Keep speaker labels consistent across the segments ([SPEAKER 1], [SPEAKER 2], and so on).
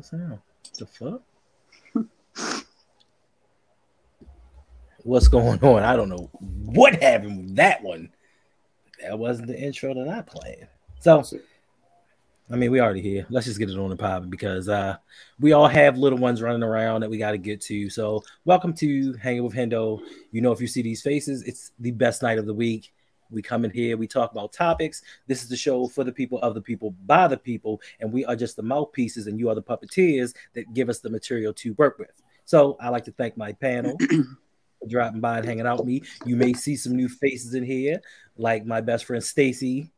[SPEAKER 1] doesn't sound. The fuck? What's going on? I don't know what happened with that one. That wasn't the intro that I planned. So, I mean, we already here. Let's just get it on the pop because uh, we all have little ones running around that we got to get to. So, welcome to Hanging with Hendo. You know, if you see these faces, it's the best night of the week. We come in here, we talk about topics. This is the show for the people, of the people, by the people, and we are just the mouthpieces, and you are the puppeteers that give us the material to work with. So I like to thank my panel for dropping by and hanging out with me. You may see some new faces in here, like my best friend Stacy,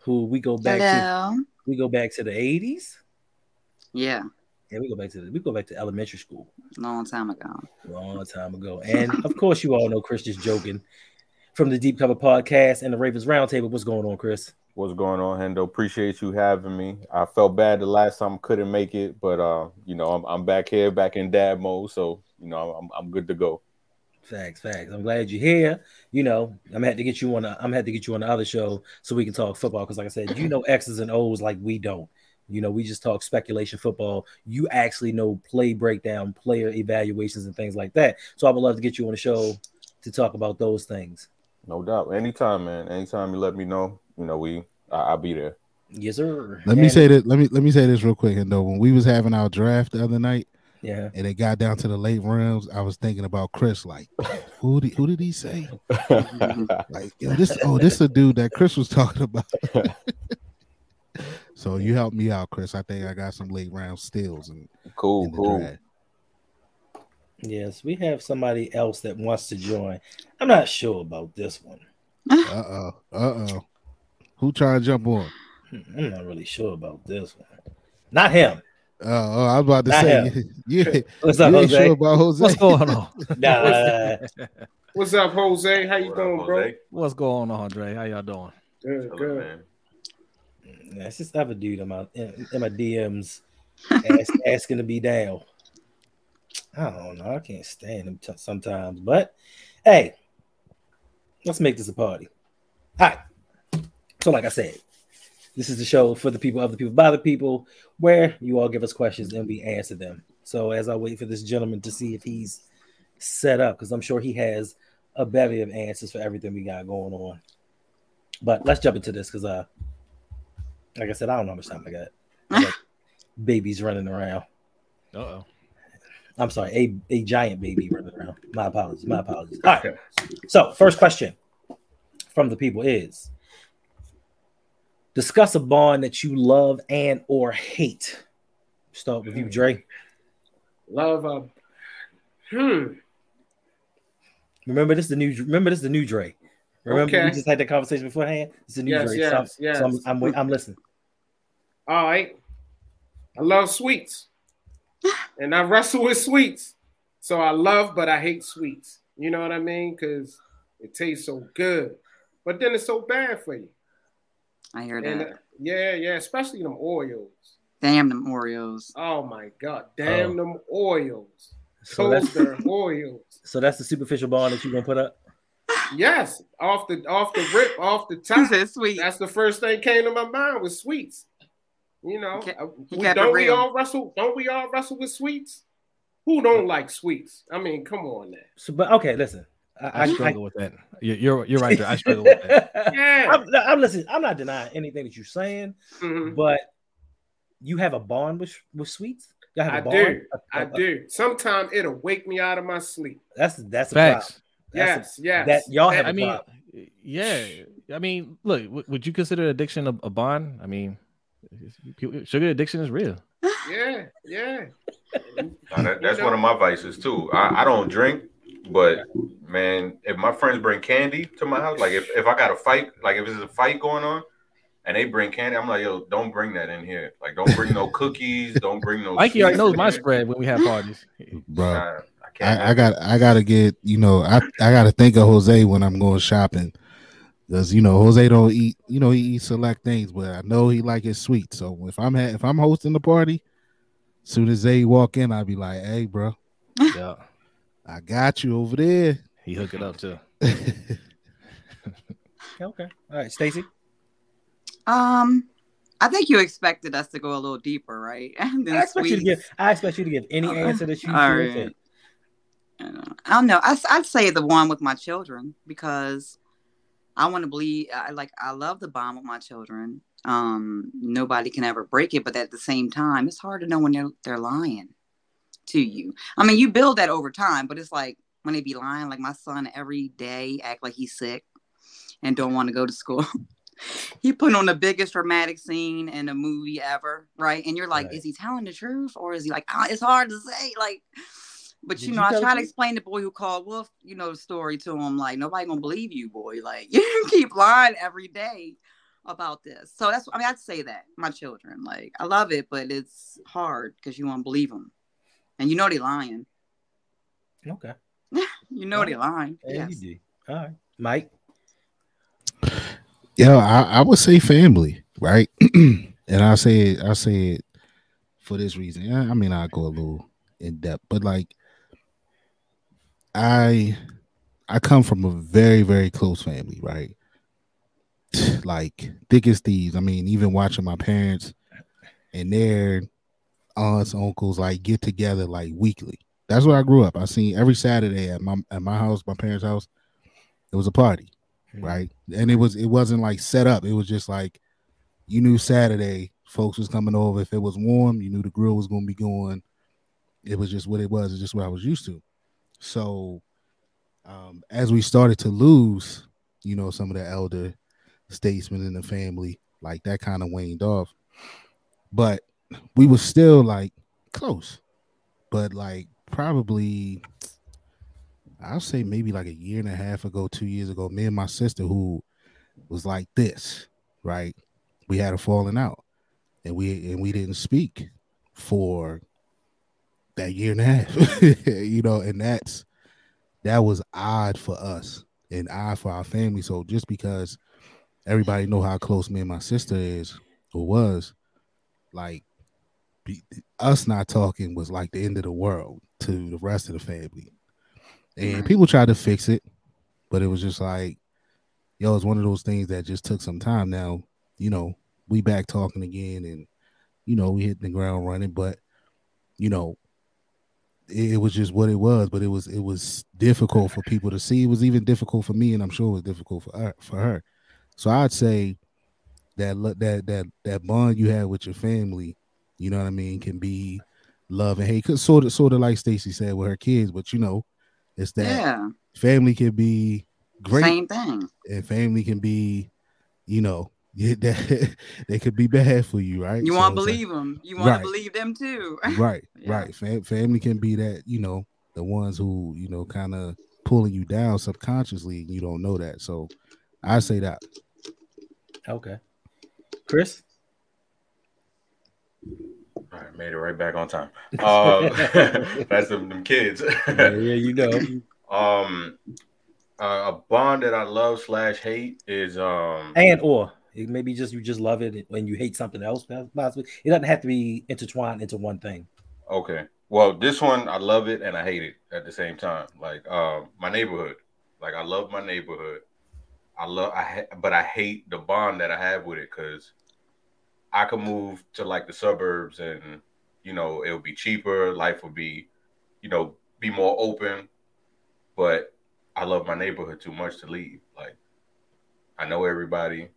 [SPEAKER 1] who we go back
[SPEAKER 2] Hello.
[SPEAKER 1] to. We go back to the eighties.
[SPEAKER 2] Yeah,
[SPEAKER 1] Yeah, we go back to the, we go back to elementary school
[SPEAKER 2] long time ago.
[SPEAKER 1] long time ago. And of course, you all know Chris just joking from the Deep Cover Podcast and the Ravens Roundtable. What's going on, Chris?
[SPEAKER 3] What's going on, Hendo? Appreciate you having me. I felt bad the last time I couldn't make it, but uh, you know, I'm, I'm back here, back in dad mode, so you know, I'm I'm good to go.
[SPEAKER 1] Facts, facts. I'm glad you're here. You know, I'm gonna to get you on. A, I'm have to get you on the other show so we can talk football. Because, like I said, you know X's and O's like we don't. You know, we just talk speculation football. You actually know play breakdown, player evaluations, and things like that. So I would love to get you on the show to talk about those things.
[SPEAKER 3] No doubt. Anytime, man. Anytime you let me know, you know, we I, I'll be there.
[SPEAKER 1] Yes, sir.
[SPEAKER 4] Let me say that. Let me let me say this real quick. And though when we was having our draft the other night,
[SPEAKER 1] Yeah.
[SPEAKER 4] and it got down to the late rounds, I was thinking about Chris. Like, who did who did he say? Like, yo, this oh, this is a dude that Chris was talking about. so you helped me out, Chris. I think I got some late round steals and
[SPEAKER 3] cool,
[SPEAKER 4] in the
[SPEAKER 3] cool.
[SPEAKER 4] draft.
[SPEAKER 1] Yes, we have somebody else that wants to join. I'm not sure about this one.
[SPEAKER 4] Uh oh, uh oh. Who trying to jump on?
[SPEAKER 1] Hmm, I'm not really sure about this one. Not him.
[SPEAKER 4] Uh, oh, I was about to
[SPEAKER 1] Not
[SPEAKER 4] say,
[SPEAKER 1] him.
[SPEAKER 4] you,
[SPEAKER 1] What's
[SPEAKER 4] you
[SPEAKER 1] up,
[SPEAKER 4] ain't
[SPEAKER 1] Jose?
[SPEAKER 4] sure about Jose.
[SPEAKER 5] What's going on?
[SPEAKER 1] Nah,
[SPEAKER 6] What's up, Jose? How you
[SPEAKER 3] What up,
[SPEAKER 6] doing, bro?
[SPEAKER 5] What's going on, Andre? How y'all doing?
[SPEAKER 6] Good,
[SPEAKER 3] Chillin',
[SPEAKER 6] good.
[SPEAKER 3] man.
[SPEAKER 1] Yeah, it's just other dude in my in, in my DMs ask, asking to be down. I don't know. I can't stand him t- sometimes, but hey, let's make this a party. All right. So, like I said, this is the show for the people, of the people, by the people, where you all give us questions and we answer them. So, as I wait for this gentleman to see if he's set up, because I'm sure he has a bevy of answers for everything we got going on. But let's jump into this because uh like I said, I don't know how much time I got. I got babies running around.
[SPEAKER 5] Uh oh.
[SPEAKER 1] I'm sorry, a, a giant baby running around. My apologies. My apologies. All right. So, first question from the people is discuss a bond that you love and or hate. Start with you, Dre.
[SPEAKER 6] Love, uh, hmm.
[SPEAKER 1] Remember this is the new remember this is the new Dre. Remember we just had that conversation beforehand? It's the new
[SPEAKER 6] Yes,
[SPEAKER 1] Dre.
[SPEAKER 6] yes,
[SPEAKER 1] so,
[SPEAKER 6] yes.
[SPEAKER 1] so I'm, I'm, I'm listening.
[SPEAKER 6] All right. I love sweets, and I wrestle with sweets. So I love, but I hate sweets. You know what I mean? Because it tastes so good, but then it's so bad for you.
[SPEAKER 2] I hear
[SPEAKER 6] And
[SPEAKER 2] that.
[SPEAKER 6] uh, yeah, yeah, especially them Oreos.
[SPEAKER 2] Damn them Oreos.
[SPEAKER 6] Oh my god, damn
[SPEAKER 1] Oh.
[SPEAKER 6] them Oreos.
[SPEAKER 1] So that's
[SPEAKER 6] Toaster Oreos.
[SPEAKER 1] so that's the superficial bond that you're gonna put up.
[SPEAKER 6] Yes, off the off the rip, off the top.
[SPEAKER 2] said sweet.
[SPEAKER 6] That's the first thing came to my mind was sweets. You know,
[SPEAKER 2] He kept-
[SPEAKER 6] uh,
[SPEAKER 2] he
[SPEAKER 6] we,
[SPEAKER 2] kept
[SPEAKER 6] don't we all wrestle? Don't we all wrestle with sweets? Who don't like sweets? I mean, come on now.
[SPEAKER 1] So, but okay, listen. I,
[SPEAKER 5] I
[SPEAKER 1] I, I,
[SPEAKER 5] struggle with that. You're you're, you're right there. I struggle with that.
[SPEAKER 6] Yeah.
[SPEAKER 1] I'm, no, I'm listening. I'm not denying anything that you're saying,
[SPEAKER 6] Mhm.
[SPEAKER 1] but you have a bond with with sweets. You have a
[SPEAKER 6] I
[SPEAKER 1] bond?
[SPEAKER 6] do.
[SPEAKER 1] A-
[SPEAKER 6] I
[SPEAKER 1] a-
[SPEAKER 6] do. Sometimes it'll wake me out of my sleep.
[SPEAKER 1] That's that's a problem. That's
[SPEAKER 6] Yes, yes.
[SPEAKER 1] that y'all have
[SPEAKER 5] I
[SPEAKER 1] a
[SPEAKER 5] mean,
[SPEAKER 1] problem.
[SPEAKER 5] yeah. I mean, look. W- would you consider addiction a, a bond? I mean, people- sugar addiction is real.
[SPEAKER 6] yeah, yeah.
[SPEAKER 3] Nah, that- that's one of my vices too. I, I don't drink, but man, if my friends bring candy to my house, like if, if I got a fight, like if there's a fight going on, and they bring candy, I'm like, yo, don't bring that in here. Like, don't bring no cookies, don't bring no.
[SPEAKER 5] Mikey already knows my spread when we have parties.
[SPEAKER 4] bro.
[SPEAKER 3] Nah, I.
[SPEAKER 4] I, I got I gotta get you know I I gotta think of Jose when I'm going shopping because you know Jose don't eat you know he eats select things but I know he like his sweet so if I'm ha- if I'm hosting the party soon as they walk in I'll be like hey bro
[SPEAKER 5] Yeah,
[SPEAKER 4] I got you over there
[SPEAKER 5] he hook it up too.
[SPEAKER 1] Okay. All right, Stacy.
[SPEAKER 2] Um, I think you expected us to go a little deeper, right?
[SPEAKER 1] I expect you to
[SPEAKER 2] sweets.
[SPEAKER 1] give. I expect you to give any
[SPEAKER 2] Okay.
[SPEAKER 1] answer that you feel
[SPEAKER 2] All right. I don't know. I don't know. I, I'd say the one with my children because I want to believe. I like. I love the bond with my children. Um, nobody can ever break it, but at the same time, it's hard to know when they're they're lying to you. I mean, you build that over time, but it's like when they be lying. Like my son, every day act like he's sick and don't want to go to school. he put on the biggest dramatic scene in a movie ever, right? And you're like,
[SPEAKER 1] Right.
[SPEAKER 2] is he telling the truth or is he like? Ah, it's hard to say, like. But
[SPEAKER 1] Did
[SPEAKER 2] you
[SPEAKER 1] you
[SPEAKER 2] know, I try to
[SPEAKER 1] truth?
[SPEAKER 2] explain the boy who called Wolf, you know, the story to him. Like nobody gonna believe you, boy. Like you keep lying every day about this. So that's, I mean, I'd say that my children, like, I love it, but it's hard because you won't believe them, and you know they lying.
[SPEAKER 1] Okay.
[SPEAKER 2] You know they oh. lying.
[SPEAKER 1] Yeah,
[SPEAKER 2] Yes.
[SPEAKER 1] you do. All right, Mike.
[SPEAKER 4] Yeah, I, I would say family, right? and I say I say it for this reason. Yeah, I mean, I go a little in depth, but like, I I come from a very very close family, right? Like thick as thieves. I mean, even watching my parents and their aunts, uncles like get together like weekly. That's where I grew up. I seen every Saturday at my at my house, my parents' house. It was a party hmm. right? And it was it wasn't like set up. It was just like you knew Saturday folks was coming over. If it was warm, you knew the grill was gonna be going. It was just what it was. It's just what I was used to. So um, as we started to lose, you know, some of the elder statesmen in the family, like that kind of waned off. But we were still like close. But like probably I'll say maybe like a year and a half ago, two years ago, me and my sister, who was like this, right? We had a falling out, and we and we didn't speak for that year and a half, you know, and that's that was odd for us and odd for our family. So just because everybody know how close me and my sister is or was, like be, us not talking was like the end of the world to the rest of the family. And people tried to fix it, but it was just like, yo, it's one of those things that just took some time. Now, you know, we back talking again, and you know, we hit the ground running. But you know, it, was just what it was. But it was it was difficult for people to see. It was even difficult for me, and I'm sure it was difficult for her. For her. So I'd say that that that that bond you had with your family, you know what I mean, can be love and hate. Cause sort of sort of like Stacy said with her kids, but you know, it's that
[SPEAKER 2] Yeah.
[SPEAKER 4] family can be great
[SPEAKER 2] Same thing.
[SPEAKER 4] and family can be, you know, yeah, that they could be bad for you, right?
[SPEAKER 2] You
[SPEAKER 4] So
[SPEAKER 2] want to
[SPEAKER 4] it's like-
[SPEAKER 2] believe them. You want
[SPEAKER 4] Right.
[SPEAKER 2] to believe them too.
[SPEAKER 4] right,
[SPEAKER 2] Yeah.
[SPEAKER 4] right. Fam- family can be that, you know, the ones who, you know, kind of pulling you down subconsciously, and you don't know that. So I say that.
[SPEAKER 1] Okay. Chris.
[SPEAKER 3] All right, made it right back on time. Um, that's them, them kids.
[SPEAKER 1] yeah, yeah, you know.
[SPEAKER 3] um, uh, a bond that I love slash hate is um.
[SPEAKER 1] And or it maybe just you just love it when you hate something else. Possibly, it doesn't have to be intertwined into one thing.
[SPEAKER 3] Okay. Well, this one I love it and I hate it at the same time. Like um, my neighborhood. Like I love my neighborhood. I love I ha- but I hate the bond that I have with it because I could move to like the suburbs and you know it'll be cheaper. Life will be, you know, be more open. But I love my neighborhood too much to leave. Like I know everybody.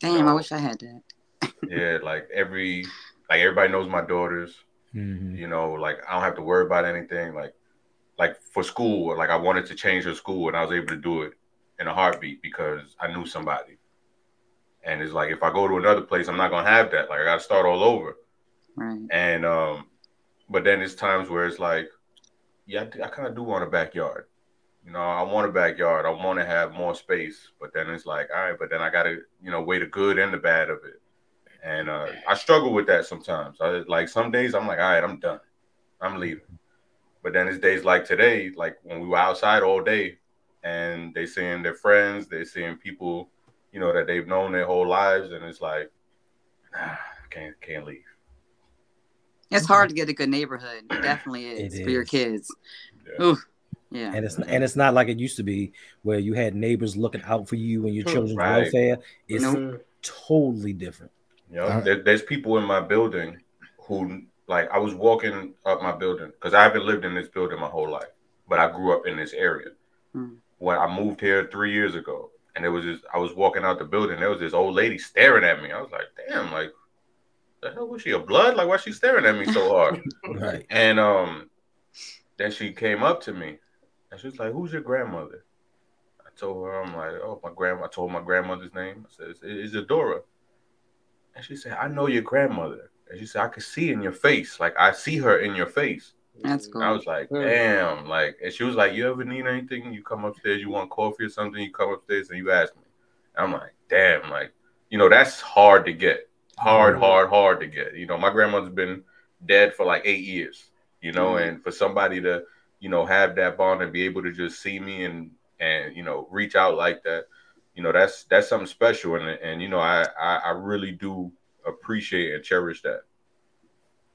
[SPEAKER 2] Damn, I wish I had that.
[SPEAKER 3] Yeah, like every like everybody knows my daughters.
[SPEAKER 1] Mhm.
[SPEAKER 3] you know like i don't have to worry about anything like like for school like i wanted to change her school and i was able to do it in a heartbeat because i knew somebody and it's like if i go to another place i'm not gonna have that like i gotta start all over
[SPEAKER 2] Right.
[SPEAKER 3] and um but then it's times where it's like yeah i, I kind of do want a backyard you know i want a backyard i want to have more space but then it's like all right but then i gotta you know weigh the good and the bad of it and uh, I struggle with that sometimes. I like some days I'm like, all right, I'm done, I'm leaving. But then it's days like today, like when we were outside all day, and they seeing their friends, they seeing people, you know, that they've known their whole lives, and it's like, nah, can't can't leave.
[SPEAKER 2] It's hard to get a good neighborhood. It definitely is
[SPEAKER 1] It
[SPEAKER 2] for your kids.
[SPEAKER 3] Yeah.
[SPEAKER 2] Ooh. Yeah.
[SPEAKER 1] And it's and it's not like it used to be where you had neighbors looking out for you and your children's
[SPEAKER 3] Right.
[SPEAKER 1] welfare. It's
[SPEAKER 2] Nope.
[SPEAKER 1] Totally different.
[SPEAKER 3] You know,
[SPEAKER 4] Alright.
[SPEAKER 3] there, there's people in my building who like I was walking up my building because I haven't lived in this building my whole life, but I grew up in this area.
[SPEAKER 2] Hmm.
[SPEAKER 3] When I moved here three years ago, and it was just I was walking out the building, there was this old lady staring at me. I was like, damn, like the hell was she a blood? Like why she staring at me so hard?
[SPEAKER 1] Right.
[SPEAKER 3] And um, then she came up to me, and she was like, "Who's your grandmother?" I told her, "I'm like, oh, my grandma." I told my grandmother's name. I said, "It's, it's Adora." And she said, "I know your grandmother." And she said, "I could see in your face, like I see her in your face."
[SPEAKER 2] That's cool.
[SPEAKER 3] I was like. "Damn!" Like, and she was like, "You ever need anything? You come upstairs. You want coffee or something? You come upstairs and you ask me." And I'm like, "Damn!" Like, you know, that's hard to get. Hard,
[SPEAKER 6] Mhm.
[SPEAKER 3] hard, hard to get. You know, my grandmother's been dead for like eight years you know,
[SPEAKER 2] Mhm.
[SPEAKER 3] and for somebody to, you know, have that bond and be able to just see me and and you know reach out like that, you know, that's that's something special, and and you know, I I, I really do appreciate and cherish that.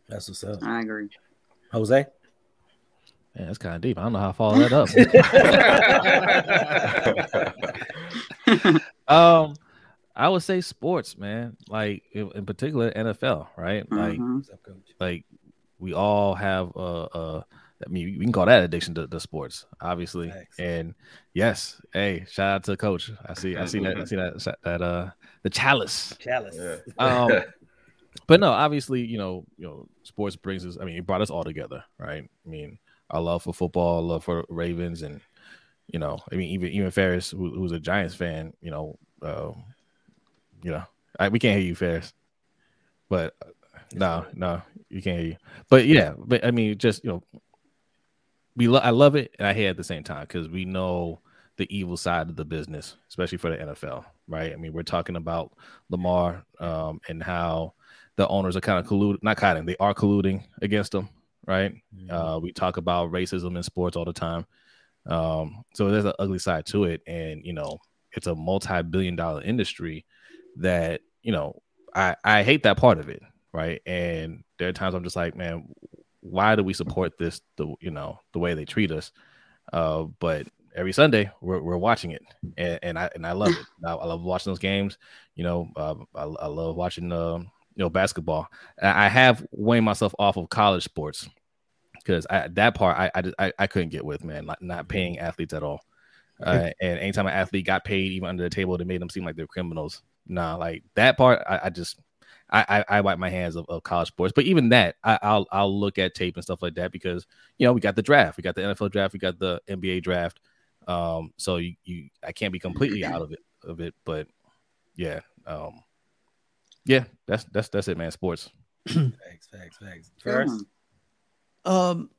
[SPEAKER 1] That's what's up.
[SPEAKER 2] I agree.
[SPEAKER 1] Jose?
[SPEAKER 5] Man, that's kind of deep. I don't know how to follow that up. um, I would say sports, man. Like in, in particular, NFL, right? Like,
[SPEAKER 2] Mhm.
[SPEAKER 1] What's up, coach?
[SPEAKER 5] like we all have a, uh. I mean, we can call that addiction to, to sports, obviously.
[SPEAKER 1] Facts.
[SPEAKER 5] And yes, hey, shout out to Coach. I see, I see that, I see that, that uh, the chalice.
[SPEAKER 1] Chalice.
[SPEAKER 3] Yeah.
[SPEAKER 5] Um, but no, obviously, you know, you know, sports brings us. I mean, it brought us all together, right? I mean, our love for football, love for Ravens, and you know, I mean, even even Ferris, who, who's a Giants fan, you know, uh, you know, I, we can't hear you, Ferris, but uh, no, no, you can't hear you. But yeah, but I mean, just you know, we lo- I love it and I hate it at the same time because we know the evil side of the business, especially for the NFL, right? I mean, we're talking about Lamar um, and how the owners are kind of colluding, not kind of, they are colluding against them, right?
[SPEAKER 1] Mhm.
[SPEAKER 5] Uh, we talk about racism in sports all the time. Um, so there's an ugly side to it. And, you know, it's a multi billion dollar industry that, you know, I, I hate that part of it, right? And there are times I'm just like, man, why do we support this, the, you know, the way they treat us? Uh, but every Sunday we're, we're watching it and, and I, and I love it. I, I love watching those games. You know, um, I, I love watching, um, you know, basketball. I have weighed myself off of college sports because I that part I I, just- I I couldn't get with man, like not paying athletes at all. Uh, and anytime an athlete got paid even under the table, they made them seem like they're criminals. Nah, like that part, I, I just I, I I wipe my hands of, of college sports. But even that, I, I'll I'll look at tape and stuff like that because you know we got the draft, we got the NFL draft, we got the NBA draft. Um, so you, you I can't be completely out of it of it, but yeah, um, yeah, that's that's that's it, man. Sports.
[SPEAKER 1] thanks, thanks, thanks. First,
[SPEAKER 7] Um,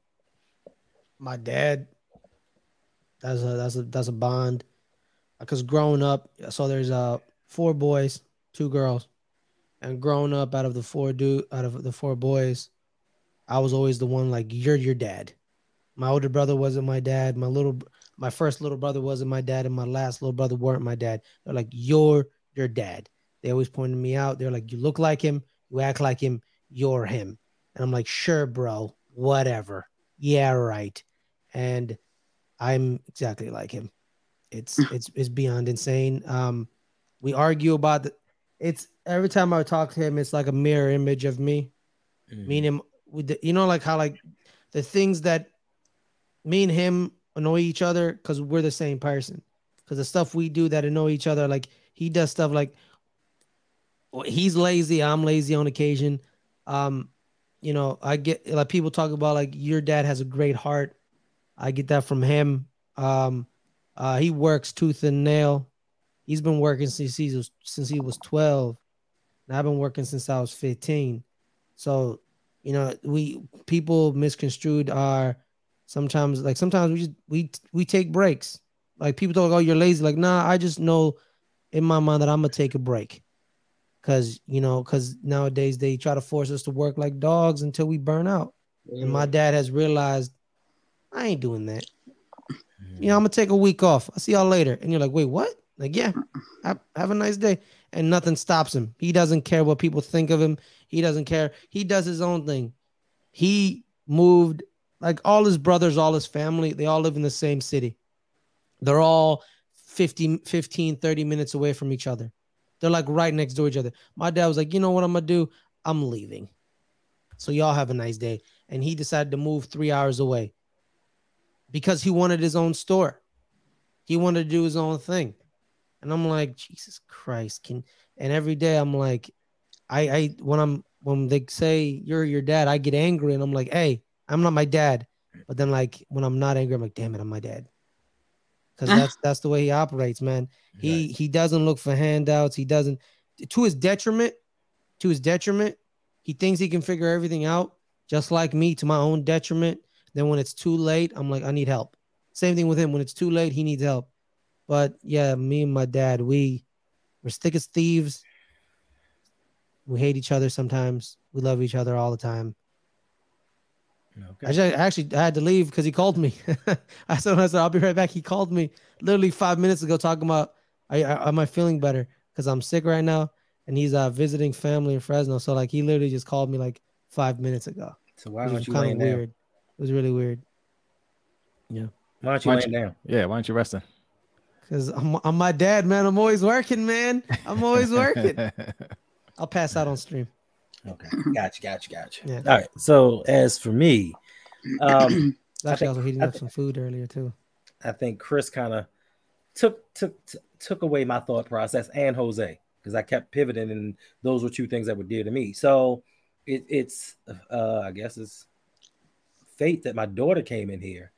[SPEAKER 7] my dad. That's a that's a that's a bond. Because growing up, so there's uh four boys, two girls, and growing up out of the four dude out of the four boys, I was always the one like you're your dad. My older brother wasn't my dad. My little my first little brother wasn't my dad, and my last little brother weren't my dad. They're like you're your dad. They always pointed me out. They're like you look like him, you act like him, you're him. And I'm like, sure, bro, whatever. Yeah, right. And I'm exactly like him. It's it's it's beyond insane. Um, we argue about the. It's every time I talk to him, it's like a mirror image of me.
[SPEAKER 1] Mhm.
[SPEAKER 7] Me and him, with the, you know, like how like the things that me and him annoy each other because we're the same person. Because the stuff we do that annoy each other, like he does stuff like he's lazy, I'm lazy on occasion. Um, you know, I get like people talk about like your dad has a great heart. I get that from him. Um, uh, he works tooth and nail. He's been working since he was since he was 12. And I've been working since I was 15. So, you know, we people misconstrued our sometimes like sometimes we just we we take breaks. Like people talk, oh, you're lazy. Like, nah, I just know in my mind that I'm gonna take a break. Cause you know, cause nowadays they try to force us to work like dogs until we burn out. And my dad has realized I ain't doing that. You know, I'm gonna take a week off. I'll see y'all later. And you're like, wait, what? Like, yeah, have, have a nice day. And nothing stops him. He doesn't care what people think of him. He doesn't care. He does his own thing. He moved like all his brothers, all his family, they all live in the same city. They're all 50, 15, 30 minutes away from each other. They're like right next door to each other. My dad was like, you know what I'm gonna do? I'm leaving. So y'all have a nice day. And he decided to move three hours away because he wanted his own store. He wanted to do his own thing. And I'm like, Jesus Christ, can and every day I'm like, I I when I'm when they say you're your dad, I get angry and I'm like, hey, I'm not my dad. But then like when I'm not angry, I'm like, damn it, I'm my dad. Because uh-huh. that's that's the way he operates, man. He he doesn't look for handouts. He doesn't to his detriment, to his detriment, he thinks he can figure everything out, just like me, to my own detriment. Then when it's too late, I'm like, I need help. Same thing with him. When it's too late, he needs help. But yeah, me and my dad, we we're thick as thieves. We hate each other sometimes. We love each other all the time.
[SPEAKER 1] Okay.
[SPEAKER 7] I just, actually I had to leave because he called me. I said, I said, I'll be right back. He called me literally five minutes ago talking about, I, I, am I feeling better? Because I'm sick right now. And he's uh, visiting family in Fresno. So like he literally just called me like five minutes ago.
[SPEAKER 1] so why
[SPEAKER 7] It
[SPEAKER 1] don't
[SPEAKER 7] was
[SPEAKER 1] you
[SPEAKER 7] kind
[SPEAKER 1] laying
[SPEAKER 7] of
[SPEAKER 1] down?
[SPEAKER 7] weird. It was really weird. Yeah.
[SPEAKER 1] Why don't you
[SPEAKER 5] Why
[SPEAKER 1] laying
[SPEAKER 5] don't
[SPEAKER 1] down?
[SPEAKER 5] Yeah, why aren't you resting?
[SPEAKER 7] Because I'm, I'm my dad, man. I'm always working, man. I'm always working. I'll pass out on stream.
[SPEAKER 1] Okay, gotcha, gotcha, gotcha.
[SPEAKER 7] Yeah.
[SPEAKER 1] All right. So as for me, um,
[SPEAKER 7] I was actually
[SPEAKER 1] think-
[SPEAKER 7] heating
[SPEAKER 1] I
[SPEAKER 7] up
[SPEAKER 1] think-
[SPEAKER 7] some food earlier too.
[SPEAKER 1] I think Chris kind of took took t- took away my thought process and Jose because I kept pivoting and those were two things that were dear to me. So it, it's uh, I guess it's fate that my daughter came in here,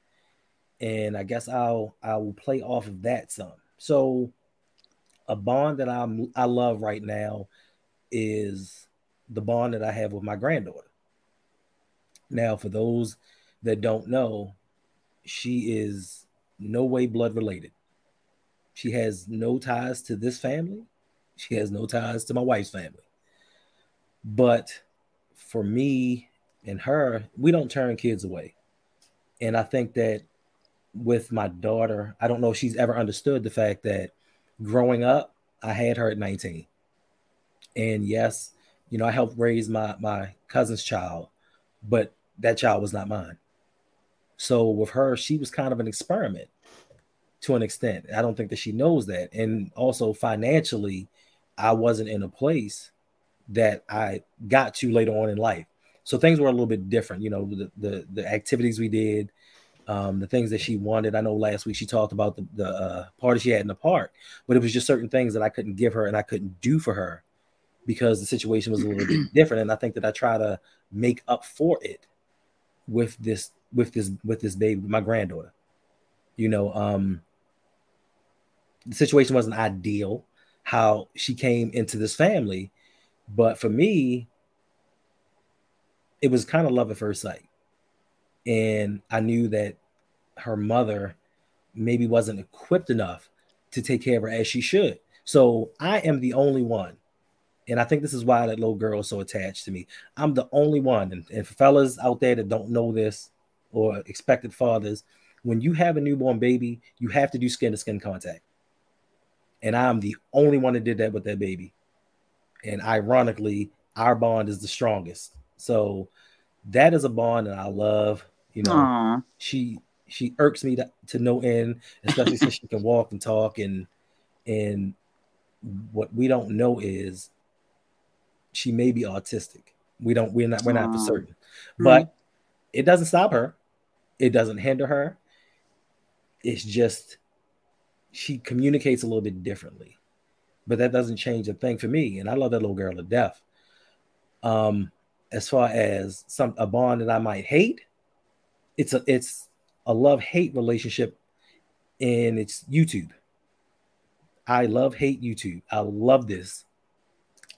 [SPEAKER 1] and I guess I'll I will play off of that some. So a bond that I'm I love right now is the bond that I have with my granddaughter. Now, for those that don't know, she is no way blood related. She has no ties to this family. She has no ties to my wife's family. But for me and her, we don't turn kids away. And I think that with my daughter, I don't know if she's ever understood the fact that growing up, I had her at 19. And yes, you know, I helped raise my my cousin's child, but that child was not mine. So with her, she was kind of an experiment to an extent. I don't think that she knows that. And also financially, I wasn't in a place that I got to later on in life. So things were a little bit different, you know, the the, the activities we did, um, the things that she wanted. I know last week she talked about the, the uh, party she had in the park, but it was just certain things that I couldn't give her and I couldn't do for her because the situation was a little bit different. And I think that I try to make up for it with this with this with this baby, my granddaughter. You know, um the situation wasn't ideal how she came into this family, but for me, it was kind of love at first sight. And I knew that her mother maybe wasn't equipped enough to take care of her as she should. So I am the only one. And I think this is why that little girl is so attached to me. I'm the only one. And, and for fellas out there that don't know this or expected fathers, when you have a newborn baby, you have to do skin to skin contact. And I'm the only one that did that with that baby. And ironically, our bond is the strongest. So that is a bond that I love. You know,
[SPEAKER 2] Aw.
[SPEAKER 1] she she irks me to, to no end, especially since she can walk and talk and and what we don't know is she may be autistic. We don't we're not we're not for certain. But it doesn't stop her. It doesn't hinder her. It's just she communicates a little bit differently. But that doesn't change a thing for me. And I love that little girl to death. Um, as far as some a bond that I might hate, it's a it's a love-hate relationship and it's YouTube. I love hate YouTube. I love this.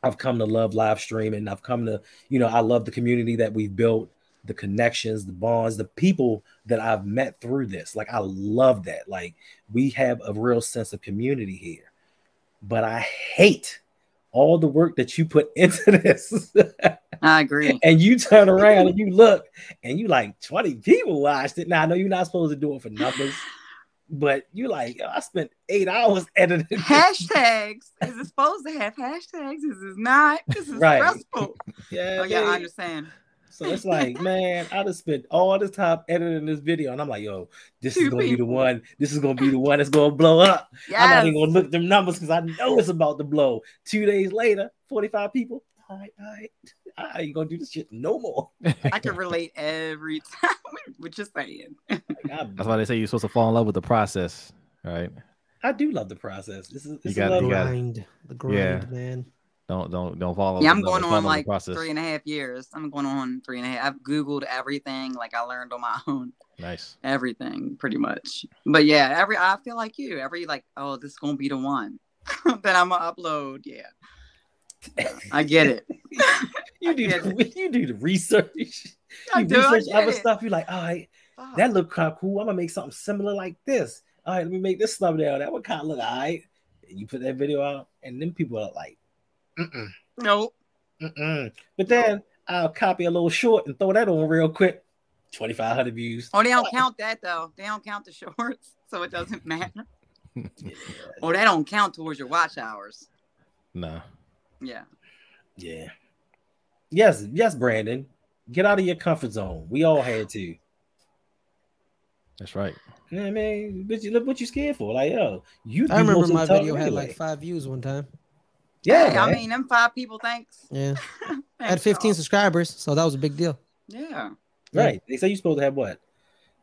[SPEAKER 1] I've come to love live streaming. I've come to, you know, I love the community that we've built, the connections, the bonds, the people that I've met through this. Like, I love that. Like, we have a real sense of community here. But I hate all the work that you put into this.
[SPEAKER 2] I agree.
[SPEAKER 1] and you turn around and you look and you like 20 people watched it. Now I know you're not supposed to do it for numbers, but you like, "Yo, I spent eight hours editing.
[SPEAKER 2] Hashtags. Is it supposed to have hashtags? Is it not? This is
[SPEAKER 1] Right.
[SPEAKER 2] stressful.
[SPEAKER 1] Yeah,
[SPEAKER 2] Oh yeah, I understand.
[SPEAKER 1] So it's like, man, I just spent all this time editing this video, and I'm like, yo, this is gonna be the one. This is gonna be the one that's gonna blow up. I'm not even gonna look at them numbers because I know it's about to blow. Two days later, 45 people. All right, all right. I ain't gonna do this shit no more.
[SPEAKER 2] I can relate every time what you're saying.
[SPEAKER 1] Like,
[SPEAKER 5] That's why they say you're supposed to fall in love with the process, right?
[SPEAKER 1] I do love the process. This is it's
[SPEAKER 5] got-
[SPEAKER 1] a
[SPEAKER 5] you
[SPEAKER 1] love-
[SPEAKER 5] got-
[SPEAKER 7] grind, the grind,
[SPEAKER 5] Yeah.
[SPEAKER 7] man.
[SPEAKER 5] Don't don't don't follow.
[SPEAKER 2] Yeah, I'm going on like
[SPEAKER 5] process.
[SPEAKER 2] three and a half years. I'm going on three and a half. I've Googled everything, like I learned on my own,
[SPEAKER 5] Nice.
[SPEAKER 2] everything pretty much. But yeah, every I feel like you. Every like, oh, this is gonna be the one. that I'm gonna upload. Yeah, I get it.
[SPEAKER 1] you do
[SPEAKER 2] I
[SPEAKER 1] the, you do the research.
[SPEAKER 2] I
[SPEAKER 1] you
[SPEAKER 2] do,
[SPEAKER 1] research other
[SPEAKER 2] it.
[SPEAKER 1] stuff. You're like, all right, that look kind of cool. I'm gonna make something similar like this. All right, let me make this thumbnail. That would kind of look all right. And you put that video out, and then people are like, mm-mm,
[SPEAKER 2] nope.
[SPEAKER 1] mm-mm. But then I'll copy a little short and throw that on real quick. 2,500 views.
[SPEAKER 2] Oh, they don't count that though. They don't count the shorts, so it doesn't matter.
[SPEAKER 1] Oh, yeah,
[SPEAKER 2] Or they don't count towards your watch hours.
[SPEAKER 5] Nah.
[SPEAKER 2] Yeah.
[SPEAKER 1] yeah. Yes, yes, Brandon. Get out of your comfort zone. We all had to.
[SPEAKER 5] That's right.
[SPEAKER 1] You know what I mean? But you look what you scared for. Like, yo, you
[SPEAKER 7] I remember my
[SPEAKER 1] the time
[SPEAKER 7] video had like five views one time.
[SPEAKER 1] Yeah,
[SPEAKER 2] Hey, I
[SPEAKER 1] man.
[SPEAKER 2] mean, them five people. Thanks.
[SPEAKER 7] Yeah, I had 15
[SPEAKER 2] y'all.
[SPEAKER 7] subscribers, so that was a big deal.
[SPEAKER 2] Yeah.
[SPEAKER 1] Right. They say you're supposed to have what?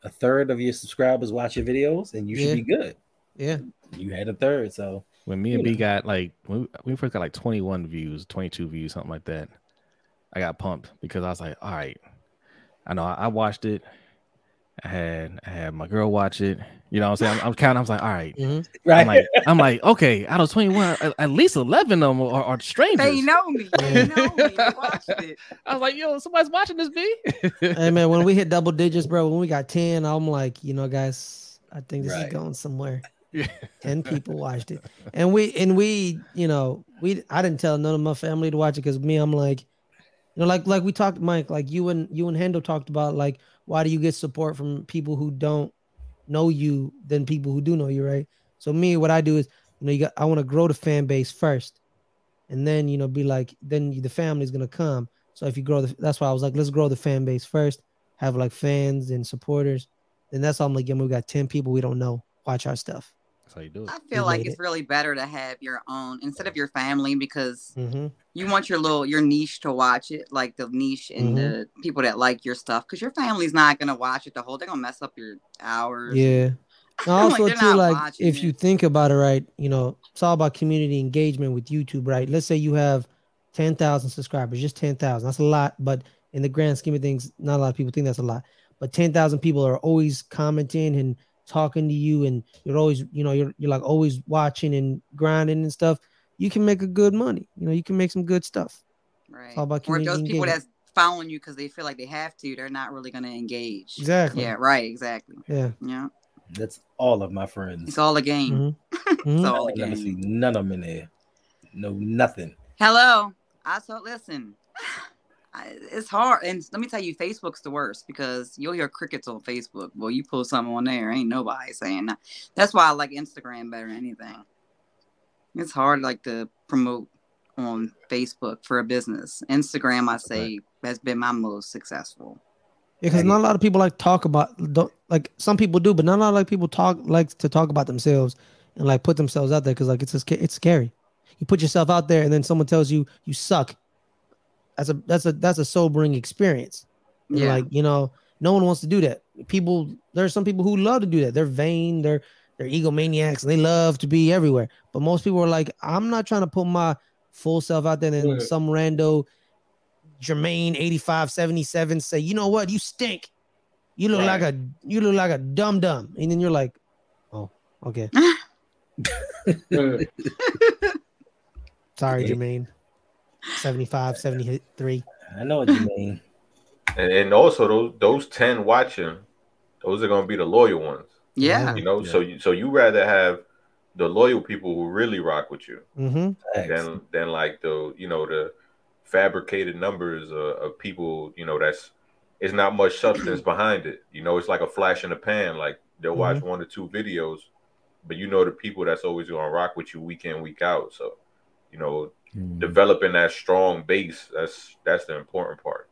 [SPEAKER 1] A third of your subscribers watch your videos and you should be good.
[SPEAKER 7] Yeah,
[SPEAKER 1] You had a third. So
[SPEAKER 5] When me and
[SPEAKER 1] You
[SPEAKER 5] B got like when we, we first got like 21 views, 22 views, something like that. I got pumped because I was like, all right. I know I, I watched it. I had I had my girl watch it. You know what I'm saying? I'm, I'm counting. I was like, all right.
[SPEAKER 7] Mhm.
[SPEAKER 1] right.
[SPEAKER 5] I'm like, I'm like, okay, out of 21, at, at least 11 of them are, are strangers.
[SPEAKER 2] They know me. They know me. They watched it.
[SPEAKER 5] I was like, yo, somebody's watching this, B.
[SPEAKER 7] hey man, when we hit double digits, bro, when we got 10, I'm like, you know, guys, I think this
[SPEAKER 1] Right.
[SPEAKER 7] is going somewhere.
[SPEAKER 5] Yeah.
[SPEAKER 7] 10 people watched it. And we and we, you know, we I didn't tell none of my family to watch it because me, I'm like, you know, like like we talked, Mike, like you and you and Hendo talked about like why do you get support from people who don't know you than people who do know you, right? So me, what I do is, you know, you got I want to grow the fan base first, and then you know, be like, then the family's gonna come. So if you grow the, that's why I was like, let's grow the fan base first, have like fans and supporters. and that's all I'm like, yeah, we got ten people we don't know watch our stuff.
[SPEAKER 5] That's how you do it.
[SPEAKER 2] I feel like it's
[SPEAKER 7] it.
[SPEAKER 2] really better to have your own instead of your family because
[SPEAKER 7] Mm-hmm.
[SPEAKER 2] you want your little your niche to watch it, like the niche and the people that like your stuff. Because your family's not gonna watch it the whole. They're gonna mess up your hours.
[SPEAKER 7] Yeah. And
[SPEAKER 2] Like,
[SPEAKER 7] also
[SPEAKER 2] they're
[SPEAKER 7] too, like if
[SPEAKER 2] it.
[SPEAKER 7] you think about it, right? You know, it's all about community engagement with YouTube, right? Let's say you have ten thousand subscribers, just ten thousand. That's a lot, but in the grand scheme of things, not a lot of people think that's a lot. But ten thousand people are always commenting and talking to you, and you're always, you know, you're you're like always watching and grinding and stuff. You can make a good money. You know, you can make some good stuff.
[SPEAKER 2] right.
[SPEAKER 7] all about
[SPEAKER 2] or if those
[SPEAKER 7] community
[SPEAKER 2] people
[SPEAKER 7] engagement.
[SPEAKER 2] that's following you because they feel like they have to, they're not really gonna engage.
[SPEAKER 7] Exactly.
[SPEAKER 2] Yeah. Right. Exactly.
[SPEAKER 7] Yeah.
[SPEAKER 2] Yeah.
[SPEAKER 1] That's all of my friends.
[SPEAKER 2] It's all a game.
[SPEAKER 7] Mhm. Mhm.
[SPEAKER 2] It's
[SPEAKER 1] I
[SPEAKER 2] all a
[SPEAKER 1] don't never see none of them in there. No, nothing.
[SPEAKER 2] Hello. I so listen. It's hard, and let me tell you, Facebook's the worst because you'll hear crickets on Facebook. Well, you post something on there, ain't nobody saying that. That's why I like Instagram better than anything. It's hard, like to promote on Facebook for a business. Instagram, I say, has been my most successful.
[SPEAKER 7] because
[SPEAKER 1] Hey.
[SPEAKER 7] not a lot of people like talk about don't like some people do, but not a lot of like people talk like to talk about themselves and like put themselves out there because like it's a, it's scary. You put yourself out there and then someone tells you you suck. That's a that's a that's a sobering experience.
[SPEAKER 2] Yeah,
[SPEAKER 7] Like you know, no one wants to do that. People there are some people who love to do that. They're vain. They're they're egomaniacs and they love to be everywhere. But most people are like, I'm not trying to put my full self out there and
[SPEAKER 6] Right.
[SPEAKER 7] some rando Jermaine 8577 say, you know what, you stink. You look like a you look like a dumb dumb. And then you're like, oh, okay. Sorry,
[SPEAKER 1] Okay.
[SPEAKER 7] Jermaine. 75, 73.
[SPEAKER 1] I know what you mean.
[SPEAKER 3] And, and also those those ten watching, those are gonna be the loyal ones.
[SPEAKER 2] yeah,
[SPEAKER 3] You know,
[SPEAKER 5] Yeah.
[SPEAKER 3] so you so you rather have the loyal people who really rock with you
[SPEAKER 7] Mm-hmm.
[SPEAKER 3] Than than like the you know the fabricated numbers of, of people. You know, that's it's not much substance behind it. You know, it's like a flash in the pan. Like they'll watch one or two videos, but you know the people that's always gonna rock with you week in week out. So, you know,
[SPEAKER 1] Mm.
[SPEAKER 3] developing that strong base that's that's the important part.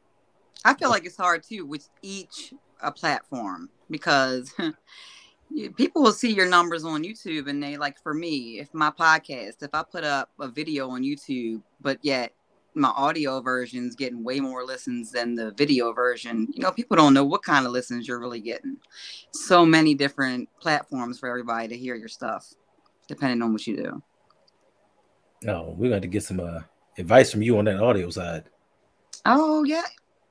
[SPEAKER 2] I feel like it's hard too with each a platform because people will see your numbers on YouTube and they like for me, if my podcast, if I put up a video on YouTube, but yet my audio version's getting way more listens than the video version, you know, people don't know what kind of listens you're really getting. So many different platforms for everybody to hear your stuff, depending on what you do.
[SPEAKER 1] No, we're going to get some uh, advice from you on that audio side.
[SPEAKER 2] Oh yeah.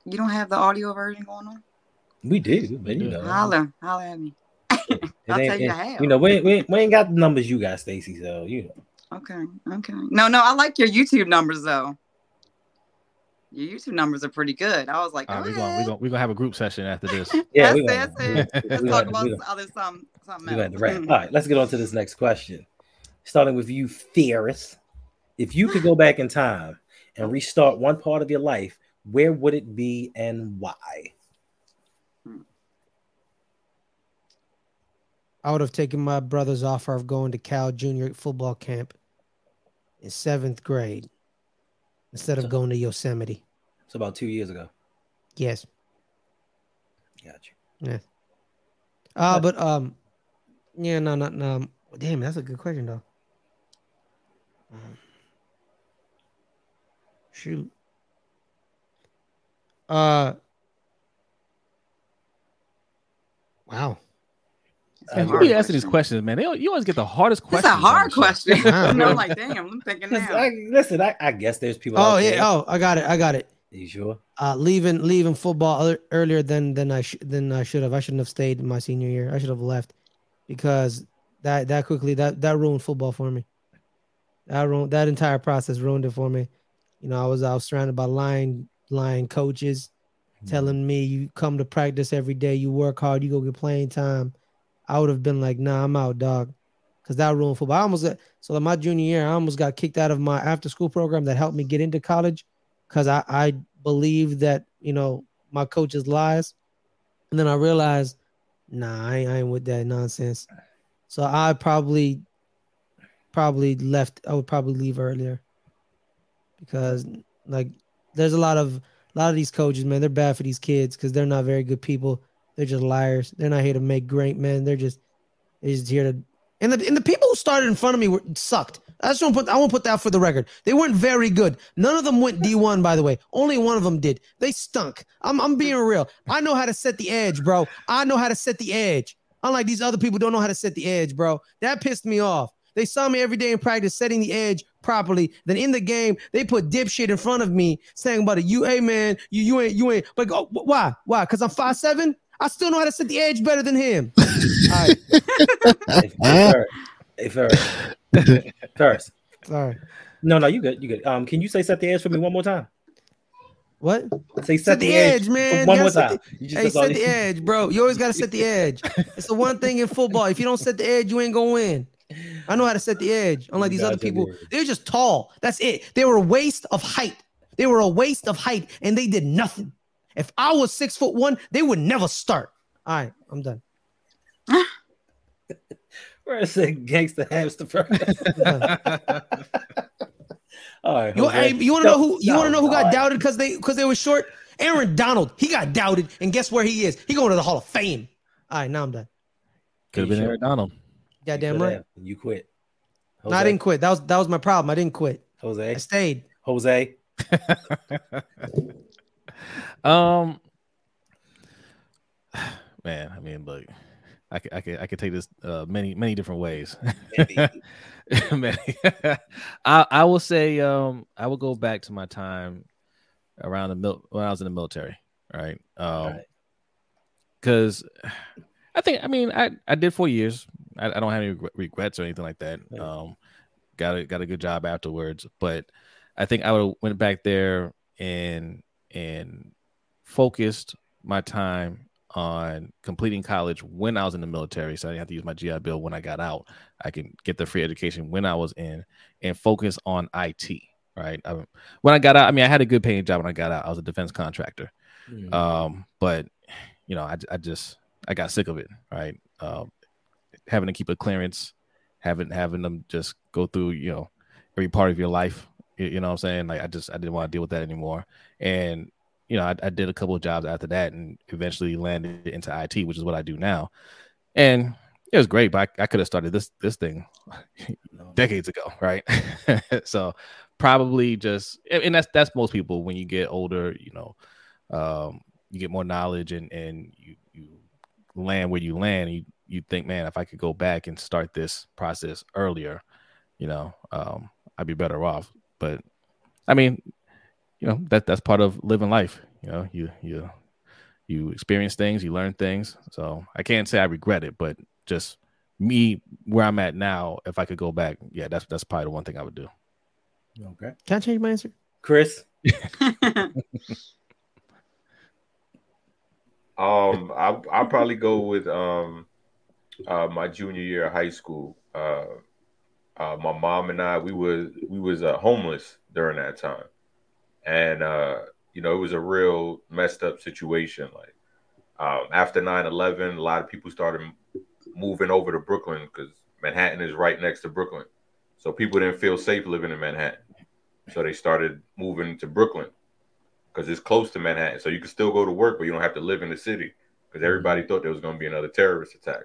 [SPEAKER 2] You don't have the audio version going on?
[SPEAKER 1] We do, but you know,
[SPEAKER 2] Holler, holler at me. I'll tell you
[SPEAKER 1] it-
[SPEAKER 2] I have.
[SPEAKER 1] you know, we ain't, we, we ain't got the numbers you got, Stacy. So you know,
[SPEAKER 2] Okay, okay. No, no, I like your YouTube numbers though. Your YouTube numbers are pretty good. I was like,
[SPEAKER 5] All right,
[SPEAKER 2] go
[SPEAKER 5] we're gonna we're gonna we're gonna have a group session after this.
[SPEAKER 1] yeah,
[SPEAKER 2] That's
[SPEAKER 1] we
[SPEAKER 2] it,
[SPEAKER 1] gonna,
[SPEAKER 2] that's it. Let's talk
[SPEAKER 1] gonna-
[SPEAKER 2] about
[SPEAKER 1] we
[SPEAKER 2] some
[SPEAKER 1] gonna-
[SPEAKER 2] other something, something
[SPEAKER 1] we got
[SPEAKER 2] else.
[SPEAKER 1] to wrap.
[SPEAKER 2] Mm.
[SPEAKER 1] All right, let's get on to this next question. Starting with you, Ferris. If you could go back in time and restart one part of your life, where would it be and why?
[SPEAKER 7] I would have taken my brother's offer of going to Cal Junior football camp in seventh grade instead of going to Yosemite.
[SPEAKER 1] It's about two years ago.
[SPEAKER 7] Yes.
[SPEAKER 1] Got you.
[SPEAKER 7] Yeah. Uh, but um, yeah, no, no, no. Damn, that's a good question though. Um, shoot. Uh. Wow.
[SPEAKER 2] It's a
[SPEAKER 1] Uh,
[SPEAKER 5] You be asking these questions, man. They, you always get the hardest
[SPEAKER 2] It's
[SPEAKER 5] questions.
[SPEAKER 2] a hard question.
[SPEAKER 7] Wow.
[SPEAKER 2] you know, I'm like, damn, I'm thinking
[SPEAKER 1] Listen,
[SPEAKER 2] now.
[SPEAKER 1] I, listen, I, I guess there's people.
[SPEAKER 7] Oh
[SPEAKER 1] out
[SPEAKER 7] yeah.
[SPEAKER 1] there-
[SPEAKER 7] Oh, I got it. I got it.
[SPEAKER 1] you sure?
[SPEAKER 7] Uh, leaving leaving football ear- earlier than than I sh- than I should have. I shouldn't have stayed in my senior year. I should have left because that that quickly that that ruined football for me. That ruined that entire process ruined it for me. You know, I was I was surrounded by lying lying coaches mm-hmm. telling me you come to practice every day, you work hard, you go get playing time. I would have been like, nah, I'm out, dog. Cause that ruined football. I almost got so like my junior year, I almost got kicked out of my after school program that helped me get into college because I, I believed that, you know, my coach's lies. And then I realized, nah, I ain't, I ain't with that nonsense. So I probably probably left, I would probably leave earlier. Because like there's a lot of a lot of these coaches, man, they're bad for these kids because they're not very good people. They're just liars. They're not here to make great men. They're just they're just here to and the and the people who started in front of me were sucked. I just want to put I want to put that for the record. They weren't very good. None of them went D1, by the way. Only one of them did. They stunk. I'm I'm being real. I know how to set the edge, bro. I know how to set the edge. Unlike these other people, don't know how to set the edge, bro. That pissed me off. They saw me every day in practice setting the edge properly. Then in the game, they put dipshit in front of me saying about it. You, hey man, you you ain't you ain't. But oh, why? Why? Because I'm five seven. I still know how to set the edge better than him. All right,
[SPEAKER 1] Hey, Ferris. Hey, Ferris. Ferris.
[SPEAKER 7] sorry.
[SPEAKER 1] No, no, you good. You good. Um, can you say set the edge for me one more time?
[SPEAKER 7] What?
[SPEAKER 1] Say set,
[SPEAKER 7] Set the edge, man.
[SPEAKER 1] One
[SPEAKER 7] You
[SPEAKER 1] more
[SPEAKER 7] gotta set
[SPEAKER 1] time. You just
[SPEAKER 7] Hey, set the edge, bro. You always gotta set the edge. It's the one thing in football. If you don't set the edge, you ain't gonna win. I know how to set the edge. Unlike these other people,
[SPEAKER 1] dude.
[SPEAKER 7] they're just tall. That's it. They were a waste of height. They were a waste of height, and they did nothing. If I was six foot one, they would never start. All right, I'm done.
[SPEAKER 1] Where's the gangster hamster Ferris? All right.
[SPEAKER 7] You, hey, you want to know who? You want to know who got doubted because they because they were short? Aaron Donald. He got doubted, and guess where he is? He going to the Hall of Fame. All right, now I'm done.
[SPEAKER 5] Could have been Aaron Donald.
[SPEAKER 7] Goddamn
[SPEAKER 1] You
[SPEAKER 7] right.
[SPEAKER 1] have. You quit.
[SPEAKER 7] No, I didn't quit. That was that was my problem. I didn't quit.
[SPEAKER 1] Jose.
[SPEAKER 7] I stayed.
[SPEAKER 1] Jose.
[SPEAKER 5] Um, man, I mean, look, I could, I could, I could take this uh, many, many different ways. many. I, I will say, um, I will go back to my time around the mil- when I was in the military, right? Um,
[SPEAKER 1] Right.
[SPEAKER 5] because I think, I mean, I, I did four years. I, I don't have any regrets or anything like that.
[SPEAKER 1] Right.
[SPEAKER 5] Um, got a got a good job afterwards, but I think I would have went back there and and focused my time on completing college when I was in the military. So I didn't have to use my GI Bill when I got out. I can get the free education when I was in and focus on IT. Right. I, when I got out, I mean, I had a good paying job when I got out. I was a defense contractor.
[SPEAKER 1] Mm.
[SPEAKER 5] Um, but you know, I, I just I got sick of it. Right. Um, having to keep a clearance, having having them just go through, you know, every part of your life. You, know what I'm saying? Like I just I didn't want to deal with that anymore. And you know, I, I did a couple of jobs after that, and eventually landed into IT, which is what I do now. And it was great, but I, I could have started this this thing decades ago, right? so probably just, and that's that's most people when you get older, you know, um, you get more knowledge and and you you land where you land. And you you think, man, if I could go back and start this process earlier, you know, um, I'd be better off. But I mean, you know, that that's part of living life. You know, you you you experience things, you learn things. So I can't say I regret it, but just me where I'm at now, if I could go back, yeah, that's that's probably the one thing I would do.
[SPEAKER 1] Okay.
[SPEAKER 7] Can I change my answer?
[SPEAKER 1] Chris.
[SPEAKER 3] Um, I I'll probably go with um, uh, my junior year of high school. Uh, uh, my mom and I we was we was uh, homeless during that time, and uh, you know it was a real messed up situation. Like um, after 9-11, a lot of people started moving over to Brooklyn because Manhattan is right next to Brooklyn, so people didn't feel safe living in Manhattan, so they started moving to Brooklyn because it's close to Manhattan. So you can still go to work, but you don't have to live in the city because everybody thought there was going to be another terrorist attack.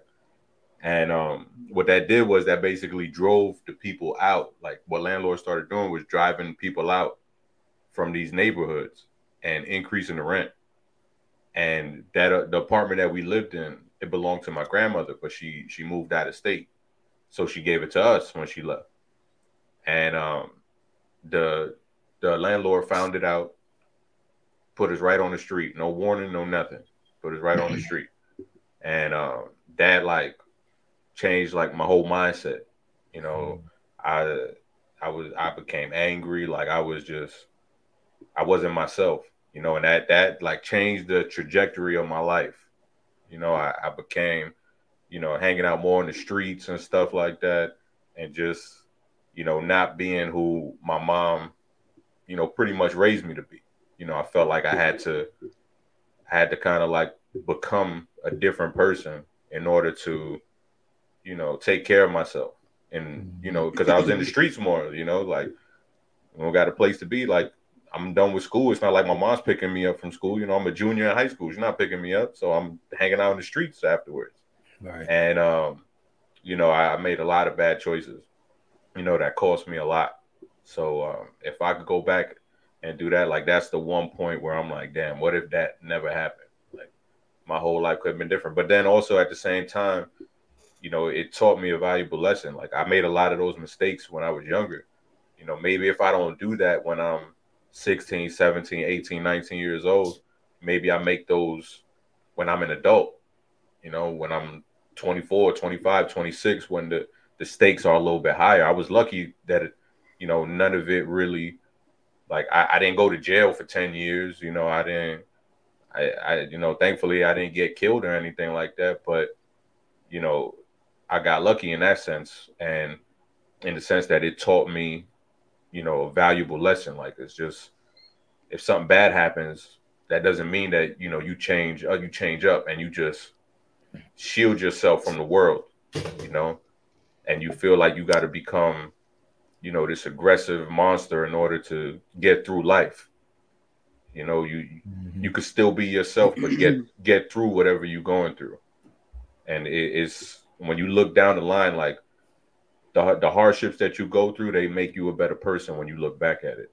[SPEAKER 3] And um, what that did was that basically drove the people out. Like what landlords started doing was driving people out from these neighborhoods and increasing the rent. And that uh, the apartment that we lived in, it belonged to my grandmother, but she she moved out of state, so she gave it to us when she left. And um, the the landlord found it out put us right on the street. No warning, no nothing. Put us right on the street. And um, that like changed like my whole mindset. You know, hmm. I I was I became angry. Like I was just I wasn't myself. You know, and that that like changed the trajectory of my life. You know, I, I became, you know, hanging out more in the streets and stuff like that, and just, you know, not being who my mom, you know, pretty much raised me to be you know, I felt like I had to had to kind of like become a different person in order to, you know, take care of myself. And you know, because I was in the streets more, you know, like we got a place to be. Like I'm done with school. It's not like my mom's picking me up from school. You know, I'm a junior in high school. She's not picking me up, so I'm hanging out in the streets afterwards.
[SPEAKER 1] Right.
[SPEAKER 3] And um, you know, I, I made a lot of bad choices. You know, that cost me a lot. So um, if I could go back and do that, like that's the one point where I'm like, damn, what if that never happened? Like my whole life could have been different. But then also at the same time, you know, it taught me a valuable lesson. Like I made a lot of those mistakes when I was younger. You know, maybe if I don't do that when I'm 16, 17, 18, 19 years old, maybe I make those when I'm an adult. You know, when I'm 24, 25, 26, when the the stakes are a little bit higher. I was lucky that, it, you know, none of it really like I, I didn't go to jail for 10 years, you know, I didn't I, I you know, thankfully I didn't get killed or anything like that, but you know, I got lucky in that sense and in the sense that it taught me, you know, a valuable lesson. Like it's just if something bad happens, that doesn't mean that you know you change uh, you change up and you just shield yourself from the world, you know, and you feel like you got to become you know this aggressive monster in order to get through life you know you mm-hmm. you could still be yourself but get get through whatever you're going through and it, it's when you look down the line like the, the hardships that you go through they make you a better person when you look back at it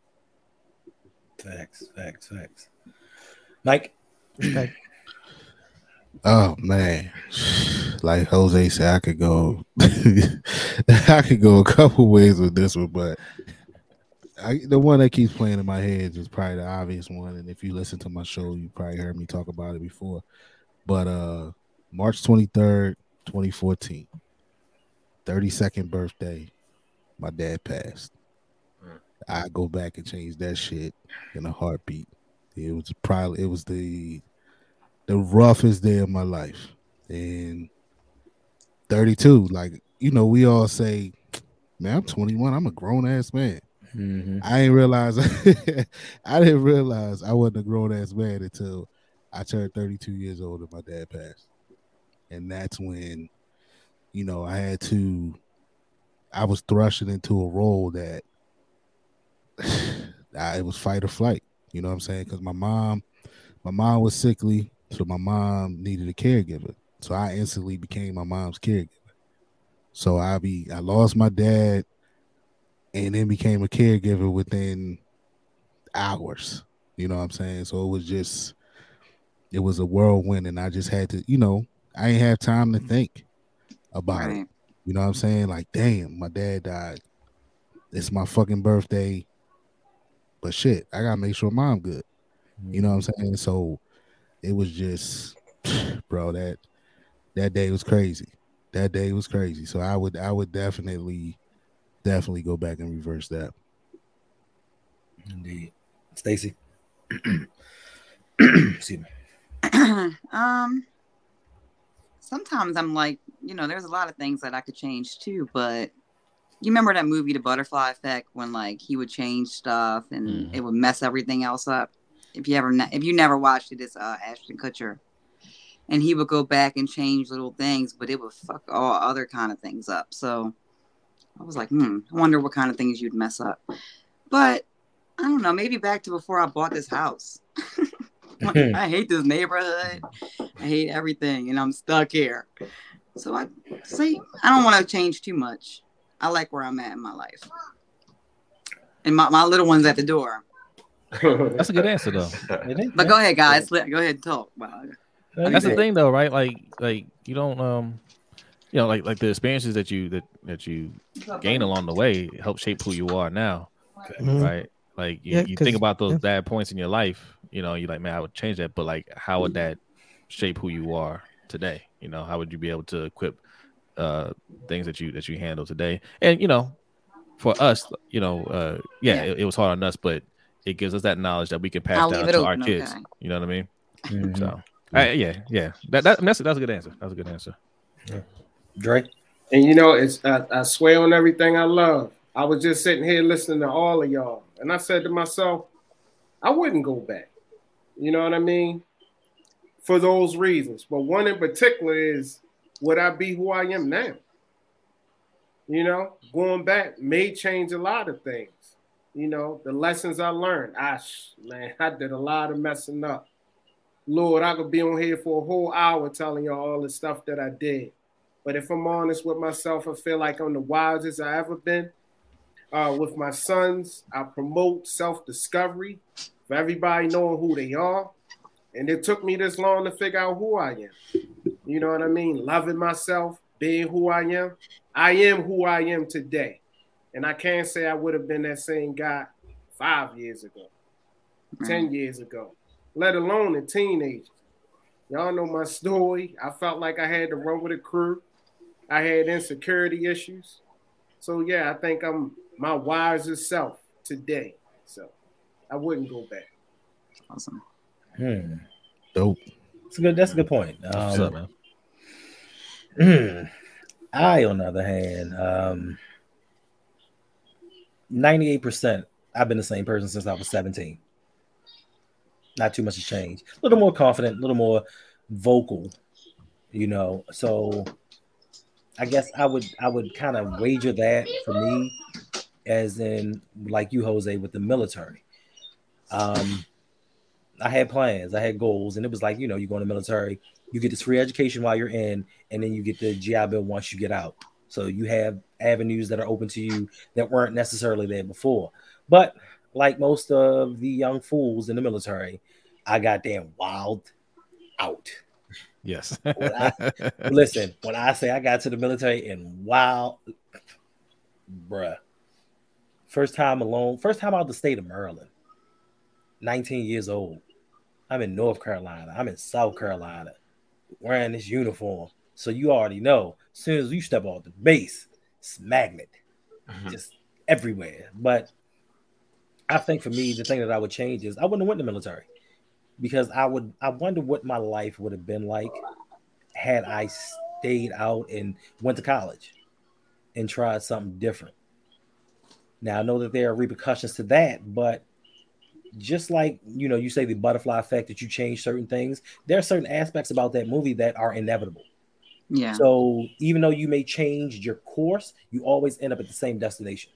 [SPEAKER 1] facts facts facts mike
[SPEAKER 4] Oh man, like Jose said, I could go, I could go a couple ways with this one, but I, the one that keeps playing in my head is probably the obvious one. And if you listen to my show, you probably heard me talk about it before. But uh March twenty third, twenty fourteen, 32nd birthday, my dad passed. I go back and change that shit in a heartbeat. It was probably it was the the roughest day of my life. And 32, like, you know, we all say, man, I'm 21. I'm a grown ass man. Mm-hmm. I didn't realize I didn't realize I wasn't a grown ass man until I turned 32 years old and my dad passed. And that's when, you know, I had to I was thrusting into a role that I, it was fight or flight. You know what I'm saying? Because my mom my mom was sickly, so my mom needed a caregiver. So I instantly became my mom's caregiver. So I be I lost my dad and then became a caregiver within hours. You know what I'm saying? So it was just it was a whirlwind and I just had to, you know, I ain't have time to think about it. You know what I'm saying? Like, damn, my dad died. It's my fucking birthday. But shit, I gotta make sure mom good. You know what I'm saying? So it was just bro, that that day was crazy. That day was crazy. So I would I would definitely definitely go back and reverse that.
[SPEAKER 1] Indeed. Stacy. Excuse me.
[SPEAKER 2] um sometimes I'm like, you know, there's a lot of things that I could change too, but you remember that movie The Butterfly Effect when like he would change stuff and
[SPEAKER 5] Mhm.
[SPEAKER 2] it would mess everything else up. If you ever if you never watched it, it's uh Ashton Kutcher. And he would go back and change little things, but it would fuck all other kind of things up. So I was like, hmm, I wonder what kind of things you'd mess up. But I don't know, maybe back to before I bought this house. Like, I hate this neighborhood. I hate everything, and I'm stuck here. So I see, I don't want to change too much. I like where I'm at in my life, and my, my little one's at the door.
[SPEAKER 5] That's a good answer though.
[SPEAKER 2] But go ahead, guys. Let, go ahead and talk. Wow.
[SPEAKER 5] That's the thing though, right? Like like you don't um you know, like like the experiences that you that that you gain along the way help shape who you are now,
[SPEAKER 7] Mhm.
[SPEAKER 5] right? Like you,
[SPEAKER 7] Yeah,
[SPEAKER 5] you
[SPEAKER 7] 'cause-
[SPEAKER 5] think about those
[SPEAKER 7] yeah.
[SPEAKER 5] bad points in your life, you know, you're like, man, I would change that, but like how would that shape who you are today? You know, how would you be able to equip uh things that you that you handle today? And you know, for us, you know, uh yeah,
[SPEAKER 2] Yeah.
[SPEAKER 5] It, it was hard on us, but it gives us that knowledge that we can pass
[SPEAKER 2] I'll
[SPEAKER 5] down
[SPEAKER 2] leave it
[SPEAKER 5] to our kids.
[SPEAKER 2] okay.
[SPEAKER 5] You know what I mean?
[SPEAKER 1] Mhm.
[SPEAKER 5] So, I, yeah, yeah, that, that that's that's a good answer. That's a good answer.
[SPEAKER 1] Dre.
[SPEAKER 6] And you know, it's I, I swear on everything I love. I was just sitting here listening to all of y'all, and I said to myself, I wouldn't go back. You know what I mean? For those reasons. But one in particular is would I be who I am now? You know, going back may change a lot of things. You know, the lessons I learned. I man, I did a lot of messing up. Lord, I could be on here for a whole hour telling y'all all the stuff that I did. But if I'm honest with myself, I feel like I'm the wisest I ever been. Uh, with my sons, I promote self-discovery for everybody knowing who they are. And it took me this long to figure out who I am. You know what I mean? Loving myself, being who I am. I am who I am today. And I can't say I would have been that same guy five years ago, 10 years ago, let alone a teenager. Y'all know my story. I felt like I had to run with a crew. I had insecurity issues. So yeah, I think I'm my wisest self today. So I wouldn't go back.
[SPEAKER 2] Awesome.
[SPEAKER 1] Hmm.
[SPEAKER 4] Dope.
[SPEAKER 1] That's a good. That's a good point.
[SPEAKER 5] What's up,
[SPEAKER 1] Um,
[SPEAKER 5] man?
[SPEAKER 1] I, on the other hand, um, ninety-eight percent. I've been the same person since I was seventeen. Not too much has changed. A little more confident, a little more vocal, you know. So, I guess I would I would kind of wager that for me, as in like you, Jose, with the military. Um, I had plans, I had goals, and it was like, you know, you go in the military, you get this free education while you're in, and then you get the GI Bill once you get out. So you have avenues that are open to you that weren't necessarily there before. But like most of the young fools in the military, I got damn wild out.
[SPEAKER 5] Yes.
[SPEAKER 1] Listen, when I say I got to the military and wild, bruh, first time alone, first time out of the state of Maryland, 19 years old. I'm in North Carolina. I'm in South Carolina wearing this uniform. So you already know, as soon as you step off the base, it's magnet mm-hmm. just everywhere. But I think for me, the thing that I would change is I wouldn't have went in the military because I would I wonder what my life would have been like had I stayed out and went to college and tried something different. Now I know that there are repercussions to that, but just like you know, you say the butterfly effect that you change certain things, there are certain aspects about that movie that are inevitable.
[SPEAKER 2] Yeah.
[SPEAKER 1] So even though you may change your course, you always end up at the same destination.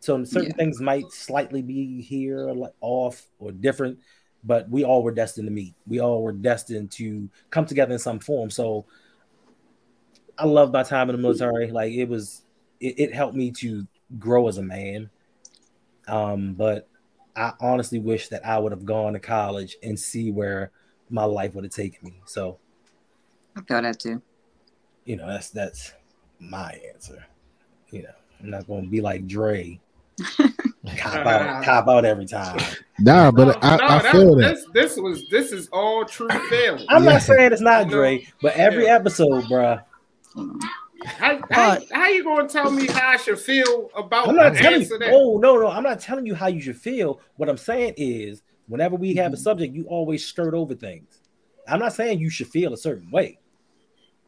[SPEAKER 1] So certain
[SPEAKER 2] Yeah.
[SPEAKER 1] things might slightly be here like off or different, but we all were destined to meet. We all were destined to come together in some form. So I love my time in the military. Like it was, it, it helped me to grow as a man. Um, but I honestly wish that I would have gone to college and see where my life would have taken me. So
[SPEAKER 2] I feel that too.
[SPEAKER 1] you know, that's that's my answer. You know, I'm not gonna be like Dre, cop out, cop out every time.
[SPEAKER 4] Nah, but I,
[SPEAKER 6] No,
[SPEAKER 4] I feel that.
[SPEAKER 6] This, this was this is all true feeling.
[SPEAKER 1] I'm
[SPEAKER 4] Yeah.
[SPEAKER 1] not saying it's not
[SPEAKER 6] You
[SPEAKER 1] Dre, but every
[SPEAKER 6] yeah.
[SPEAKER 1] episode, bruh. Mm.
[SPEAKER 6] How, how, how you gonna tell me how I should feel about
[SPEAKER 1] I'm not
[SPEAKER 6] the
[SPEAKER 1] telling
[SPEAKER 6] answer
[SPEAKER 1] you.
[SPEAKER 6] that?
[SPEAKER 1] Oh no, no, I'm not telling you how you should feel. What I'm saying is, whenever we have a subject, you always skirt over things. I'm not saying you should feel a certain way.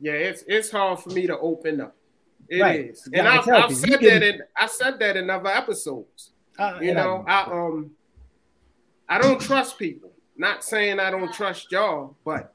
[SPEAKER 6] Yeah, it's it's hard for me to open up. It is,
[SPEAKER 1] Right. Yeah,
[SPEAKER 6] and
[SPEAKER 1] I can
[SPEAKER 6] I've, I've
[SPEAKER 1] 'cause
[SPEAKER 6] said
[SPEAKER 1] you can-
[SPEAKER 6] that in I said that in other episodes.
[SPEAKER 1] Uh,
[SPEAKER 6] You
[SPEAKER 1] and I-
[SPEAKER 6] know, I um, I don't trust people. Not saying I don't trust y'all, but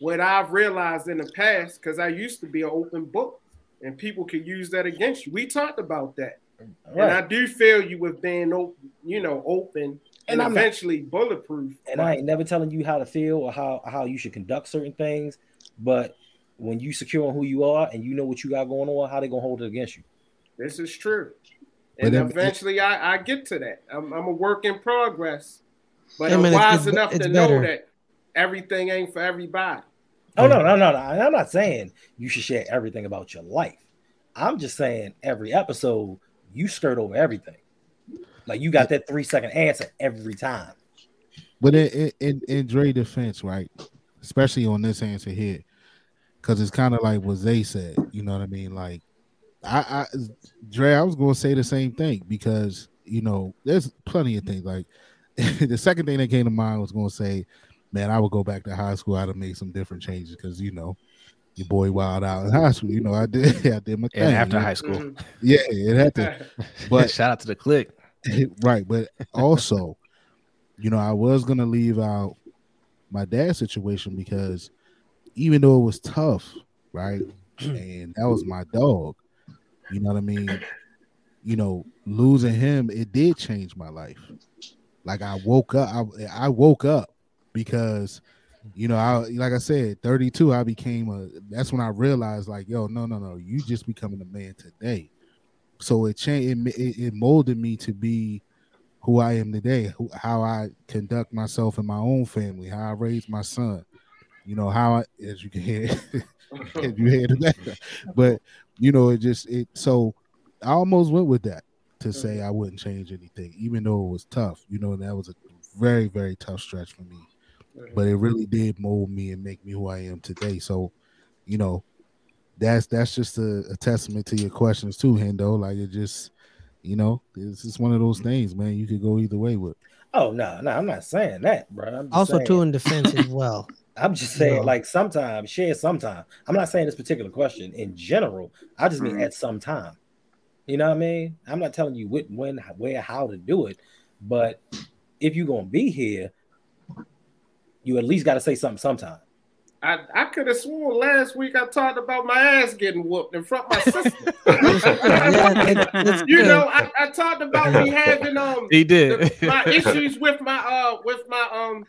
[SPEAKER 6] what I've realized in the past, because I used to be an open book, and people can use that against you. We talked about that, and I do feel you with being open, you know, open
[SPEAKER 1] And
[SPEAKER 6] and,
[SPEAKER 1] I'm not-
[SPEAKER 6] eventually bulletproof.
[SPEAKER 1] and I ain't never telling you how to feel or how how you should conduct certain things, but when you secure on who you are and you know what you got going on, how they gonna hold it against you?
[SPEAKER 6] This is true. And
[SPEAKER 4] then-
[SPEAKER 6] eventually I, I get to that. I'm, I'm a work in progress. But
[SPEAKER 7] Yeah,
[SPEAKER 6] I'm wise
[SPEAKER 7] it's-
[SPEAKER 6] enough
[SPEAKER 7] it's
[SPEAKER 6] to know that everything ain't for everybody.
[SPEAKER 1] Oh no, no, no, no. I'm not saying you should share everything about your life. I'm just saying every episode you skirt over everything. Like you got that three second answer every time.
[SPEAKER 4] But in in, in, Dre defense, right? Especially on this answer here, because it's kind of like what they said. You know what I mean? Like, I, I, Dre, I was going to say the same thing because you know there's plenty of things. Like the second thing that came to mind was going to say, man, I would go back to high school. I'd have made some different changes because you know your boy wild out in high school. You know, I did, I did my thing.
[SPEAKER 5] And after
[SPEAKER 4] you know?
[SPEAKER 5] high school,
[SPEAKER 6] Mhm.
[SPEAKER 4] yeah, it had to. But
[SPEAKER 5] shout out to the click.
[SPEAKER 4] right, but also, you know, I was gonna leave out my dad's situation because even though it was tough, right, and that was my dog, you know what I mean. You know, losing him, it did change my life. Like I woke up, I, I woke up because, you know, I like I said, 32, I became a. That's when I realized, like, yo, no, no, no, you just becoming a man today so it changed it, it, molded me to be who i am today who, how i conduct myself in my own family how i raise my son you know how i as you can hear as you hear that but you know it just it so i almost went with that to say i wouldn't change anything even though it was tough you know that was a very very tough stretch for me but it really did mold me and make me who i am today so you know that's that's just a, a testament to your questions too, Hendo. Like it just, you know, it's just one of those things, man. You could go either way with.
[SPEAKER 1] Oh no, no, I'm not saying that, bro. I'm just
[SPEAKER 7] Also,
[SPEAKER 1] saying,
[SPEAKER 7] too, in defense as well.
[SPEAKER 1] I'm just saying,
[SPEAKER 7] Yeah.
[SPEAKER 1] like sometimes share sometime. I'm not saying this particular question in general. I just mean
[SPEAKER 2] Mhm.
[SPEAKER 1] at some time. You know what I mean? I'm not telling you what, when, where, how to do it, but if you're gonna be here, you at least got to say something sometime.
[SPEAKER 6] I, I could have sworn last week I talked about my ass getting whooped in front of my sister.
[SPEAKER 7] Yeah, it-
[SPEAKER 6] you
[SPEAKER 7] good.
[SPEAKER 6] know, I, I talked about me having um
[SPEAKER 5] He did.
[SPEAKER 6] the- my issues with my uh with my um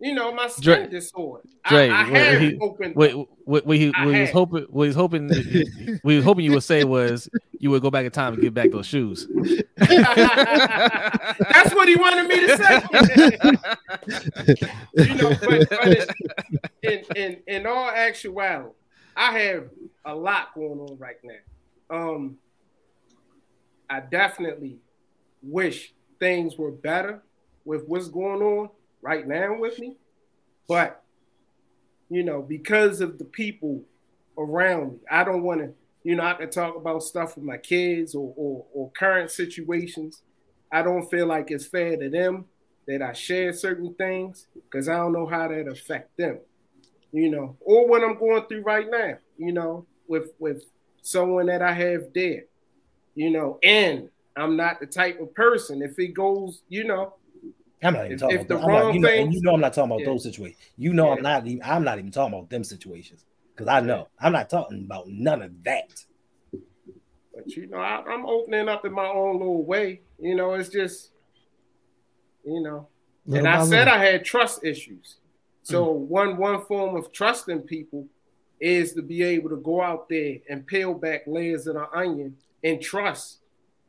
[SPEAKER 6] you know my skin
[SPEAKER 5] Dre-
[SPEAKER 6] disorder.
[SPEAKER 5] Dre,
[SPEAKER 6] I, I
[SPEAKER 5] what he-
[SPEAKER 6] opened.
[SPEAKER 5] What, what, what he, what he was
[SPEAKER 6] had.
[SPEAKER 5] hoping, what he was hoping, he was hoping you would say was you would go back in time and get back those shoes.
[SPEAKER 6] That's what he wanted me to say. you know, but, but in, in in all actuality, I have a lot going on right now. Um, I definitely wish things were better with what's going on right now with me, but you know, because of the people around me, I don't want to. You know, I can talk about stuff with my kids or, or or current situations. I don't feel like it's fair to them that I share certain things because I don't know how that affect them. You know, or what I'm going through right now. You know, with with someone that I have there. You know, and I'm not the type of person if it goes. You know,
[SPEAKER 1] I'm not even talking
[SPEAKER 6] if
[SPEAKER 1] about
[SPEAKER 6] the
[SPEAKER 1] I'm not- you know,
[SPEAKER 6] thing-
[SPEAKER 1] and you know I'm not talking about
[SPEAKER 6] Yeah.
[SPEAKER 1] those situations. You know I'm not even I'm not even talking about them situations because I know I'm not talking about none of that.
[SPEAKER 6] but you know, I, I'm opening up in my own little way. You know, it's just, you know,
[SPEAKER 7] Little
[SPEAKER 6] and I
[SPEAKER 7] by
[SPEAKER 6] said
[SPEAKER 7] little.
[SPEAKER 6] I had trust issues. So mm. one one form of trusting people is to be able to go out there and peel back layers of the onion and trust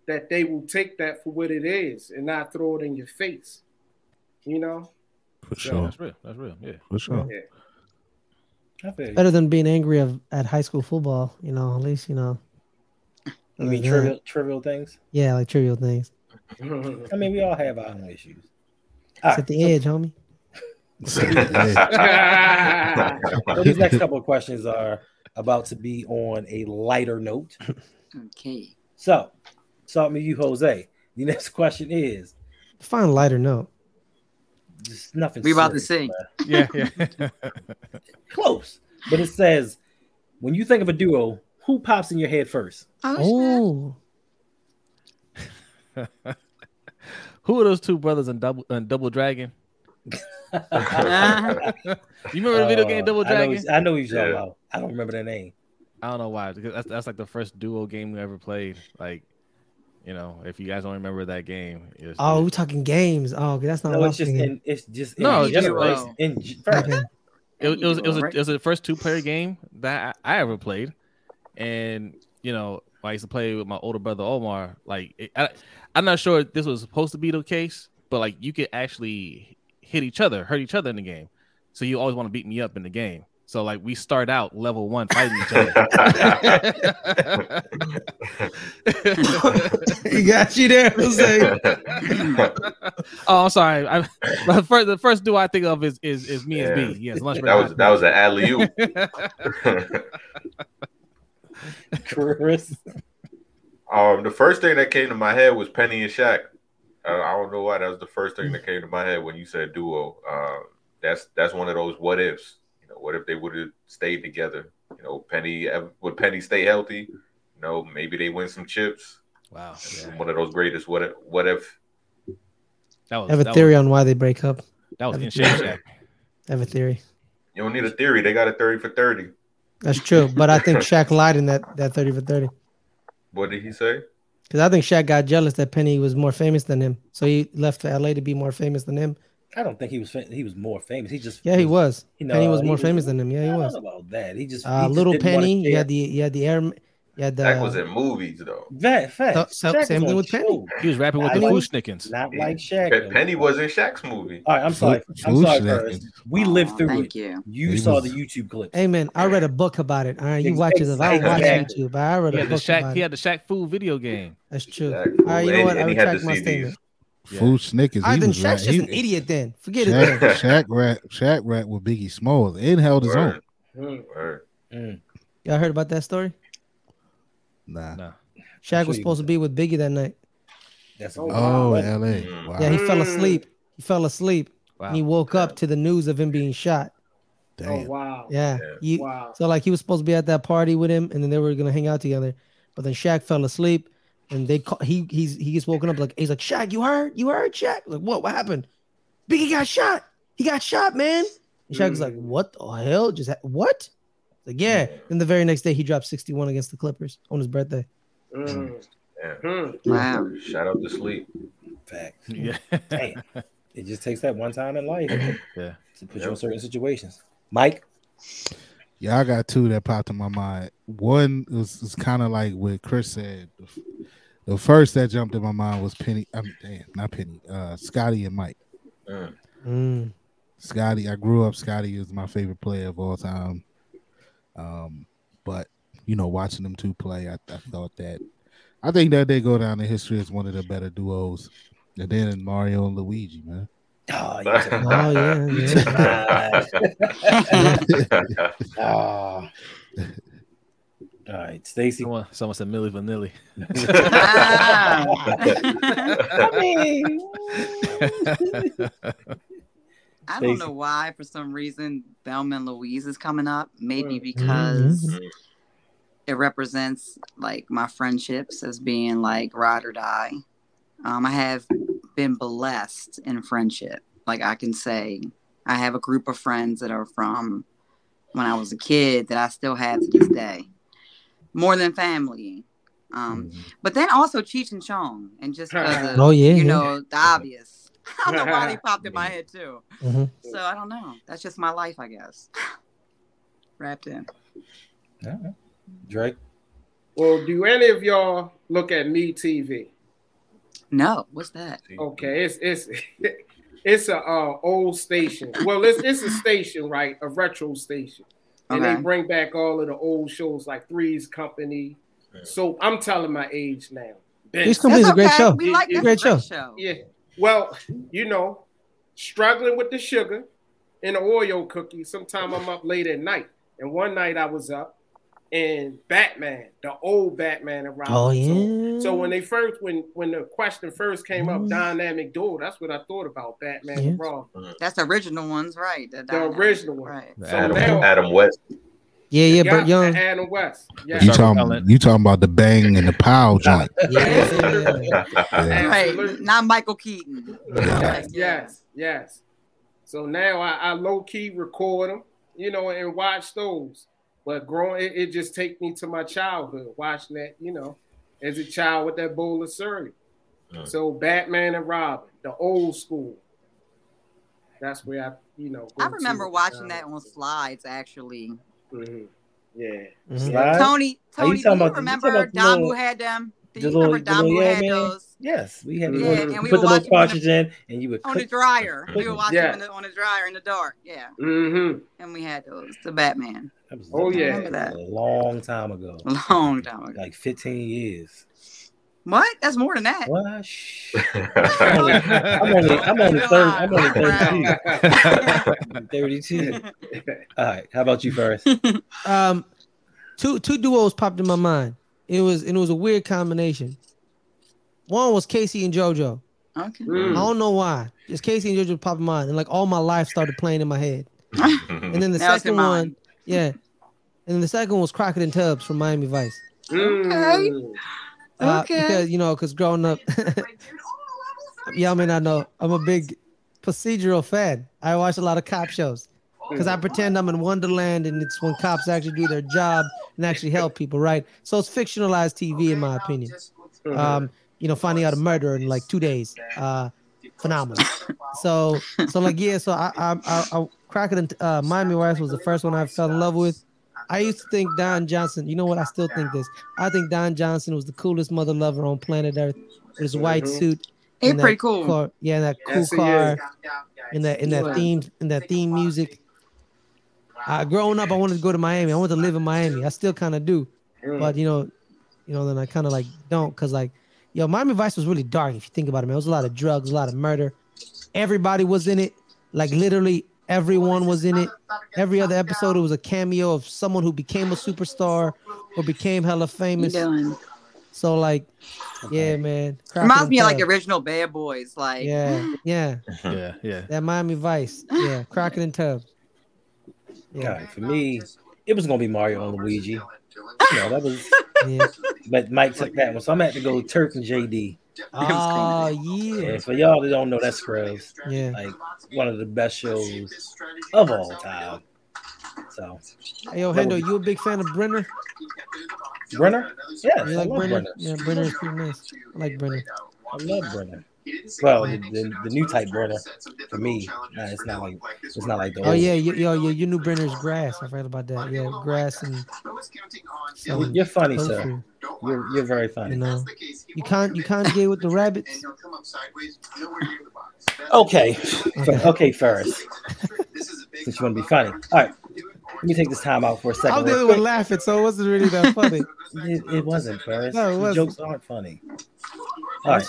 [SPEAKER 6] that they will take that for what it is and not throw it in your face. You know?
[SPEAKER 4] For
[SPEAKER 6] So-
[SPEAKER 4] sure.
[SPEAKER 5] That's real. That's real. Yeah.
[SPEAKER 4] For sure.
[SPEAKER 1] I feel
[SPEAKER 7] better than being angry of, at high school football. You know, at least you know.
[SPEAKER 1] You mean
[SPEAKER 7] Yeah.
[SPEAKER 1] trivial, trivial things?
[SPEAKER 7] Yeah, like trivial things.
[SPEAKER 1] I mean, we all have our own issues.
[SPEAKER 7] It's
[SPEAKER 1] All
[SPEAKER 7] at
[SPEAKER 1] right,
[SPEAKER 7] the edge, homie.
[SPEAKER 1] so these next couple of questions are about to be on a lighter note.
[SPEAKER 2] Okay.
[SPEAKER 1] So, start me, you, Jose. The next question is
[SPEAKER 7] Find a lighter note.
[SPEAKER 1] Just nothing.
[SPEAKER 2] We about to
[SPEAKER 1] serious,
[SPEAKER 2] sing.
[SPEAKER 5] Yeah. Yeah.
[SPEAKER 1] Close, but it says when you think of a duo, who pops in your head first?
[SPEAKER 2] Oh,
[SPEAKER 7] Oh,
[SPEAKER 5] Who are those two brothers in Double in Double Dragon? You remember the video
[SPEAKER 1] Uh,
[SPEAKER 5] game Double Dragon?
[SPEAKER 1] I know he's talking
[SPEAKER 3] Yeah.
[SPEAKER 1] about. I don't remember their name.
[SPEAKER 5] I don't know why. Because that's, that's like the first duo game we ever played. Like, you know, if you guys don't remember that game, it's,
[SPEAKER 7] oh, we're talking games. Oh, that's not
[SPEAKER 1] No,
[SPEAKER 7] what I
[SPEAKER 1] it's
[SPEAKER 7] was
[SPEAKER 1] just in, it's just
[SPEAKER 5] No,
[SPEAKER 1] in
[SPEAKER 5] just
[SPEAKER 1] general.
[SPEAKER 2] like- uh,
[SPEAKER 1] in, g-
[SPEAKER 7] Okay.
[SPEAKER 5] it, it was it was, a, it was the first two player game that I, I ever played, and you know I used to play with my older brother Omar. Like it, I, I'm not sure if this was supposed to be the case, but like you could actually hit each other, hurt each other in the game. So you always want to beat me up in the game. So like we start out level one fighting each other.
[SPEAKER 7] he got you there, Jose.
[SPEAKER 5] oh, I'm sorry. I, the first the first duo I think of is is, is me and
[SPEAKER 3] Yeah.
[SPEAKER 5] B. Yes, lunch break.
[SPEAKER 3] that was that was an alley oop.
[SPEAKER 1] Chris.
[SPEAKER 3] um, the first thing that came to my head was Penny and Shaq. Uh, I don't know why that was the first thing that came to my head when you said duo. Uh, that's that's one of those what ifs. You know, what if they would have stayed together? You know, Penny would Penny stay healthy? You know, maybe they win some chips.
[SPEAKER 5] wow. Yeah.
[SPEAKER 3] One of those greatest what if, what if
[SPEAKER 5] That was
[SPEAKER 7] I have a
[SPEAKER 5] that
[SPEAKER 7] theory
[SPEAKER 5] Was,
[SPEAKER 7] on why they break up.
[SPEAKER 5] that was
[SPEAKER 7] I have
[SPEAKER 5] in
[SPEAKER 7] a theory. I have a theory.
[SPEAKER 3] you don't need a theory. They got a 30 for 30.
[SPEAKER 7] That's true, but I think Shaq lied in that that thirty for thirty
[SPEAKER 3] What did he say?
[SPEAKER 7] because I think Shaq got jealous that Penny was more famous than him, so he left for LA to be more famous than him.
[SPEAKER 1] I don't think he was. fa- He was more famous. He just.
[SPEAKER 7] Yeah, he was.
[SPEAKER 1] You
[SPEAKER 7] Penny was
[SPEAKER 1] he
[SPEAKER 7] more
[SPEAKER 1] was-
[SPEAKER 7] famous than him. Yeah,
[SPEAKER 1] I
[SPEAKER 7] he
[SPEAKER 1] don't
[SPEAKER 7] was.
[SPEAKER 1] know about that. He just. he
[SPEAKER 7] Uh,
[SPEAKER 1] just
[SPEAKER 7] little
[SPEAKER 1] didn't
[SPEAKER 7] Penny, you had the you had the air, you had the.
[SPEAKER 3] That was in movies though.
[SPEAKER 1] That fact.
[SPEAKER 7] So-
[SPEAKER 1] Shaq
[SPEAKER 7] same thing with Penny.
[SPEAKER 1] shows.
[SPEAKER 5] He was rapping with
[SPEAKER 1] I
[SPEAKER 5] the
[SPEAKER 1] know-
[SPEAKER 5] Fu-Schnickens.
[SPEAKER 1] Not like Shaq.
[SPEAKER 3] Pe- Penny was in Shaq's movie.
[SPEAKER 1] All right, I'm sorry. I'm sorry,
[SPEAKER 4] snacking.
[SPEAKER 1] Curtis. We lived
[SPEAKER 2] Aw,
[SPEAKER 1] through
[SPEAKER 2] Thank
[SPEAKER 1] it.
[SPEAKER 2] you.
[SPEAKER 1] You
[SPEAKER 4] He
[SPEAKER 1] saw
[SPEAKER 4] was-
[SPEAKER 1] the YouTube clips.
[SPEAKER 7] Hey man, I read a book about it. All right, you watch it. I don't watch YouTube, but I read
[SPEAKER 5] He
[SPEAKER 7] a book
[SPEAKER 5] Shaq.
[SPEAKER 7] about
[SPEAKER 5] He
[SPEAKER 7] it.
[SPEAKER 5] had the Shaq Fu video game.
[SPEAKER 7] That's true. All right, you know what? I
[SPEAKER 3] and he had
[SPEAKER 7] retract my statement.
[SPEAKER 5] Yeah.
[SPEAKER 4] Fu-Schnickens.
[SPEAKER 7] I
[SPEAKER 4] he
[SPEAKER 7] think
[SPEAKER 4] was
[SPEAKER 7] Shaq's
[SPEAKER 4] rap-
[SPEAKER 7] just
[SPEAKER 4] he-
[SPEAKER 7] an idiot. Then forget it.
[SPEAKER 4] Shaq,
[SPEAKER 7] Then.
[SPEAKER 4] Shaq rap, Shaq rap with Biggie Smalls and held his own.
[SPEAKER 6] Mm.
[SPEAKER 3] Word.
[SPEAKER 1] Mm.
[SPEAKER 7] Y'all heard about that story?
[SPEAKER 4] Nah.
[SPEAKER 5] Nah.
[SPEAKER 7] Shaq
[SPEAKER 1] sure
[SPEAKER 7] was
[SPEAKER 1] you
[SPEAKER 7] supposed to be with Biggie that night.
[SPEAKER 1] That's
[SPEAKER 6] Oh,
[SPEAKER 1] good
[SPEAKER 4] Oh,
[SPEAKER 1] one.
[SPEAKER 4] L.A.
[SPEAKER 3] Mm.
[SPEAKER 4] Wow.
[SPEAKER 7] Yeah, he fell asleep. He fell asleep.
[SPEAKER 5] Wow.
[SPEAKER 7] And he woke up to the news of him being shot.
[SPEAKER 6] Oh wow.
[SPEAKER 7] Yeah.
[SPEAKER 3] Yeah.
[SPEAKER 7] He-
[SPEAKER 6] Wow.
[SPEAKER 7] So like he was supposed to be at that party with him, and then they were gonna hang out together. But then Shaq fell asleep, and they call, he he's he gets woken up like he's like Shaq, you heard? You heard Shaq? Like what? What happened? Biggie got shot. He got shot, man. And Shaq was like,
[SPEAKER 6] Mm.
[SPEAKER 7] what the hell? Just ha- what? Like yeah. Then the very next day he dropped 61 against the Clippers on his birthday.
[SPEAKER 6] Mm.
[SPEAKER 3] Yeah.
[SPEAKER 6] Mm.
[SPEAKER 2] Wow.
[SPEAKER 3] Shout out to sleep.
[SPEAKER 1] Fact.
[SPEAKER 5] Yeah.
[SPEAKER 1] Damn. It just takes that one time in life
[SPEAKER 5] Yeah.
[SPEAKER 1] to put you in certain situations. Mike,
[SPEAKER 4] Yeah, I got two that popped in my mind. One was, was kind of like what Chris said. The, first that jumped in my mind was Penny. I'm damn, not Penny. Uh, Scotty and Mike.
[SPEAKER 3] Mm.
[SPEAKER 7] Mm.
[SPEAKER 4] Scotty, I grew up. Scotty is my favorite player of all time. Um, but you know, watching them two play, I, I thought that I think that they go down in history as one of the better duos. And then Mario and Luigi, man.
[SPEAKER 1] oh, you
[SPEAKER 7] Oh yeah, yeah.
[SPEAKER 1] Ah. All right, Stacy.
[SPEAKER 5] Someone, someone said Milli Vanilli.
[SPEAKER 2] Ah.
[SPEAKER 1] I mean,
[SPEAKER 2] I don't know why, for some reason, Thelma and Louise is coming up. Maybe
[SPEAKER 6] Mm.
[SPEAKER 2] because
[SPEAKER 3] Mhm.
[SPEAKER 2] it represents like my friendships as being like ride or die. Um, I have been blessed in friendship. Like I can say, I have a group of friends that are from when I was a kid that I still have to this day, more than family. Um,
[SPEAKER 4] Mhm.
[SPEAKER 2] but then also Cheech and Chong, and just because
[SPEAKER 7] Oh, yeah,
[SPEAKER 2] you
[SPEAKER 7] yeah.
[SPEAKER 2] know the obvious. I don't know why they popped in my head too.
[SPEAKER 7] Mhm.
[SPEAKER 2] So I don't know. That's just my life, I guess. Wrapped in.
[SPEAKER 1] All right. Drake.
[SPEAKER 6] Well, do any of y'all look at Me TV?
[SPEAKER 2] No, what's that?
[SPEAKER 6] Okay, it's it's it's a uh, old station. Well, it's it's a station, right? A retro station, and they bring back all of the old shows like Three's Company. So I'm telling my age now. Ben-
[SPEAKER 7] Three's Company is a great
[SPEAKER 2] okay.
[SPEAKER 7] show.
[SPEAKER 2] We like
[SPEAKER 6] Yeah,
[SPEAKER 2] that's
[SPEAKER 7] great
[SPEAKER 2] a
[SPEAKER 7] show.
[SPEAKER 6] Yeah. Well, you know, struggling with the sugar and the Oreo cookie. Sometime I'm up late at night, and one night I was up, and Batman, the old Batman, arrived.
[SPEAKER 7] Oh yeah.
[SPEAKER 6] So when they first, when when the question first came up,
[SPEAKER 7] Mm.
[SPEAKER 6] dynamic duo, that's what I thought about Batman
[SPEAKER 7] Yeah.
[SPEAKER 6] and Robin,
[SPEAKER 2] That's the original ones, right?
[SPEAKER 6] the
[SPEAKER 2] dynamic,
[SPEAKER 6] original one.
[SPEAKER 2] Right.
[SPEAKER 6] So
[SPEAKER 3] Adam,
[SPEAKER 6] now,
[SPEAKER 3] Adam West.
[SPEAKER 7] yeah, yeah,
[SPEAKER 6] yeah,
[SPEAKER 7] Burt Young.
[SPEAKER 6] Adam West, yeah,
[SPEAKER 4] You
[SPEAKER 5] Sorry,
[SPEAKER 4] talking you talking about the bang and the pow joint?
[SPEAKER 7] Yeah.
[SPEAKER 4] Yeah.
[SPEAKER 2] Right. Not Michael Keaton.
[SPEAKER 6] yes, yes, yes. So now I, I low key record them, you know, and watch those. But growing, it, it just take me to my childhood, watching that, you know, as a child with that bowl of cereal.
[SPEAKER 3] Mm.
[SPEAKER 6] So Batman and Robin, the old school. That's where I, you know.
[SPEAKER 2] I remember watching that on slides actually.
[SPEAKER 6] Mhm. Yeah.
[SPEAKER 7] Mhm.
[SPEAKER 1] Slide?
[SPEAKER 2] Tony,
[SPEAKER 1] Are you
[SPEAKER 2] Tony, do you
[SPEAKER 1] about the- you
[SPEAKER 2] remember
[SPEAKER 1] talking about the
[SPEAKER 2] Dom who had them? Do you
[SPEAKER 1] little-
[SPEAKER 2] remember Dom
[SPEAKER 1] little
[SPEAKER 2] who
[SPEAKER 1] yeah
[SPEAKER 2] had
[SPEAKER 1] man?
[SPEAKER 2] those
[SPEAKER 1] Yes, we had.
[SPEAKER 6] Yeah,
[SPEAKER 1] you
[SPEAKER 6] and
[SPEAKER 2] we
[SPEAKER 1] put the little
[SPEAKER 2] watching
[SPEAKER 1] cartridge in, and you would
[SPEAKER 2] on the
[SPEAKER 1] click.
[SPEAKER 2] dryer? We
[SPEAKER 1] click
[SPEAKER 2] were
[SPEAKER 1] them.
[SPEAKER 2] watching
[SPEAKER 6] Yeah.
[SPEAKER 2] the, on the dryer in the dark. Yeah,
[SPEAKER 6] Mm-hmm.
[SPEAKER 2] and we had those. The Batman.
[SPEAKER 1] That was
[SPEAKER 6] Oh, yeah.
[SPEAKER 2] remember that.
[SPEAKER 1] a long time ago,
[SPEAKER 2] long time ago.
[SPEAKER 1] like 15 years.
[SPEAKER 2] What? That's more than that.
[SPEAKER 1] What? Shh. I'm only, I'm only, I'm only 30, I'm only 32. 32. All right, how about you first?
[SPEAKER 7] Um, two two duos popped in my mind. It was and it was a weird combination. One was K-Ci and JoJo.
[SPEAKER 2] Okay.
[SPEAKER 7] I
[SPEAKER 6] Mm.
[SPEAKER 7] don't know why. Just K-Ci and JoJo popped in my mind, and like all my life started playing in my head. And then the
[SPEAKER 2] Now
[SPEAKER 7] second one, yeah, and the second one was Crockett and Tubbs from Miami Vice.
[SPEAKER 6] Mm.
[SPEAKER 7] Uh,
[SPEAKER 2] Okay.
[SPEAKER 7] Because you know, because growing up, y'all may not know, I'm a big procedural fan. I watch a lot of cop shows because I pretend I'm in Wonderland, and it's when cops actually do their job and actually help people, right? So it's fictionalized TV, in my opinion.
[SPEAKER 6] Mhm.
[SPEAKER 7] Um, you know, finding out a murder in like two days, uh, phenomenal. So, so like, yeah. So I, I, I, I Crockett and uh, Miami Vice was the first one I fell in love with. I used to think Don Johnson. You know what? I still think this. I think Don Johnson was the coolest mother lover on planet Earth with his white
[SPEAKER 6] Mhm.
[SPEAKER 7] suit.
[SPEAKER 2] He's
[SPEAKER 7] that
[SPEAKER 2] pretty cool.
[SPEAKER 7] Car, yeah, that cool
[SPEAKER 6] Yes, he
[SPEAKER 7] car,
[SPEAKER 6] is.
[SPEAKER 7] in that in that theme in that theme music. Uh, growing up, I wanted to go to Miami. I wanted to live in Miami. I still kind of do,
[SPEAKER 6] Mm.
[SPEAKER 7] but you know, you know, then I kind of like don't because like, yo, Miami Vice was really dark if you think about it, man. It was a lot of drugs, a lot of murder. Everybody was in it, like literally everyone was in it. Every other episode, it was a cameo of someone who became a superstar or became hella famous. So like, yeah, man. Crockett
[SPEAKER 2] Reminds me of like the original Bad Boys. Like,
[SPEAKER 7] Yeah, yeah.
[SPEAKER 5] yeah, yeah.
[SPEAKER 7] That Miami Vice. Yeah, Crockett and Tubbs. Yeah,
[SPEAKER 1] God, for me, it was gonna be Mario and Luigi. You know, that was,
[SPEAKER 7] yeah.
[SPEAKER 1] but Mike took that one, so I'm gonna have to go Turk and JD.
[SPEAKER 7] Oh ah, yeah,
[SPEAKER 1] Yeah, for y'all that don't know, that's Scrubs,
[SPEAKER 7] yeah.
[SPEAKER 1] like one of the best shows of all time. So,
[SPEAKER 7] Hey, yo, Hendo, you a big fan of Brenner?
[SPEAKER 1] Brenner, Yeah.
[SPEAKER 7] You like Brenner?
[SPEAKER 1] Brenner.
[SPEAKER 7] Yeah, Brenner is pretty nice. I like Brenner.
[SPEAKER 1] I love Brenner. Well, the, the, the new type Brenner for me, nah, it's not like it's not like the
[SPEAKER 7] Oh
[SPEAKER 1] old.
[SPEAKER 7] yeah, you, yo, yo, your new Brenner is grass. I forgot about that. Yeah, grass and some
[SPEAKER 1] You're funny,
[SPEAKER 7] tofu,
[SPEAKER 1] sir. You're you're very
[SPEAKER 7] You
[SPEAKER 1] funny.
[SPEAKER 7] know, you can't you can't get with the rabbits.
[SPEAKER 1] Okay,
[SPEAKER 7] Okay.
[SPEAKER 1] okay, first, since you want to be funny. All right, let me take this time out for a second.
[SPEAKER 7] I'm the
[SPEAKER 1] real
[SPEAKER 7] one laughing, so it wasn't really that funny.
[SPEAKER 1] It, it wasn't, Ferris.
[SPEAKER 7] No, it wasn't.
[SPEAKER 1] Jokes aren't funny. All right,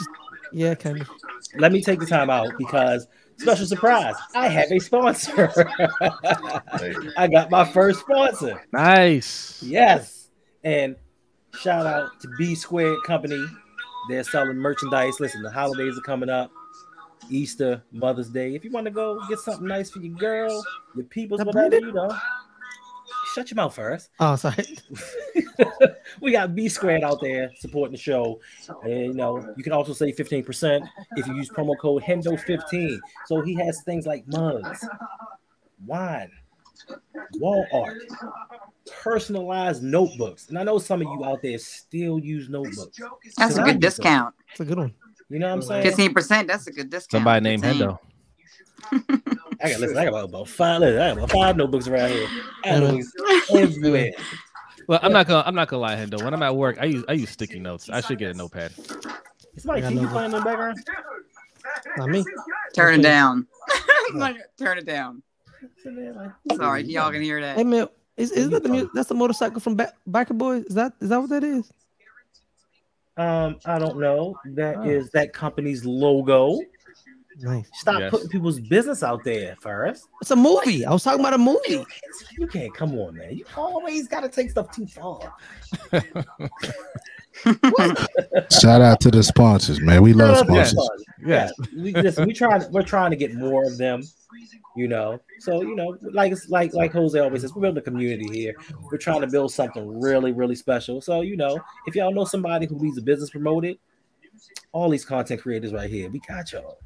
[SPEAKER 7] Yeah, kind of.
[SPEAKER 1] let me take the time out because special surprise, I have a sponsor. I got my first sponsor.
[SPEAKER 5] Nice.
[SPEAKER 1] Yes. And shout out to B Squared Company. They're selling merchandise. Listen, the holidays are coming up. Easter, Mother's Day. If you want to go get something nice for your girl, your peoples, whatever, you know. Shut your mouth first.
[SPEAKER 7] Oh, sorry.
[SPEAKER 1] we got B Squared out there supporting the show. And you know, you can also save 15% if you use promo code Hendo15. So he has things like mugs, wine, wall art, personalized notebooks. And I know some of you out there still use notebooks.
[SPEAKER 2] That's a good discount.
[SPEAKER 7] It's a good one.
[SPEAKER 1] You know what I'm saying?
[SPEAKER 2] Fifteen percent. That's a good discount.
[SPEAKER 5] Somebody named
[SPEAKER 2] 15.
[SPEAKER 5] Hendo.
[SPEAKER 1] I got listen. I got about, about five. Listen, I got about five notebooks around here. I notebooks everywhere.
[SPEAKER 5] Well, I'm not gonna I'm not gonna lie, Hendo. When I'm at work, I use I use sticky notes. I should get a notepad.
[SPEAKER 1] Somebody
[SPEAKER 7] I
[SPEAKER 1] keep
[SPEAKER 7] got
[SPEAKER 1] you playing in the background.
[SPEAKER 7] Not me.
[SPEAKER 2] Turn it down. Turn it down. Sorry, y'all can hear that.
[SPEAKER 7] Hey man, is, is that the mu- that's the motorcycle from ba- Biker Boys? Is that is that what that is?
[SPEAKER 1] Um, I don't know. That is
[SPEAKER 5] Oh.
[SPEAKER 1] that company's logo.
[SPEAKER 7] Nice.
[SPEAKER 1] Stop
[SPEAKER 5] Yes.
[SPEAKER 1] putting people's business out there first.
[SPEAKER 7] It's a movie. I was talking about a movie.
[SPEAKER 1] You can't come on, man. You always gotta take stuff too far.
[SPEAKER 4] Shout out to the sponsors, man. We love sponsors.
[SPEAKER 5] Yeah.
[SPEAKER 1] we just we trying we're trying to get more of them, you know. So you know, like it's like like Jose always says, we're building a community here. We're trying to build something really really special. So you know, if y'all know somebody who needs a business promoted, all these content creators right here, we got y'all.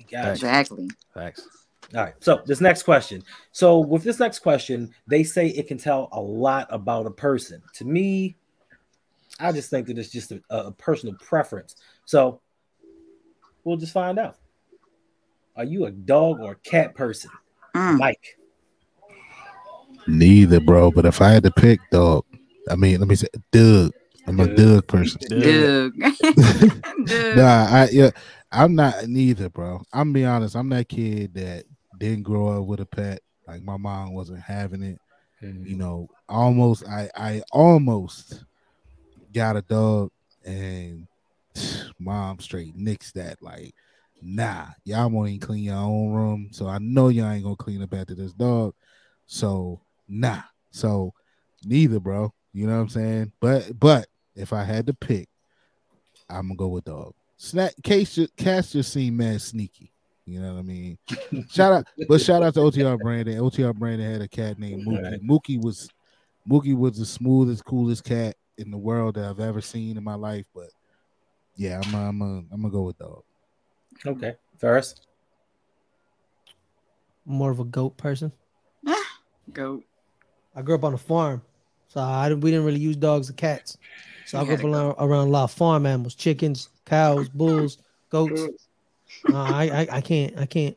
[SPEAKER 1] We got you.
[SPEAKER 2] Exactly.
[SPEAKER 5] Thanks.
[SPEAKER 1] All right. So this next question. So with this next question, they say it can tell a lot about a person. To me, I just think that it's just a, a personal preference. So we'll just find out. Are you a dog or a cat person,
[SPEAKER 2] Mm.
[SPEAKER 1] Mike?
[SPEAKER 4] Neither, bro. But if I had to pick, dog, I mean, let me say, Doug. I'm a
[SPEAKER 1] Doug.
[SPEAKER 4] Doug person.
[SPEAKER 2] Doug. Doug.
[SPEAKER 4] Nah, I yeah, I'm not neither, bro. I'm be honest. I'm that kid that didn't grow up with a pet. Like my mom wasn't having it. Mm-hmm. You know, almost. I I almost got a dog, and mom straight nixed that. Like, nah, y'all won't even clean your own room, so I know y'all ain't gonna clean up after this dog. So nah. So neither, bro. You know what I'm saying? But but if I had to pick, I'm gonna go with dog. Snack case ju- cats just seem mad sneaky. You know what I mean? shout out, but shout out to OTR Brandon. OTR Brandon had a cat named Mookie.
[SPEAKER 1] Right.
[SPEAKER 4] Mookie was Mookie was the smoothest, coolest cat in the world that I've ever seen in my life. But yeah, I'm I'm I'm gonna go with dog.
[SPEAKER 1] Okay. First.
[SPEAKER 7] More of a goat person.
[SPEAKER 2] Ah, goat.
[SPEAKER 7] I grew up on a farm, so I didn't- we didn't really use dogs or cats. So I grew up around, around a lot of farm animals: chickens, cows, bulls, goats. Uh, I, I I can't I can't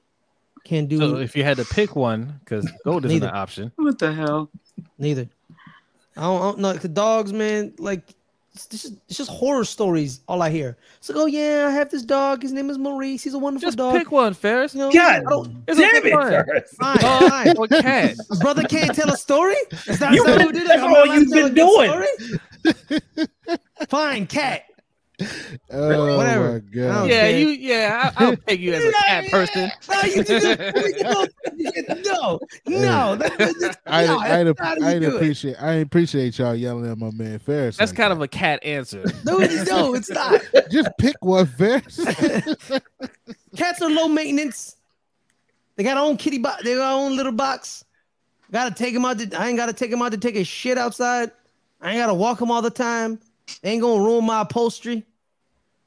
[SPEAKER 7] can't do
[SPEAKER 5] So if you had to pick one, because gold isn't
[SPEAKER 7] Neither.
[SPEAKER 5] an option.
[SPEAKER 2] What the hell?
[SPEAKER 7] neither. I don't, I don't know. The dogs, man, like it's just, it's just horror stories. All I hear. It's like, oh yeah, I have this dog. His name is Maurice. He's a wonderful
[SPEAKER 5] Just
[SPEAKER 7] dog.
[SPEAKER 5] pick one, Ferris.
[SPEAKER 7] You know,
[SPEAKER 1] God
[SPEAKER 7] oh,
[SPEAKER 5] It's a
[SPEAKER 1] damn
[SPEAKER 5] good
[SPEAKER 1] it,
[SPEAKER 5] one.
[SPEAKER 1] Ferris.
[SPEAKER 7] fine,
[SPEAKER 5] Dog
[SPEAKER 7] fine.
[SPEAKER 5] or cat.
[SPEAKER 7] Brother can't tell a story. Is that,
[SPEAKER 1] You-
[SPEAKER 7] is that what we did?
[SPEAKER 1] that's
[SPEAKER 7] Am I
[SPEAKER 1] all
[SPEAKER 7] allowed
[SPEAKER 1] you've been
[SPEAKER 7] doing. Fine, cat.
[SPEAKER 4] Oh
[SPEAKER 7] Whatever.
[SPEAKER 4] my
[SPEAKER 7] I
[SPEAKER 4] god.
[SPEAKER 5] Yeah,
[SPEAKER 7] Okay.
[SPEAKER 5] you. Yeah, I, I'll pick you as a cat person.
[SPEAKER 7] No, you no, no, that, that, that,
[SPEAKER 4] I
[SPEAKER 7] no,
[SPEAKER 4] I
[SPEAKER 7] that's not how
[SPEAKER 4] I
[SPEAKER 7] you it.
[SPEAKER 4] appreciate I appreciate y'all yelling at my man Ferris.
[SPEAKER 5] That's
[SPEAKER 4] like
[SPEAKER 5] kind
[SPEAKER 4] that.
[SPEAKER 5] of a cat answer.
[SPEAKER 7] No, it- no, it's not.
[SPEAKER 4] just pick one Ferris.
[SPEAKER 7] Cats are low maintenance. They got their own kitty box. They got their own little box. Gotta take them out. To, I ain't gotta take them out to take a shit outside. I ain't gotta walk them all the time. They ain't gonna ruin my upholstery.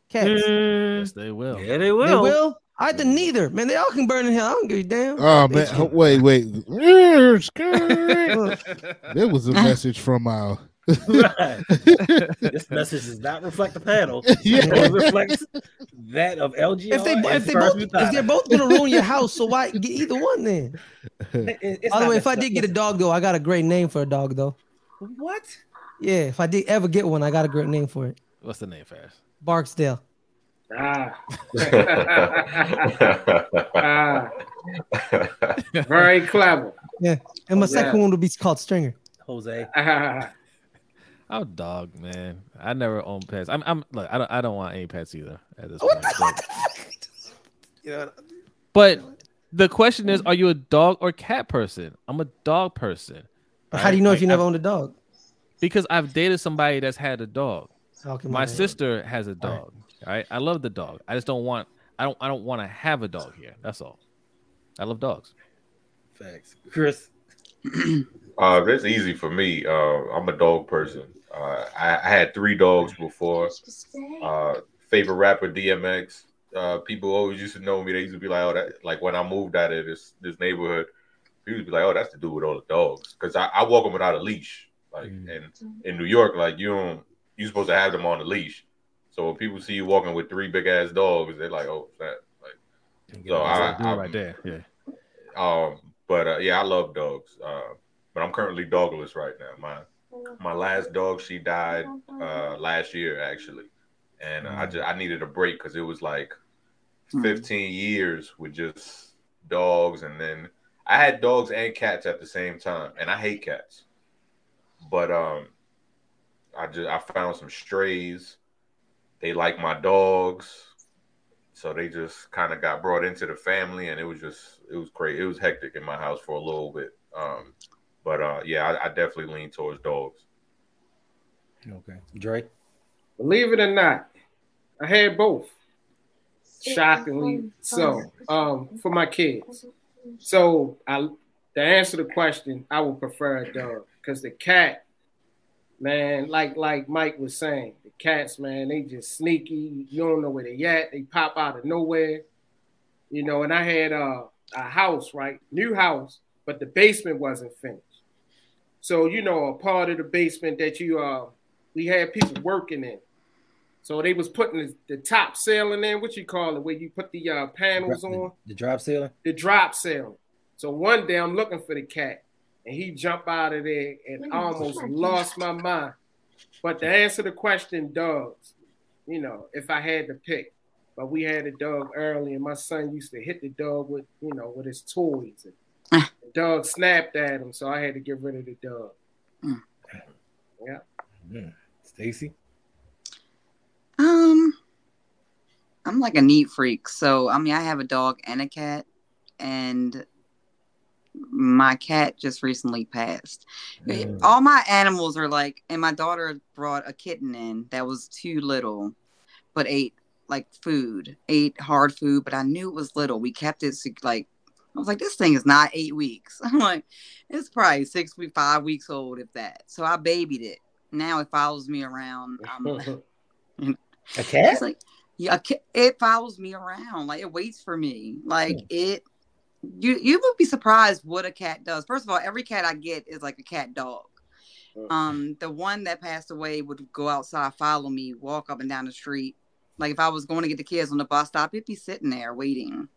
[SPEAKER 7] Cats. Mm.
[SPEAKER 5] yes, they will.
[SPEAKER 1] Yeah, they will.
[SPEAKER 7] They
[SPEAKER 1] will.
[SPEAKER 7] will. I had to neither. Man, they all can burn in hell. I don't give a damn.
[SPEAKER 4] oh man,
[SPEAKER 7] chill.
[SPEAKER 4] wait, wait. there was a message from our
[SPEAKER 1] Right. this message does not reflect the panel.
[SPEAKER 4] Yeah.
[SPEAKER 1] It reflects that of LG.
[SPEAKER 7] If they if they both if they're both gonna ruin your house, so why get either one then? By the way, if I did get a dog though, I got a great name for a dog though.
[SPEAKER 1] what?
[SPEAKER 7] Yeah, if I did ever get one, I got a great name for it.
[SPEAKER 5] What's the name, Ferris?
[SPEAKER 7] Barksdale.
[SPEAKER 6] Ah. ah. Very clever.
[SPEAKER 7] Yeah, and my
[SPEAKER 6] Oh,
[SPEAKER 7] second
[SPEAKER 6] yeah.
[SPEAKER 7] one will be called Stringer.
[SPEAKER 1] Jose.
[SPEAKER 6] Ah.
[SPEAKER 5] I'm a dog, man. I never own pets. I'm, I'm look. I don't. I don't want any pets either at this
[SPEAKER 7] What
[SPEAKER 5] point.
[SPEAKER 7] the, what
[SPEAKER 5] But,
[SPEAKER 7] the fuck?
[SPEAKER 5] But the question is, are you a dog or cat person? I'm a dog person.
[SPEAKER 7] but how do you know if you never
[SPEAKER 5] I've-
[SPEAKER 7] owned a dog?
[SPEAKER 5] Because I've dated somebody that's had a dog.
[SPEAKER 7] How
[SPEAKER 5] My
[SPEAKER 7] man-
[SPEAKER 5] sister has a dog. All right. I love the dog. I just don't want. I don't. I don't want to have a dog here. That's all. I love dogs.
[SPEAKER 1] Facts. Chris.
[SPEAKER 3] Uh, that's easy for me. Uh, I'm a dog person. Uh, I, I had three dogs before. Uh, favorite rapper DMX. Uh, people always used to know me. They used to be like, "Oh, that." Like when I moved out of this this neighborhood, people used to be like, "Oh, that's the dude with all the dogs." Because I, I walk them without a leash. Like,
[SPEAKER 1] Mm.
[SPEAKER 3] and in New York, like you don't, you supposed to have them on the leash. So when people see you walking with three big ass dogs, they're like, "Oh, that." Like, so I,
[SPEAKER 5] do
[SPEAKER 3] I,
[SPEAKER 5] right there. Yeah.
[SPEAKER 3] Um, but uh, yeah, I love dogs. Uh, but I'm currently dogless right now. My my last dog, she died uh, last year actually, and uh, I just I needed a break because it was like
[SPEAKER 2] Hmm.
[SPEAKER 3] 15 years with just dogs, and then I had dogs and cats at the same time, and I hate cats. But um, I just I found some strays. They like my dogs, so they just kind of got brought into the family, and it was just it was crazy. It was hectic in my house for a little bit. Um, but uh, yeah, I, I definitely lean towards dogs.
[SPEAKER 1] Okay, Dre.
[SPEAKER 6] Believe it or not, I had both. Shockingly so, um, for my kids. So I to answer the question, I would prefer a dog because the cat, man, like like Mike was saying, the cats, man, they just sneaky. You don't know where they at. They pop out of nowhere, you know. And I had uh, a house, right, new house, but the basement wasn't finished. So you know, a part of the basement that you uh, we had people working in. So they was putting the, the top ceiling in, what you call it, where you put the uh, panels
[SPEAKER 1] The,
[SPEAKER 6] on
[SPEAKER 1] the drop ceiling.
[SPEAKER 6] the drop ceiling. So one day I'm looking for the cat, and he jumped out of there and I almost lost my mind. But to answer the question, dogs, you know, if I had to pick, but we had a dog early, and my son used to hit the dog with, you know, with his toys. And the dog snapped at him, so I had to get rid of the dog. Yeah.
[SPEAKER 1] Mm. Stacy.
[SPEAKER 2] Um, I'm like a neat freak. So I mean, I have a dog and a cat, and my cat just recently passed.
[SPEAKER 1] Mm.
[SPEAKER 2] All my animals are like, and my daughter brought a kitten in that was too little, but ate like food, ate hard food. But I knew it was little. We kept it like. I was like, this thing is not eight weeks. I'm like, it's probably six week, five weeks old, if that. So I babied it. Now it follows me around. Um,
[SPEAKER 1] A cat?
[SPEAKER 2] it's like, yeah, it follows me around. Like it waits for me. Like it, you you would be surprised what a cat does. First of all, every cat I get is like a cat dog. Um, the one that passed away would go outside, follow me, walk up and down the street. Like if I was going to get the kids on the bus stop, it'd be sitting there waiting.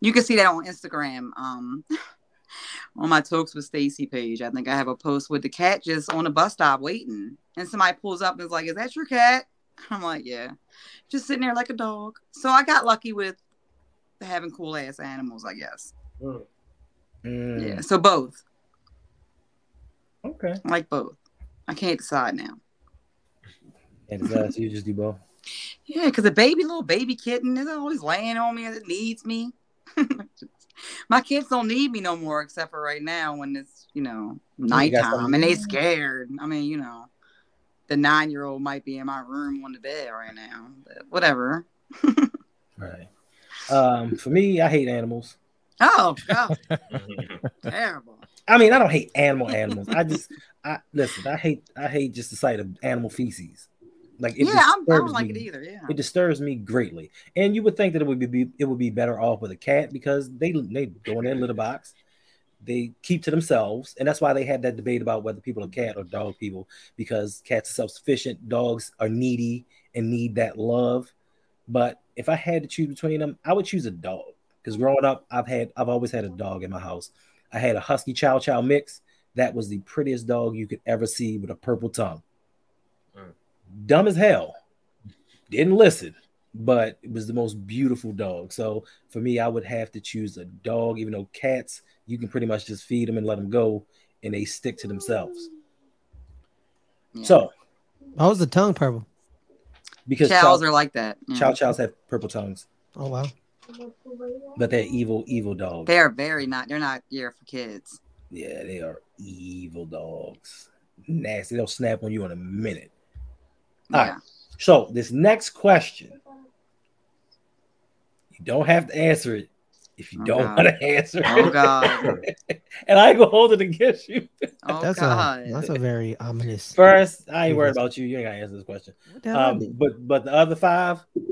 [SPEAKER 2] You can see that on Instagram. Um, on my Talks with Stacy page, I think I have a post with the cat just on the bus stop waiting, and somebody pulls up and is like, "Is that your cat?" I'm like, "Yeah," just sitting there like a dog. So I got lucky with having cool ass animals, I guess.
[SPEAKER 1] Mm.
[SPEAKER 2] Yeah. So both,
[SPEAKER 1] Okay.
[SPEAKER 2] I like both. I can't decide now.
[SPEAKER 1] And that's you just do both.
[SPEAKER 2] Yeah, because a baby, little baby kitten is always laying on me and it needs me. My kids don't need me no more, except for right now when it's, you know, nighttime and they scared. I mean, you know, the nine year old might be in my room on the bed right now, but whatever.
[SPEAKER 1] Right. Um, for me, I hate animals.
[SPEAKER 2] Oh, God, terrible.
[SPEAKER 1] I mean, I don't hate animal animals. I just, I listen. I hate, I hate just the sight of animal feces. Like it
[SPEAKER 2] yeah, I'm, I don't like
[SPEAKER 1] me.
[SPEAKER 2] it either. Yeah.
[SPEAKER 1] It disturbs me greatly. And you would think that it would be it would be better off with a cat because they they go in their litter box, they keep to themselves, and that's why they had that debate about whether people are cat or dog people because cats are self sufficient, dogs are needy and need that love. But if I had to choose between them, I would choose a dog because growing up, I've had I've always had a dog in my house. I had a husky chow chow mix. That was the prettiest dog you could ever see with a purple tongue.
[SPEAKER 3] Mm.
[SPEAKER 1] Dumb as hell. Didn't listen, but it was the most beautiful dog. So for me, I would have to choose a dog, even though cats, you can pretty much just feed them and let them go and they stick to themselves.
[SPEAKER 2] Yeah.
[SPEAKER 1] So
[SPEAKER 7] How was the tongue purple?
[SPEAKER 1] Because
[SPEAKER 2] chows
[SPEAKER 1] chow,
[SPEAKER 2] are like that. Yeah.
[SPEAKER 1] chow chows have purple tongues,
[SPEAKER 7] Oh wow.
[SPEAKER 1] but they're evil, evil dogs.
[SPEAKER 2] They're very not. They're not here for kids.
[SPEAKER 1] Yeah, they are evil dogs. Nasty. They'll snap on you in a minute. All
[SPEAKER 2] Yeah.
[SPEAKER 1] right. So this next question, you don't have to answer it if you
[SPEAKER 2] Oh,
[SPEAKER 1] don't
[SPEAKER 2] God.
[SPEAKER 1] want to answer
[SPEAKER 2] Oh. God.
[SPEAKER 1] and I go hold it against you.
[SPEAKER 2] Oh
[SPEAKER 7] that's
[SPEAKER 2] God.
[SPEAKER 7] a that's a very ominous.
[SPEAKER 1] First, I ain't worried about you. You ain't gotta answer this question.
[SPEAKER 7] What the hell I
[SPEAKER 1] Um, but but the other five, if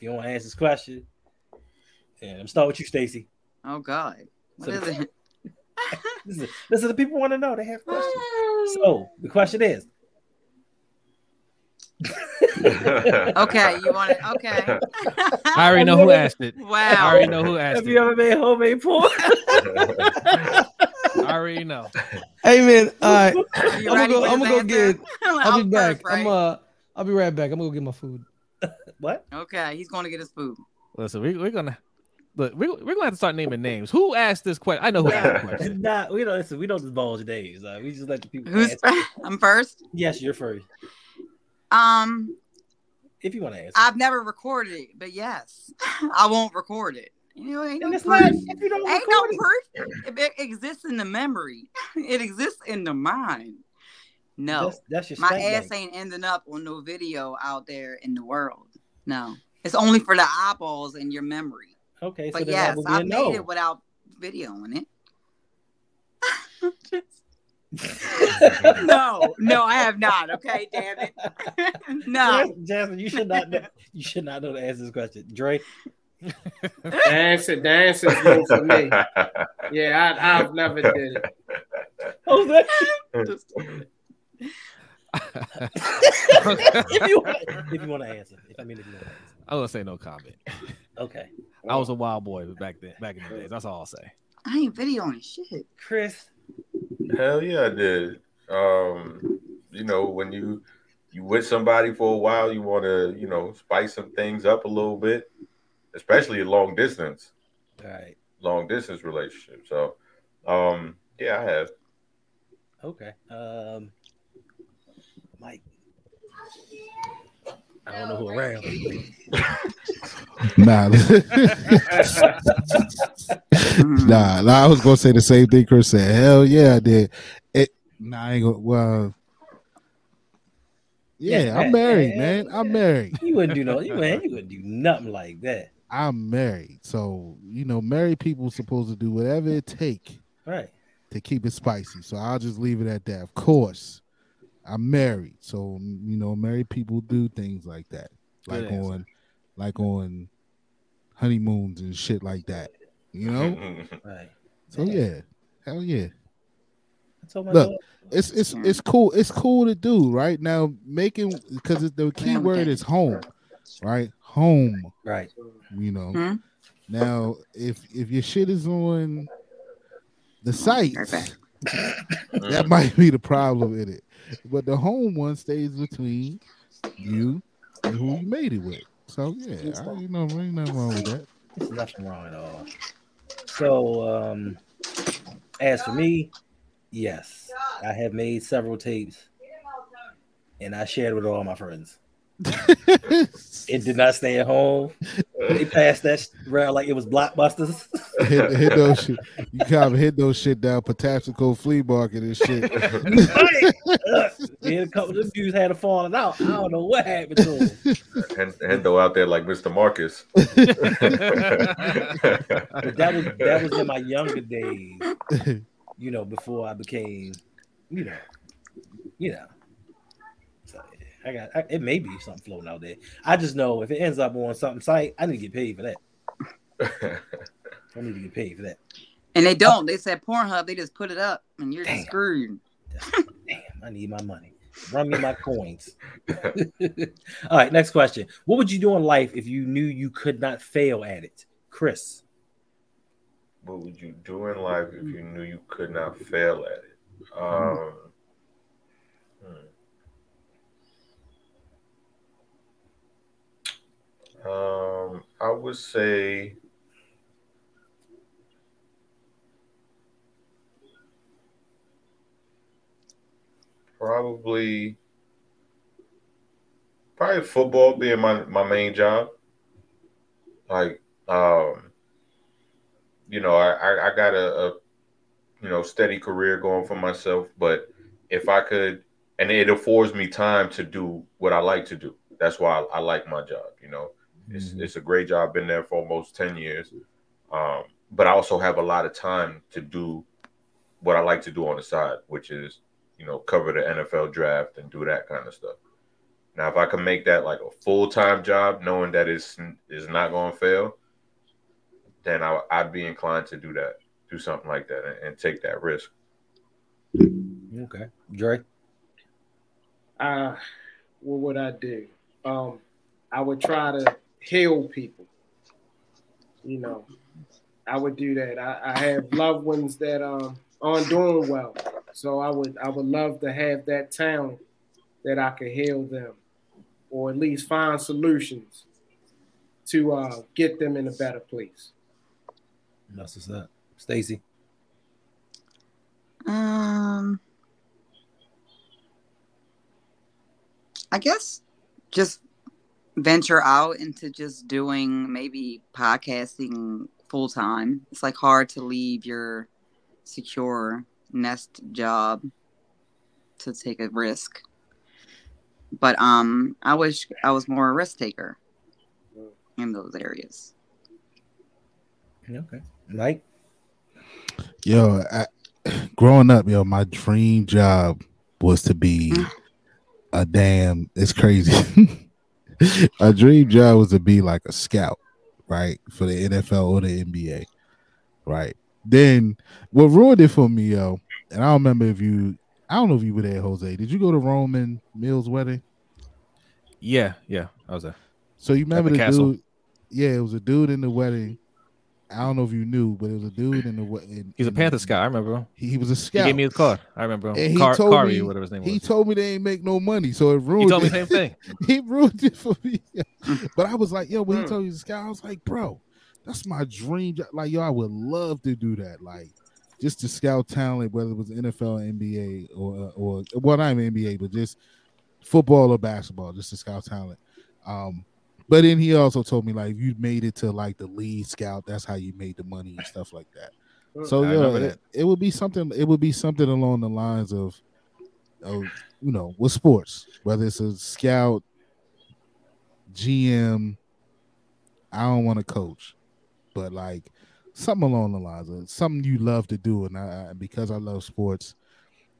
[SPEAKER 1] you don't want to answer this question, and I'm starting with you, Stacy.
[SPEAKER 2] Oh God. What
[SPEAKER 1] So-
[SPEAKER 2] is it?
[SPEAKER 1] This is this is the people want to know. They have questions. So the question is,
[SPEAKER 2] Okay, you want it? Okay.
[SPEAKER 5] I already know who asked it.
[SPEAKER 2] Wow.
[SPEAKER 5] I already know who asked it.
[SPEAKER 1] Have you
[SPEAKER 5] it.
[SPEAKER 1] ever made homemade pork?
[SPEAKER 5] I already know.
[SPEAKER 7] Hey man, all right. I'm gonna go. I'm gonna go get. I'll be
[SPEAKER 2] I'm
[SPEAKER 7] back.
[SPEAKER 2] first,
[SPEAKER 7] I'm uh, I'll be right back. I'm gonna go get my food.
[SPEAKER 1] what?
[SPEAKER 2] Okay, he's going to get his food.
[SPEAKER 5] Listen, we, we're gonna look. We, we're gonna have to start naming names. Who asked this question? I know who asked the question.
[SPEAKER 1] Nah, we don't. Listen, we don't divulge names. Uh, we just let the people.
[SPEAKER 2] Who's
[SPEAKER 1] answer.
[SPEAKER 2] I'm first?
[SPEAKER 1] Yes, you're first.
[SPEAKER 2] Um,
[SPEAKER 1] If you want to answer.
[SPEAKER 2] I've never recorded it, but yes, I won't record it. You know, ain't no
[SPEAKER 1] And it's
[SPEAKER 2] proof.
[SPEAKER 1] not, if you don't
[SPEAKER 2] Ain't
[SPEAKER 1] record
[SPEAKER 2] no
[SPEAKER 1] it,
[SPEAKER 2] proof. It, it exists in the memory. It exists in the mind. No,
[SPEAKER 1] that's, that's
[SPEAKER 2] my ass ain't ending up on no video out there in the world. No, it's only for the eyeballs in your memory.
[SPEAKER 1] Okay,
[SPEAKER 2] But
[SPEAKER 1] then
[SPEAKER 2] yes,
[SPEAKER 1] that would be
[SPEAKER 2] I've made
[SPEAKER 1] no.
[SPEAKER 2] it without videoing it. no, no, I have not. Okay, damn it. no.
[SPEAKER 1] Jasmine, you should not know. You should not know to answer this question. Dre,
[SPEAKER 6] The answer, the answer is no for me. Yeah, I, I've never did it.
[SPEAKER 1] Jose,
[SPEAKER 2] Just-
[SPEAKER 1] if you want, if you want to answer, if I mean, if you want to answer.
[SPEAKER 5] I was gonna say no comment.
[SPEAKER 1] Okay,
[SPEAKER 5] I was a wild boy back then, back in the days. That's all I'll say.
[SPEAKER 2] I ain't videoing shit.
[SPEAKER 1] Chris.
[SPEAKER 3] Hell yeah, I did. Um, you know, when you you with somebody for a while, you want to you know spice some things up a little bit, especially a long distance,
[SPEAKER 1] right?
[SPEAKER 3] long distance relationship. So, um, yeah, I have.
[SPEAKER 1] Okay. Um, Mike. I don't know who around.
[SPEAKER 4] Nah, Mm-hmm. nah, nah. I was gonna say the same thing. Chris said, "Hell yeah, I did." It. Nah, I ain't gonna. Well, yeah,
[SPEAKER 1] Yeah,
[SPEAKER 4] I'm married,
[SPEAKER 1] yeah,
[SPEAKER 4] man. I'm married.
[SPEAKER 1] You wouldn't do no. You man, you wouldn't do nothing like that.
[SPEAKER 4] I'm married. So you know, married people supposed to do whatever it take
[SPEAKER 1] Right.
[SPEAKER 4] to keep it spicy. So I'll just leave it at that. Of course, I'm married, so you know, married people do things like that,
[SPEAKER 5] Good
[SPEAKER 4] like
[SPEAKER 5] answer.
[SPEAKER 4] on, like on honeymoons and shit like that. You know.
[SPEAKER 1] Right.
[SPEAKER 4] So yeah, hell yeah.
[SPEAKER 1] I told my
[SPEAKER 4] Look,
[SPEAKER 1] daughter-
[SPEAKER 4] It's it's it's cool. It's cool to do right now. Making because the key word is home, right? Home.
[SPEAKER 1] right.
[SPEAKER 4] You know.
[SPEAKER 2] Hmm?
[SPEAKER 4] Now, if if your shit is on the
[SPEAKER 2] Right
[SPEAKER 4] sites,
[SPEAKER 2] back.
[SPEAKER 4] that might be the problem in it. But the home one stays between you and who you made it with. So yeah, I, you know, ain't nothing wrong with that.
[SPEAKER 1] There's nothing wrong at all. So, um, as for me, yes, I have made several tapes, and I shared with all my friends. It did not stay at home. They passed that sh- around like it was blockbusters.
[SPEAKER 4] hit, hit those shit. You kind of hit those shit down Patapsco flea market and shit.
[SPEAKER 1] Then a couple of dudes had a falling out. I don't know what happened to them.
[SPEAKER 3] and Hendo out there like Mr. Marcus.
[SPEAKER 1] But that was that was in my younger days, you know, before I became, you know, you know. So yeah, I got I, it may be something floating out there. I just know if it ends up on something site, I need to get paid for that. I need to get paid for that.
[SPEAKER 2] And they don't. They said Pornhub. They just put it up, and you're
[SPEAKER 1] Damn.
[SPEAKER 2] screwed.
[SPEAKER 1] Damn, I need my money. Run me my coins. All right, next question. What would you do in life if you knew you could not fail at it? Chris.
[SPEAKER 3] what would you do in life if you knew you could not fail at it? Um, hmm. Um, I would say probably probably football being my, my main job. Like, um, you know, I, I, got a, a you know steady career going for myself, but if I could, and it affords me time to do what I like to do. That's why I, I like my job. You know, it's
[SPEAKER 4] Mhm.
[SPEAKER 3] it's a great job. I've Been there for almost ten years, um, but I also have a lot of time to do what I like to do on the side, which is you know cover the NFL draft and do that kind of stuff. Now, if I can make that like a full time job, knowing that it's is not going to fail, then I, I'd be inclined to do that, do something like that, and, and take that risk.
[SPEAKER 1] Okay. Dre.
[SPEAKER 6] Uh, what would I do? Um, I would try to heal people. You know, I would do that. I, I have loved ones that um aren't doing well, so I would I would love to have that talent that I could heal them, or at least find solutions to uh, get them in a better place.
[SPEAKER 1] That's what's up. Stacy.
[SPEAKER 2] Um, I guess just venture out into just doing maybe podcasting full time. It's like hard to leave your secure nest job to take a risk. But um, I wish I was more a risk taker in those areas.
[SPEAKER 1] Okay. Mike.
[SPEAKER 4] Yo, I, growing up, yo, my dream job was to be a damn. It's crazy. a dream job was to be like a scout, right, for the NFL or the NBA, right. Then what ruined it for me, yo, and I don't remember if you, I don't know if you were there, Jose. Did you go to Roman Mills' wedding?
[SPEAKER 5] Yeah, yeah, I was there.
[SPEAKER 4] So you remember
[SPEAKER 5] the
[SPEAKER 4] the, dude? Yeah, it was a dude in the wedding. I don't know if you knew, but it was a dude in the wedding.
[SPEAKER 5] He's a Panther scout. I remember him.
[SPEAKER 4] He, he was a scout.
[SPEAKER 5] He gave me his card. I remember him.
[SPEAKER 4] And he
[SPEAKER 5] Car-
[SPEAKER 4] told
[SPEAKER 5] Kari,
[SPEAKER 4] me-
[SPEAKER 5] whatever his name
[SPEAKER 4] He
[SPEAKER 5] was.
[SPEAKER 4] told me they ain't make no money, so it ruined.
[SPEAKER 5] He told me the same thing.
[SPEAKER 4] he ruined it for me. but I was like, yo, when he
[SPEAKER 6] Mm.
[SPEAKER 4] told you the scout, I was like, bro, that's my dream. Like, yo, I would love to do that. Like, just to scout talent, whether it was NFL, NBA, or or well, not even NBA, but just football or basketball, just to scout talent. Um, but then he also told me like, you made it to like the lead scout, that's how you made the money and stuff like that. Mm, so
[SPEAKER 5] I
[SPEAKER 4] yeah, it, it would be something. It would be something along the lines of, of you know, with sports, whether it's a scout, GM. I don't want to coach, but like something along the lines of something you love to do, and I I- because I love sports,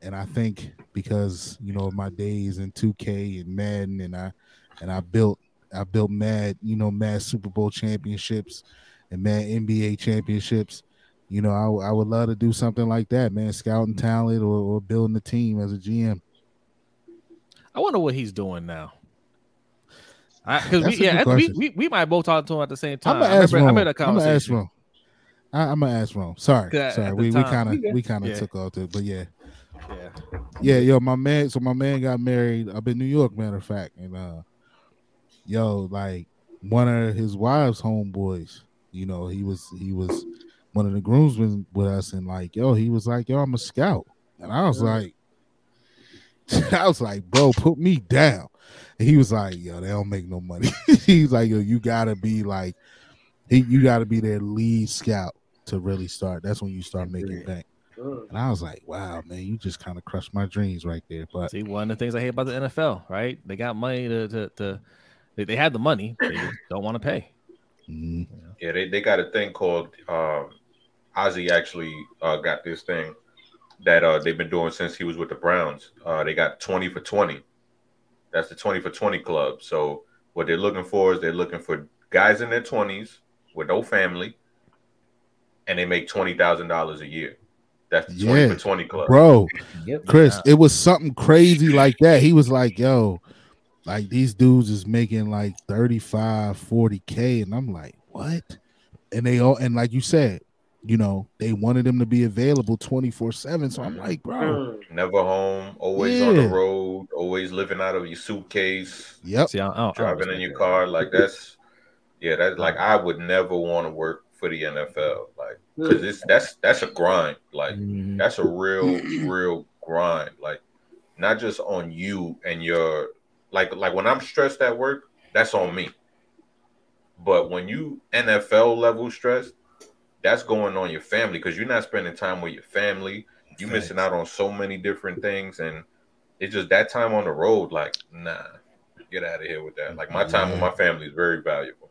[SPEAKER 4] and I think because you know my days in 2K and Madden, and I and I built I built Mad, you know, Mad Super Bowl championships and Mad NBA championships you know, I, I would love to do something like that, man. Scouting talent or, or building a team as a GM.
[SPEAKER 5] I wonder what he's doing now. Because we, yeah, we, we we might both talk to him at the same time.
[SPEAKER 4] I'm gonna
[SPEAKER 5] I
[SPEAKER 4] ask
[SPEAKER 5] I that
[SPEAKER 4] I'm gonna ask. I, I'm gonna ask Rome. Sorry, sorry. We we kind of we kind of
[SPEAKER 5] Yeah.
[SPEAKER 4] took off it, but yeah,
[SPEAKER 5] Yeah.
[SPEAKER 4] yeah, yo, my man. So my man got married up in New York, matter of fact, and uh, yo, like one of his wife's homeboys. You know, he was he was one of the groomsmen with us, and like, yo, he was like, yo, I'm a scout, and I was like, I was like, bro, put me down. And he was like, yo, they don't make no money. He's like, yo, you gotta be like, he, you gotta be their lead scout to really start. That's when you start making bank. And I was like, wow, man, you just kind of crushed my dreams right there. But
[SPEAKER 5] See, one of the things I hate about the NFL, right? They got money to to, to they, they had the money, they don't want to pay.
[SPEAKER 4] mm,
[SPEAKER 3] Yeah, they, they got a thing called um Ozzie actually uh, got this thing that uh, they've been doing since he was with the Browns. Uh, they got 20 for 20. That's the 20 for 20 club. So what they're looking for is they're looking for guys in their 20s with no family and they make $20,000 a year. That's the 20
[SPEAKER 4] Yeah,
[SPEAKER 3] for 20 club.
[SPEAKER 4] bro,
[SPEAKER 1] Yep.
[SPEAKER 4] Chris, it was something crazy like that. He was like, yo, like these dudes is making like 35, 40K. And I'm like, what? And they all, and like you said, you know, they wanted them to be available 24 7. So I'm like, bro,
[SPEAKER 6] Mm.
[SPEAKER 3] Never home, always on the road, always living out of your suitcase,
[SPEAKER 4] yep.
[SPEAKER 5] See, I, don't- I don't, I
[SPEAKER 3] driving in
[SPEAKER 5] respect
[SPEAKER 3] your car. Like that's yeah, that's like I would never want to work for the NFL. Like because it's that's that's a grind. Like
[SPEAKER 1] Mhm.
[SPEAKER 3] that's a real, real grind. Like not just on you and your like like when I'm stressed at work, that's on me. But when you NFL level stress, that's going on your family because you're not spending time with your family. You're missing out on so many different things, and it's just that time on the road. Like, nah, get out of here with that. Like my time with my family is very valuable.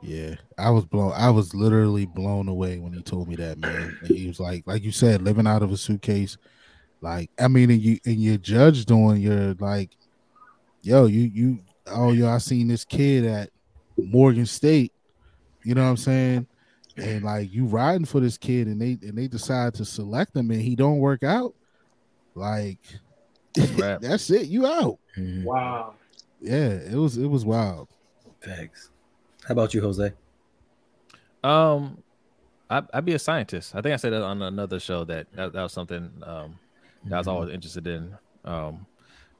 [SPEAKER 4] Yeah, I was blown. I was literally blown away when he told me that, man. And he was like, like you said, living out of a suitcase. Like, I mean, and you and your judge doing your like, yo, you you oh yo, I seen this kid at Morgan State. You know what I'm saying? And like you riding for this kid, and they and they decide to select him, and he don't work out. Like, that's it. You out.
[SPEAKER 1] Mhm.
[SPEAKER 6] Wow.
[SPEAKER 4] yeah, it was it was wild.
[SPEAKER 1] Thanks. How about you, Jose?
[SPEAKER 5] Um, I, I'd be a scientist. I think I said that on another show that that, that was something um that I was always interested in. Um,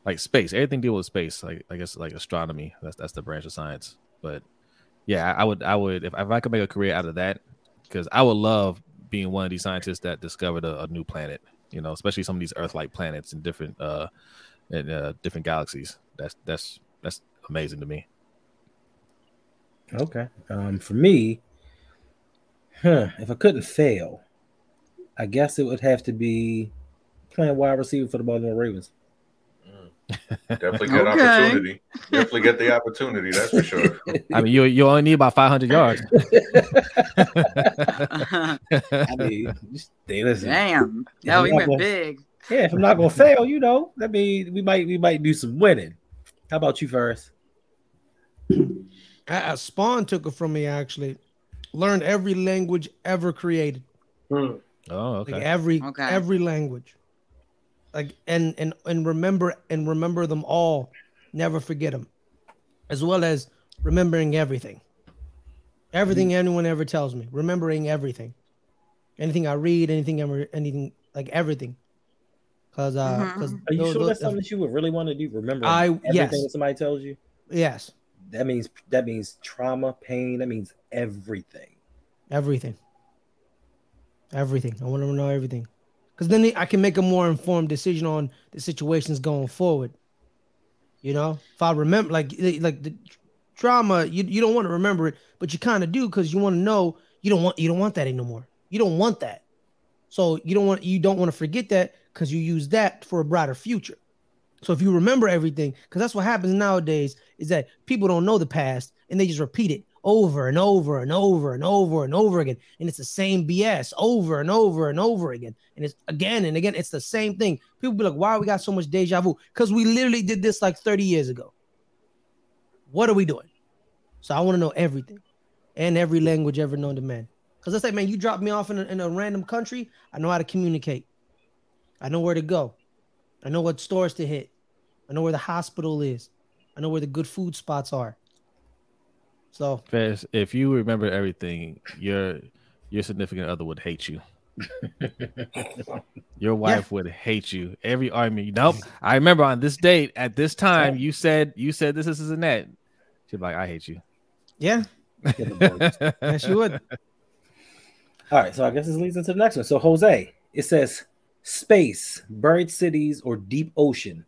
[SPEAKER 5] like space, everything deal with space. Like I guess like astronomy. That's that's the branch of science. But yeah, I, would I would if, if I could make a career out of that, because I would love being one of these scientists that discovered a, a new planet. You know, especially some of these Earth-like planets in different uh in uh, different galaxies. That's that's that's amazing to me.
[SPEAKER 1] Okay. Um, for me, huh, if I couldn't fail, I guess it would have to be playing wide receiver for the Baltimore Ravens.
[SPEAKER 3] Definitely get
[SPEAKER 2] Okay.
[SPEAKER 3] opportunity. Definitely get the opportunity. That's for sure.
[SPEAKER 5] I mean, you you only need about 500 yards.
[SPEAKER 1] I mean, just, hey, listen.
[SPEAKER 2] Damn.
[SPEAKER 1] Yeah,
[SPEAKER 2] No, we
[SPEAKER 1] I'm
[SPEAKER 2] went big.
[SPEAKER 1] Yeah, if I'm not gonna fail, you know, that mean we might we might do some winning. How about you first?
[SPEAKER 7] Uh, Spawn took it from me actually. Learned every language ever created.
[SPEAKER 6] Hmm.
[SPEAKER 5] Oh, okay.
[SPEAKER 7] Like every
[SPEAKER 2] Okay.
[SPEAKER 7] every language. Like and and and remember and remember them all. Never forget them. As well as remembering everything. Everything anyone ever tells me. Remembering everything. Anything I read, anything ever anything like everything. Cause uh
[SPEAKER 2] Mhm.
[SPEAKER 7] cause
[SPEAKER 1] Are you
[SPEAKER 7] those-
[SPEAKER 1] sure
[SPEAKER 7] those-
[SPEAKER 1] that's something that you would really want to do? Remember
[SPEAKER 7] I-
[SPEAKER 1] everything
[SPEAKER 7] yes.
[SPEAKER 1] that somebody tells you?
[SPEAKER 7] yes,
[SPEAKER 1] That means that means trauma, pain, that means everything.
[SPEAKER 7] everything. Everything. I want to know everything. Because then I can make a more informed decision on the situations going forward. You know, if I remember, like, like the trauma, you, you don't want to remember it, but you kind of do because you want to know you don't want you don't want that anymore. You don't want that, so you don't want you don't want to forget that because you use that for a brighter future. So if you remember everything, because that's what happens nowadays, is that people don't know the past and they just repeat it over and over and over and over and over again. And it's the same BS over and over and over again. And it's again and again, it's the same thing. People be like, why we got so much deja vu? Because we literally did this like 30 years ago. What are we doing? So I want to know everything and every language ever known to man. Because let's say, man, you drop me off in a, in a random country, I know how to communicate. I know where to go. I know what stores to hit. I know where the hospital is. I know where the good food spots are. So
[SPEAKER 5] Fez, if you remember everything, your your significant other would hate you. Your wife would hate you. Every argument. Nope. I remember on this date at this time you said you said this, this is and that. She'd be like, I hate you.
[SPEAKER 7] yeah, yes, you would.
[SPEAKER 1] All right, so I guess this leads into the next one. So Jose, it says space, buried cities, or deep ocean.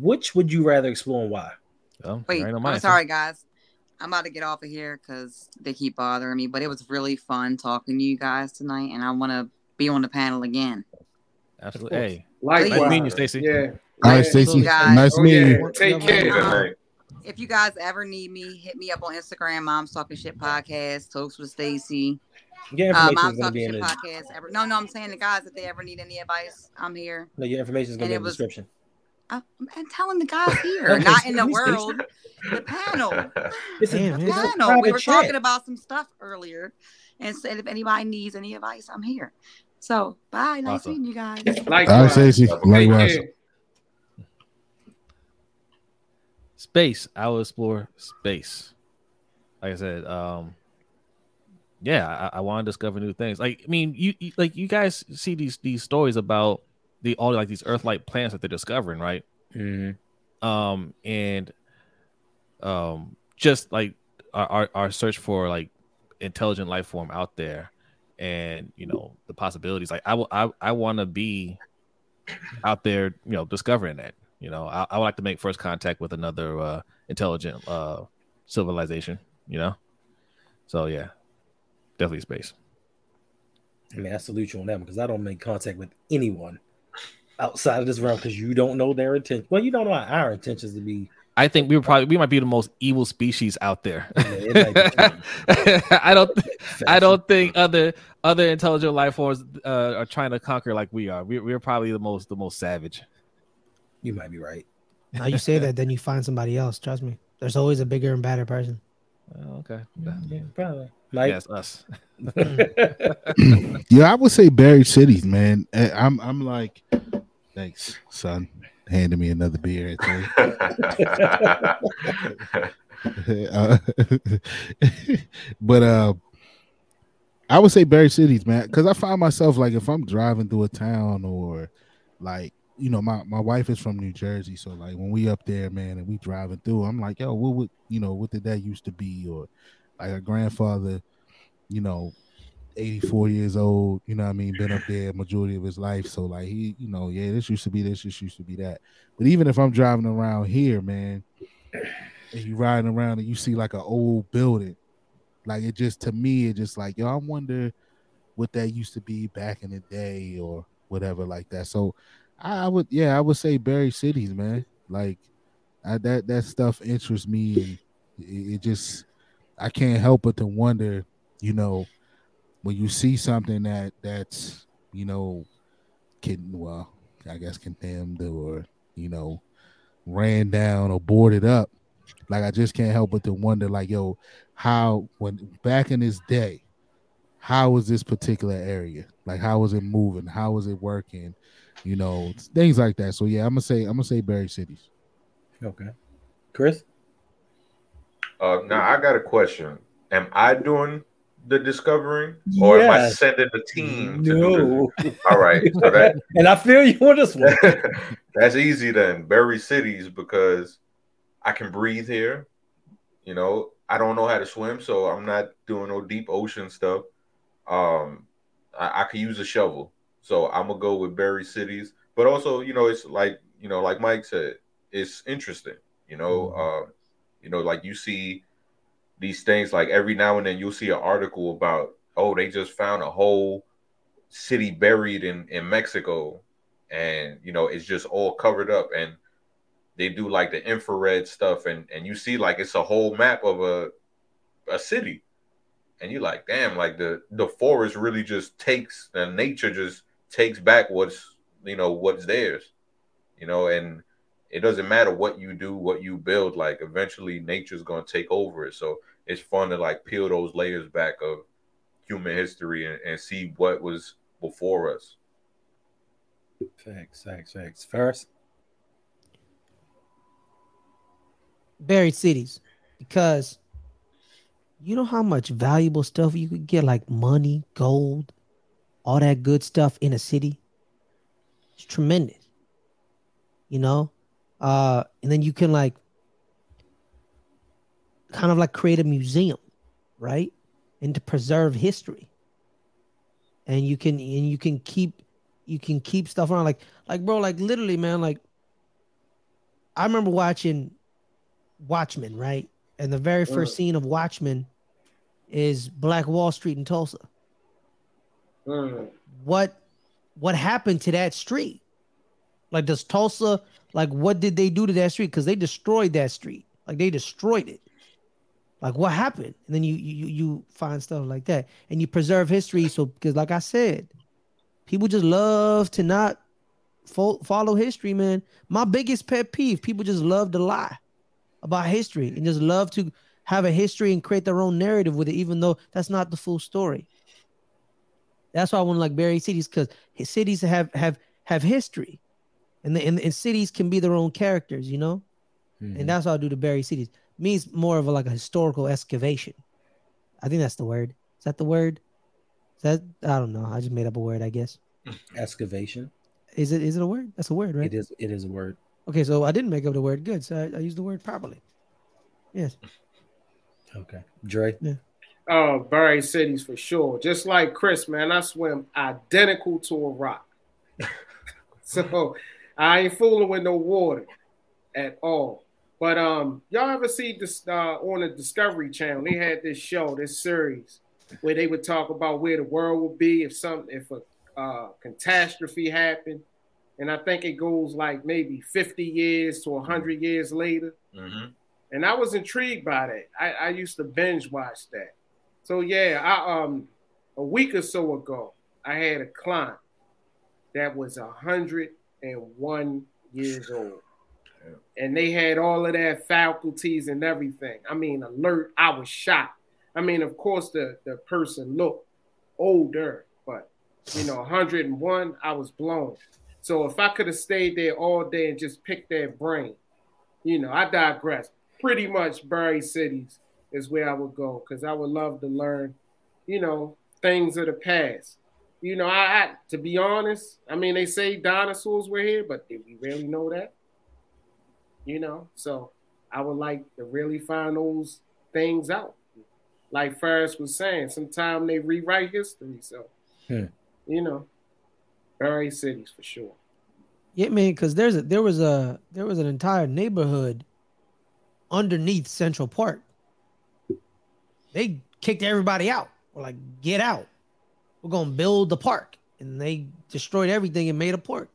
[SPEAKER 1] Which would you rather explore and why?
[SPEAKER 5] Oh, well,
[SPEAKER 2] Wait,
[SPEAKER 5] there ain't
[SPEAKER 2] I'm
[SPEAKER 5] mine, so-
[SPEAKER 2] sorry, guys. I'm about to get off of here because they keep bothering me. But it was really fun talking to you guys tonight, and I want to be on the panel again.
[SPEAKER 5] Absolutely. Hey,
[SPEAKER 6] Likewise.
[SPEAKER 2] Nice
[SPEAKER 5] meeting you, Stacy.
[SPEAKER 6] Yeah.
[SPEAKER 4] All right,
[SPEAKER 6] Yeah.
[SPEAKER 4] Stacy. Nice
[SPEAKER 6] Oh,
[SPEAKER 4] meeting
[SPEAKER 6] yeah.
[SPEAKER 4] you.
[SPEAKER 6] Take care.
[SPEAKER 3] Good night.
[SPEAKER 2] If you guys ever need me, hit me up on Instagram. Mom's Talking Shit Podcast. Talks with Stacy.
[SPEAKER 1] Your
[SPEAKER 2] Uh, Mom's
[SPEAKER 1] going to be
[SPEAKER 2] Talking Shit Podcast. Ever, no, no, I'm saying the guys if they ever need any advice, I'm here.
[SPEAKER 1] no, your information is going to be in the
[SPEAKER 2] was-
[SPEAKER 1] description.
[SPEAKER 2] I, I'm telling the guys here,
[SPEAKER 1] Okay,
[SPEAKER 2] not in the world. The panel.
[SPEAKER 1] It's
[SPEAKER 7] Damn,
[SPEAKER 1] it's a
[SPEAKER 7] man.
[SPEAKER 2] panel. We were
[SPEAKER 1] chat.
[SPEAKER 2] talking about some stuff earlier, and said if anybody needs any advice, I'm here. So bye. Nice
[SPEAKER 5] Awesome.
[SPEAKER 2] meeting you guys.
[SPEAKER 4] All right,
[SPEAKER 6] Likewise.
[SPEAKER 4] Stacy.
[SPEAKER 3] Take
[SPEAKER 4] Likewise.
[SPEAKER 5] Space. I will explore space. Like I said, um, yeah, I, I want to discover new things. Like, I mean, you, you like you guys see these these stories about the all like these Earth-like planets that they're discovering, right?
[SPEAKER 1] Mhm.
[SPEAKER 5] um and um just like our, our our search for like intelligent life form out there and you know the possibilities like i will i, I want to be out there you know discovering that you know I, I would like to make first contact with another uh intelligent uh civilization you know so yeah definitely space
[SPEAKER 1] I mean, I salute you on that one because I don't make contact with anyone outside of this realm because you don't know their intent. Well, you don't know our intentions to be.
[SPEAKER 5] i think we were probably we might be the most evil species out there
[SPEAKER 1] Yeah, it might be.
[SPEAKER 5] i don't I don't think other other intelligent life forms uh, are trying to conquer like we are. We're, we're probably the most the most savage.
[SPEAKER 1] you might be right.
[SPEAKER 7] Now you say that, then you find somebody else. Trust me. There's always a bigger and badder person.
[SPEAKER 5] Oh, okay,
[SPEAKER 1] Yeah, probably. Mike,
[SPEAKER 5] yes, us.
[SPEAKER 4] Yeah, I would say buried cities, man. Eh, I'm I'm like, thanks, son. handing me another beer. uh, but uh, I would say Berry Cities, man, because I find myself like if I'm driving through a town or like you know, my, my wife is from New Jersey, so like when we up there, man, and we driving through, I'm like, yo, what would you know, what did that used to be? Or like a grandfather, you know, 84 years old, you know I mean, been up there majority of his life. So like he, you know, yeah, this used to be this, this used to be that. But even if I'm driving around here, man, and you riding around and you see like an old building, like it just to me, it just like, yo, I wonder what that used to be back in the day or whatever like that. So I, would yeah, I would say Berry Cities, man. Like I, that that stuff interests me and it, it just I can't help but to wonder, you know, when you see something that that's you know can well i guess condemned or you know ran down or boarded up like i just can't help but to wonder like yo how when back in this day how was this particular area? Like how was it moving? How was it working? You know things like that. So yeah i'm gonna say i'm gonna say Berry cities
[SPEAKER 1] okay. Chris?
[SPEAKER 3] Uh now i got a question. Am i doing the discovering, or yes. am I sending the team? no. All right. So that
[SPEAKER 1] and I feel you on this one.
[SPEAKER 3] that's easy then. Berry cities because I can breathe here. You know, I don't know how to swim, so I'm not doing no deep ocean stuff. Um, I, I can use a shovel, so I'm gonna go with bury cities. But also, you know, it's like you know, like Mike said, it's interesting. You know, mm-hmm. uh, you know, like you see these things like every now and then you'll see an article about oh they just found a whole city buried in in Mexico. And you know it's just all covered up and they do like the infrared stuff. And and you see like it's a whole map of a a city. And you're like damn like the the forest really just takes and nature just takes back what's you know what's theirs you know? And it doesn't matter what you do what you build like eventually nature's going to take over it. So it's fun to like peel those layers back of human history and, and see what was before us.
[SPEAKER 1] Thanks, thanks, thanks. First,
[SPEAKER 7] buried cities, because you know how much valuable stuff you could get, like money, gold, all that good stuff in a city. It's tremendous, you know. Uh, and then you can like kind of like create a museum, right? And to preserve history. And you can and you can keep you can keep stuff around like like bro, like literally, man, like I remember watching Watchmen, right? And the very first scene of Watchmen is Black Wall Street in Tulsa. Mm. What what happened to that street? Like does Tulsa like what did they do to that street? Because they destroyed that street. Like they destroyed it. Like what happened? And then you you you find stuff like that, and you preserve history. So because like I said, people just love to not fo- follow history, man. My biggest pet peeve: people just love to lie about history and just love to have a history and create their own narrative with it, even though that's not the full story. That's why I want to like bury cities because cities have have have history, and, the, and and cities can be their own characters, you know. Mm-hmm. And that's why I do the bury cities means more of a, like a historical excavation. I think that's the word. Is that the word? Is that I don't know. I just made up a word, I guess.
[SPEAKER 1] Excavation.
[SPEAKER 7] Is it is it a word? That's a word, right?
[SPEAKER 1] It is it is a word.
[SPEAKER 7] Okay, so I didn't make up the word. Good. So I, I used the word properly. Yes.
[SPEAKER 1] Okay. Dre.
[SPEAKER 7] Yeah.
[SPEAKER 6] Oh, Berry cities for sure. Just like Chris, man, I swim identical to a rock. so I ain't fooling with no water at all. But um, y'all ever see this uh, on the Discovery Channel? They had this show, this series, where they would talk about where the world would be if some if a uh, catastrophe happened, and I think it goes like maybe fifty years to hundred years later. Mm-hmm. And I was intrigued by that. I, I used to binge watch that. So yeah, I um a week or so ago, I had a client that was hundred and one years old and they had all of their faculties and everything. I mean, alert. I was shocked. I mean, of course, the the person looked older, but you know, 101, I was blown. So if I could have stayed there all day and just picked their brain, you know, I digress. Pretty much Bury Cities is where I would go because I would love to learn, you know, things of the past. You know, I, I to be honest, I mean they say dinosaurs were here, but did we really know that? You know, so I would like to really find those things out. Like Ferris was saying, sometimes they rewrite history. So,
[SPEAKER 1] Hmm.
[SPEAKER 6] you know, Bury cities for sure.
[SPEAKER 7] Yeah, man, because there's a there was a there was an entire neighborhood underneath Central Park. They kicked everybody out. We're like, get out. We're gonna build the park. And they destroyed everything and made a park.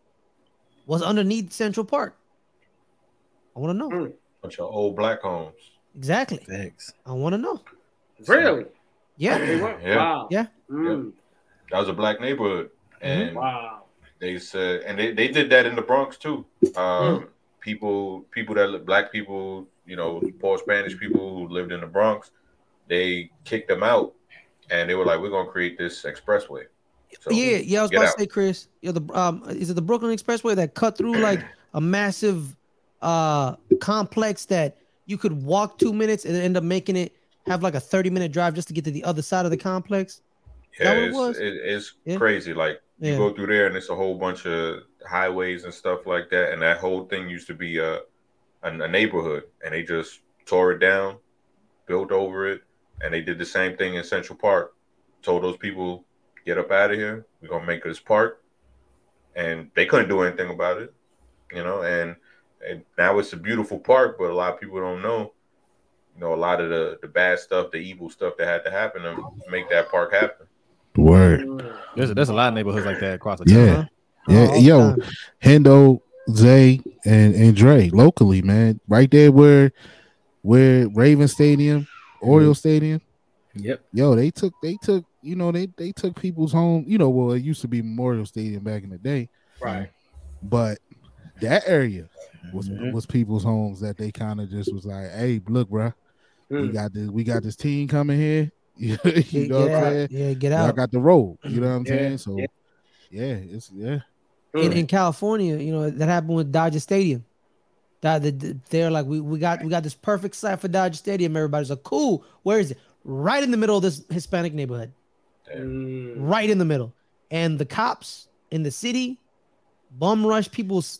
[SPEAKER 7] Was underneath Central Park. I want to know.
[SPEAKER 6] Mm.
[SPEAKER 3] Bunch of old black homes.
[SPEAKER 7] Exactly.
[SPEAKER 1] Thanks.
[SPEAKER 7] I want to know.
[SPEAKER 6] Really?
[SPEAKER 7] Yeah.
[SPEAKER 6] They?
[SPEAKER 3] Yeah.
[SPEAKER 6] Wow.
[SPEAKER 7] Yeah.
[SPEAKER 6] Mm.
[SPEAKER 3] That was a black neighborhood, and
[SPEAKER 6] Wow.
[SPEAKER 3] they said, and they, they did that in the Bronx too. Um, People, people that black people, you know, poor Spanish people who lived in the Bronx, they kicked them out, and they were like, "We're gonna create this expressway." So,
[SPEAKER 7] yeah, yeah. I was
[SPEAKER 3] get
[SPEAKER 7] about
[SPEAKER 3] out.
[SPEAKER 7] to say, Chris. Yeah, the um, is it the Brooklyn Expressway that cut through like a massive uh complex that you could walk two minutes and end up making it have like a thirty minute drive just to get to the other side of the complex?
[SPEAKER 3] Yeah,
[SPEAKER 7] it
[SPEAKER 3] it's,
[SPEAKER 7] was?
[SPEAKER 3] it- it's
[SPEAKER 7] Yeah.
[SPEAKER 3] crazy. Like you
[SPEAKER 7] Yeah.
[SPEAKER 3] go through there, and it's a whole bunch of highways and stuff like that. And that whole thing used to be a a, a neighborhood, and they just tore it down, built over it, and they did the same thing in Central Park. Told those people, "Get up out of here. We're gonna make this park," and they couldn't do anything about it, you know. And and now it's a beautiful park, but a lot of people don't know. You know, a lot of the, the bad stuff, the evil stuff that had to happen to make that park happen.
[SPEAKER 4] Word.
[SPEAKER 5] There's there's a lot of neighborhoods like that across the
[SPEAKER 4] Yeah.
[SPEAKER 5] town.
[SPEAKER 4] Yeah,
[SPEAKER 7] all the
[SPEAKER 4] yo,
[SPEAKER 7] time.
[SPEAKER 4] Hendo, Zay, and and Dre locally, man, right there where where Raven Stadium, Oriole mm-hmm. Stadium.
[SPEAKER 1] Yep.
[SPEAKER 4] Yo, they took they took you know they they took people's home. You know, well, it used to be Memorial Stadium back in the day,
[SPEAKER 6] Right.
[SPEAKER 4] but that area was
[SPEAKER 1] Mhm.
[SPEAKER 4] was people's homes that they kind of just was like, hey, look, bruh, we
[SPEAKER 6] Mm.
[SPEAKER 4] got this we got this team coming here. you
[SPEAKER 7] Get,
[SPEAKER 4] know
[SPEAKER 7] get
[SPEAKER 4] what I'm saying?
[SPEAKER 7] Yeah, get
[SPEAKER 4] Y'all
[SPEAKER 7] out.
[SPEAKER 4] got the road. You know what I'm
[SPEAKER 6] Yeah,
[SPEAKER 4] saying? So
[SPEAKER 6] yeah.
[SPEAKER 4] yeah, it's yeah.
[SPEAKER 7] in,
[SPEAKER 6] Mm.
[SPEAKER 7] in California, you know, that happened with Dodger Stadium. That the, the- they're like, we, we got we got this perfect site for Dodger Stadium. Everybody's like, cool. Where is it? Right in the middle of this Hispanic neighborhood.
[SPEAKER 6] Mm.
[SPEAKER 7] Right in the middle. And the cops in the city bum rush people's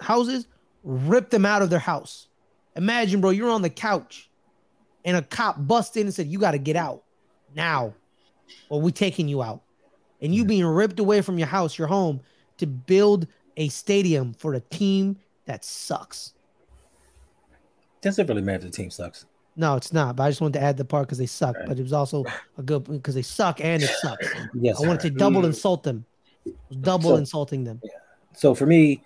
[SPEAKER 7] houses, rip them out of their house. Imagine, bro, you're on the couch and a cop busts in and said, You gotta get out now, or we taking you out. And you being ripped away from your house, your home, to build a stadium for a team that sucks.
[SPEAKER 1] Doesn't really matter if the team sucks.
[SPEAKER 7] No, it's not. But I just wanted to add the part because they suck. But it was also a good because they suck and it sucks.
[SPEAKER 1] Yes.
[SPEAKER 7] I wanted to double insult them. Double
[SPEAKER 1] So-
[SPEAKER 7] insulting them. Yeah.
[SPEAKER 1] So for me,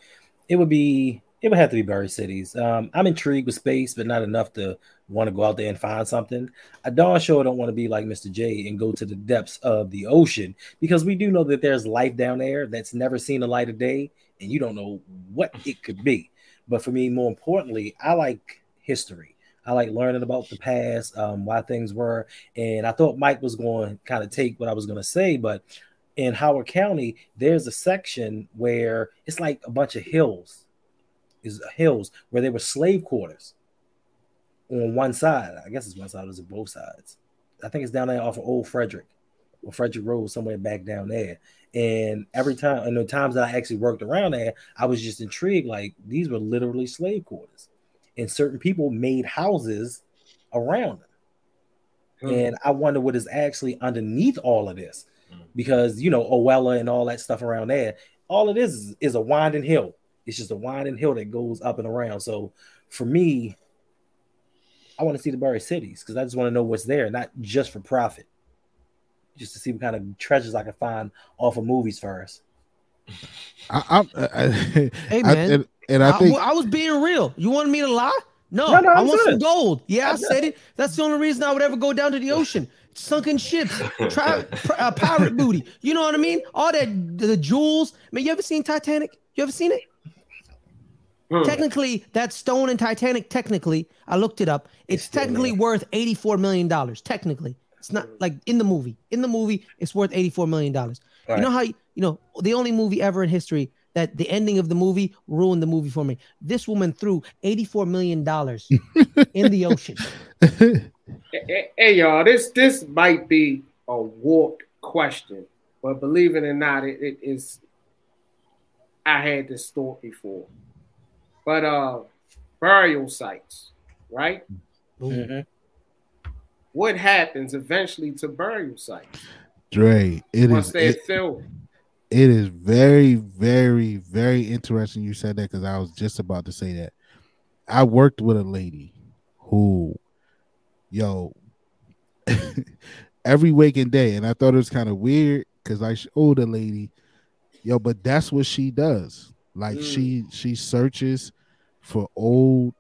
[SPEAKER 1] it would be it would have to be Bury Cities. Um, I'm intrigued with space, but not enough to want to go out there and find something. I darn sure don't want to be like Mr. J and go to the depths of the ocean because we do know that there's life down there that's never seen the light of day, and you don't know what it could be. But for me, more importantly, I like history. I like learning about the past, um, why things were. And I thought Mike was going to kind of take what I was going to say, but in Howard County, there's a section where it's like a bunch of hills, is hills where there were slave quarters on one side. I guess it's one side, or is it both sides? I think it's down there off of Old Frederick or Frederick Road, somewhere back down there. And every time, and the times that I actually worked around there, I was just intrigued. Like these were literally slave quarters, and certain people made houses around them.
[SPEAKER 6] Hmm.
[SPEAKER 1] And I wonder what is actually underneath all of this
[SPEAKER 3] Mm.
[SPEAKER 1] because you know Owella and all that stuff around there, all it is is, is a winding hill. It's just a winding hill that goes up and around. So for me, I want to see the Bury cities because I just want to know what's there, not just for profit, just to see what kind of treasures I can find off of movies first.
[SPEAKER 4] I, I'm, I, I,
[SPEAKER 7] Hey,
[SPEAKER 4] I-
[SPEAKER 7] man.
[SPEAKER 4] and, and I
[SPEAKER 7] I,
[SPEAKER 4] think
[SPEAKER 7] I was being real. You wanted me to lie? No,
[SPEAKER 1] No, no,
[SPEAKER 7] I
[SPEAKER 1] I'm
[SPEAKER 7] want some gold. Yeah, I said it. That's the only reason I would ever go down to the ocean. Sunken ships, tri- pr- uh, pirate booty. You know what I mean? All that the jewels. Man, you ever seen Titanic? You ever seen it?
[SPEAKER 6] Mm.
[SPEAKER 7] Technically, that stone in Titanic. Technically, I looked it up. It's
[SPEAKER 1] still
[SPEAKER 7] technically
[SPEAKER 1] there.
[SPEAKER 7] worth eighty-four million dollars. Technically, it's not like in the movie. In the movie, it's worth eighty-four million dollars. You know how you, you know the only movie ever in history that the ending of the movie ruined the movie for me. This woman threw 84 million dollars in the ocean.
[SPEAKER 6] Hey, hey, y'all, this this might be a warped question, but believe it or not, it, it is. I had this thought before, but uh, burial sites, right?
[SPEAKER 1] Mhm.
[SPEAKER 6] What happens eventually to burial sites
[SPEAKER 4] Dre, it
[SPEAKER 6] once
[SPEAKER 4] is
[SPEAKER 6] they're
[SPEAKER 4] it,
[SPEAKER 6] filled?
[SPEAKER 4] it is very, very, very interesting you said that because I was just about to say that. I worked with a lady who, yo, every waking day, and I thought it was kind of weird because I showed the lady, yo, but that's what she does. Like
[SPEAKER 6] Mm.
[SPEAKER 4] she she searches for old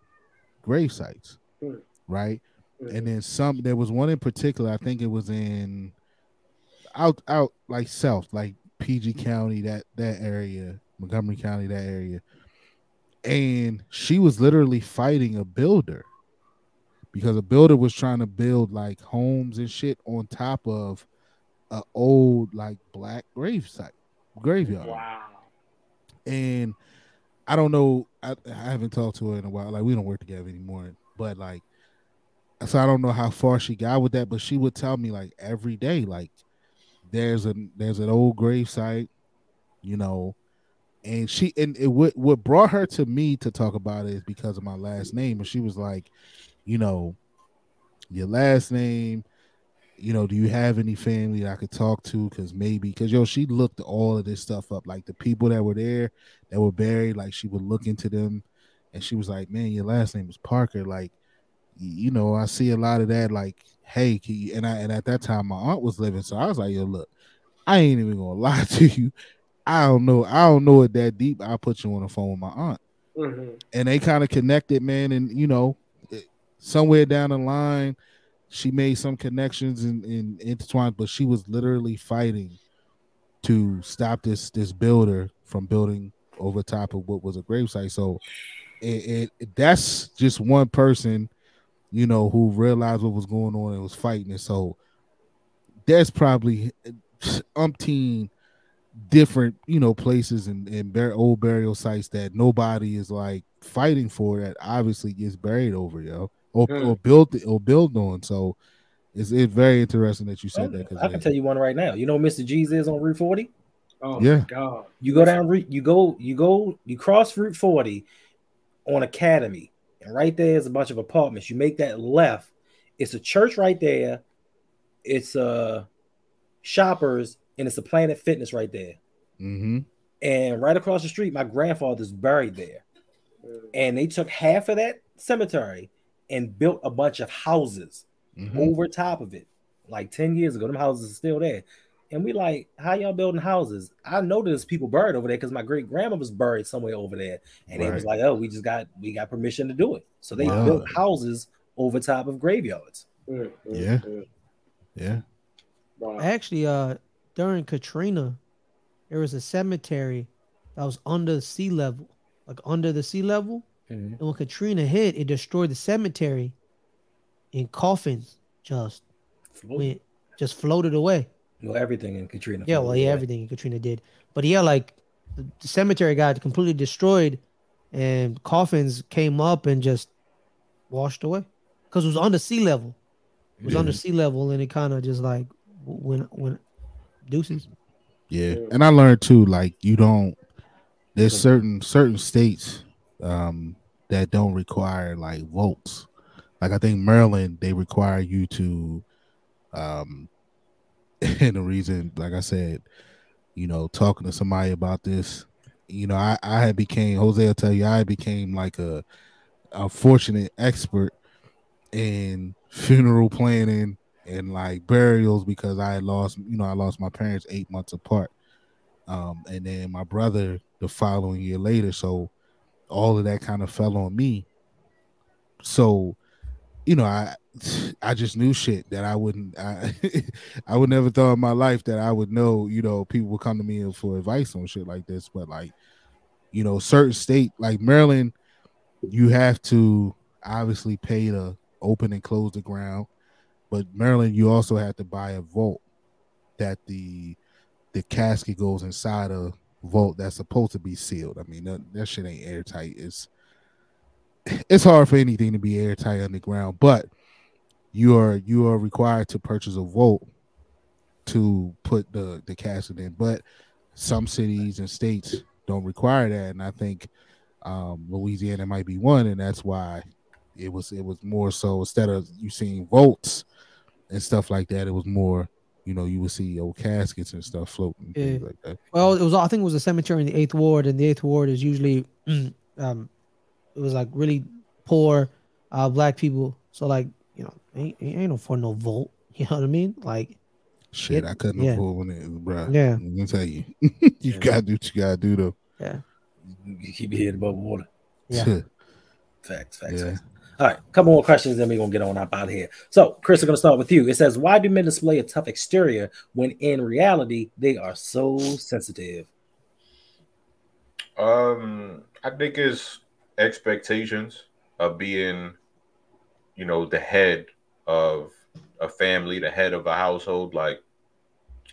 [SPEAKER 4] grave sites,
[SPEAKER 6] Mm.
[SPEAKER 4] right? and then some there was one in particular i think it was in out out like south like pg county that that area montgomery county that area and she was literally fighting a builder because a builder was trying to build like homes and shit on top of a old like black grave site graveyard
[SPEAKER 6] wow.
[SPEAKER 4] And I don't know. I, I haven't talked to her in a while. Like we don't work together anymore. But like, so I don't know how far she got with that. But she would tell me like every day, like there's a there's an old grave site, you know, and she and it what what brought her to me to talk about it is because of my last name. And she was like, you know, your last name. You know, do you have any family that I could talk to? Because maybe, because yo, she looked all of this stuff up, like the people that were there that were buried. Like she would look into them, and she was like, "Man, your last name is Parker." Like, you know, I see a lot of that. Like, hey, can you, and I and at that time my aunt was living, so I was like, "Yo, look, I ain't even gonna lie to you. I don't know. I don't know it that deep. I'll put you on the phone with my aunt."
[SPEAKER 6] Mhm.
[SPEAKER 4] and they kind of connected, man. And you know, somewhere down the line, she made some connections and, intertwined, but she was literally fighting to stop this this builder from building over top of what was a gravesite. So it, it that's just one person, you know, who realized what was going on and was fighting it. So there's probably umpteen different, you know, places and, and bur- old burial sites that nobody is like fighting for that obviously gets buried over, yo, or,
[SPEAKER 6] Mm.
[SPEAKER 4] or built or built on. So it's, it's very interesting that you said that.
[SPEAKER 1] I can tell you one right now. You know, Mr. G's is on Route 40.
[SPEAKER 6] Oh
[SPEAKER 4] Yeah.
[SPEAKER 6] my God.
[SPEAKER 1] You go down Route, you go, you go, you cross Route 40 on Academy, and right there is a bunch of apartments. You make that left. It's a church right there. It's uh shoppers, and it's a Planet Fitness right there.
[SPEAKER 4] Mm-hmm.
[SPEAKER 1] And right across the street, my grandfather's buried there. And they took half of that cemetery and built a bunch of houses
[SPEAKER 4] Mm-hmm.
[SPEAKER 1] over top of it. Like 10 years ago, them houses are still there. And we like, how y'all building houses? I know there's people buried over there because my great grandma was buried somewhere over there. And it was like, oh, we just got we got permission to do it. So they
[SPEAKER 4] Wow.
[SPEAKER 1] built houses over top of graveyards.
[SPEAKER 6] Mm, mm,
[SPEAKER 4] Yeah.
[SPEAKER 6] mm.
[SPEAKER 4] Yeah.
[SPEAKER 6] Wow.
[SPEAKER 7] Actually, uh, during Katrina, there was a cemetery that was under the sea level, like under the sea level.
[SPEAKER 1] Mhm.
[SPEAKER 7] And when Katrina hit, it destroyed the cemetery, and coffins just went just floated away.
[SPEAKER 1] Well, everything in Katrina.
[SPEAKER 7] Yeah, well, yeah, everything Katrina did, but yeah, like the, the cemetery got completely destroyed, and coffins came up and just washed away because it was under sea level. It was under sea level, and it kind of just like went went deuces.
[SPEAKER 4] Yeah,
[SPEAKER 6] Yeah.
[SPEAKER 4] and I learned too. Like you don't. There's certain certain states um, that don't require like vaults. Like I think Maryland, they require you to. Um, and the reason, like I said, you know, talking to somebody about this, you know, I I had became Jose will tell you I became like a a fortunate expert in funeral planning and like burials because I lost, you know, I lost my parents eight months apart. Um, and then my brother the following year later. So all of that kind of fell on me. So, you know, I I just knew shit that I wouldn't I I would never thought in my life that I would know, you know, people would come to me for advice on shit like this. But like, you know, certain state like Maryland, you have to obviously pay to open and close the ground. But Maryland, you also have to buy a vault that the the casket goes inside of vault that's supposed to be sealed. I mean, that, that shit ain't airtight. It's it's hard for anything to be airtight underground, but you are you are required to purchase a vault to put the the casket in. But some cities and states don't require that, and I think um, Louisiana might be one, and that's why it was it was more so instead of you seeing vaults and stuff like that, it was more you know you would see old caskets and stuff floating
[SPEAKER 7] Yeah.
[SPEAKER 4] things like that.
[SPEAKER 7] Well, it was. I think it was a cemetery in the eighth ward, and the eighth ward is usually, um, it was like really poor, uh, black people. So like, you know, ain't ain't no for no vault. You know what I mean? Like,
[SPEAKER 4] Shit,
[SPEAKER 7] Yeah,
[SPEAKER 4] I couldn't
[SPEAKER 7] yeah.
[SPEAKER 4] afford when it, bro.
[SPEAKER 7] Yeah.
[SPEAKER 4] I'm gonna tell you, you
[SPEAKER 1] Yeah.
[SPEAKER 4] gotta do what you gotta do though.
[SPEAKER 7] yeah,
[SPEAKER 1] You keep your head above water.
[SPEAKER 7] Yeah.
[SPEAKER 1] Facts, facts,
[SPEAKER 4] Yeah.
[SPEAKER 1] facts. All right, a couple more questions, then we're gonna get on up out of here. So, Chris, I'm gonna start with you. It says, "Why do men display a tough exterior when in reality they are so sensitive?"
[SPEAKER 3] Um, I think it's expectations of being, you know, the head of a family, the head of a household. Like,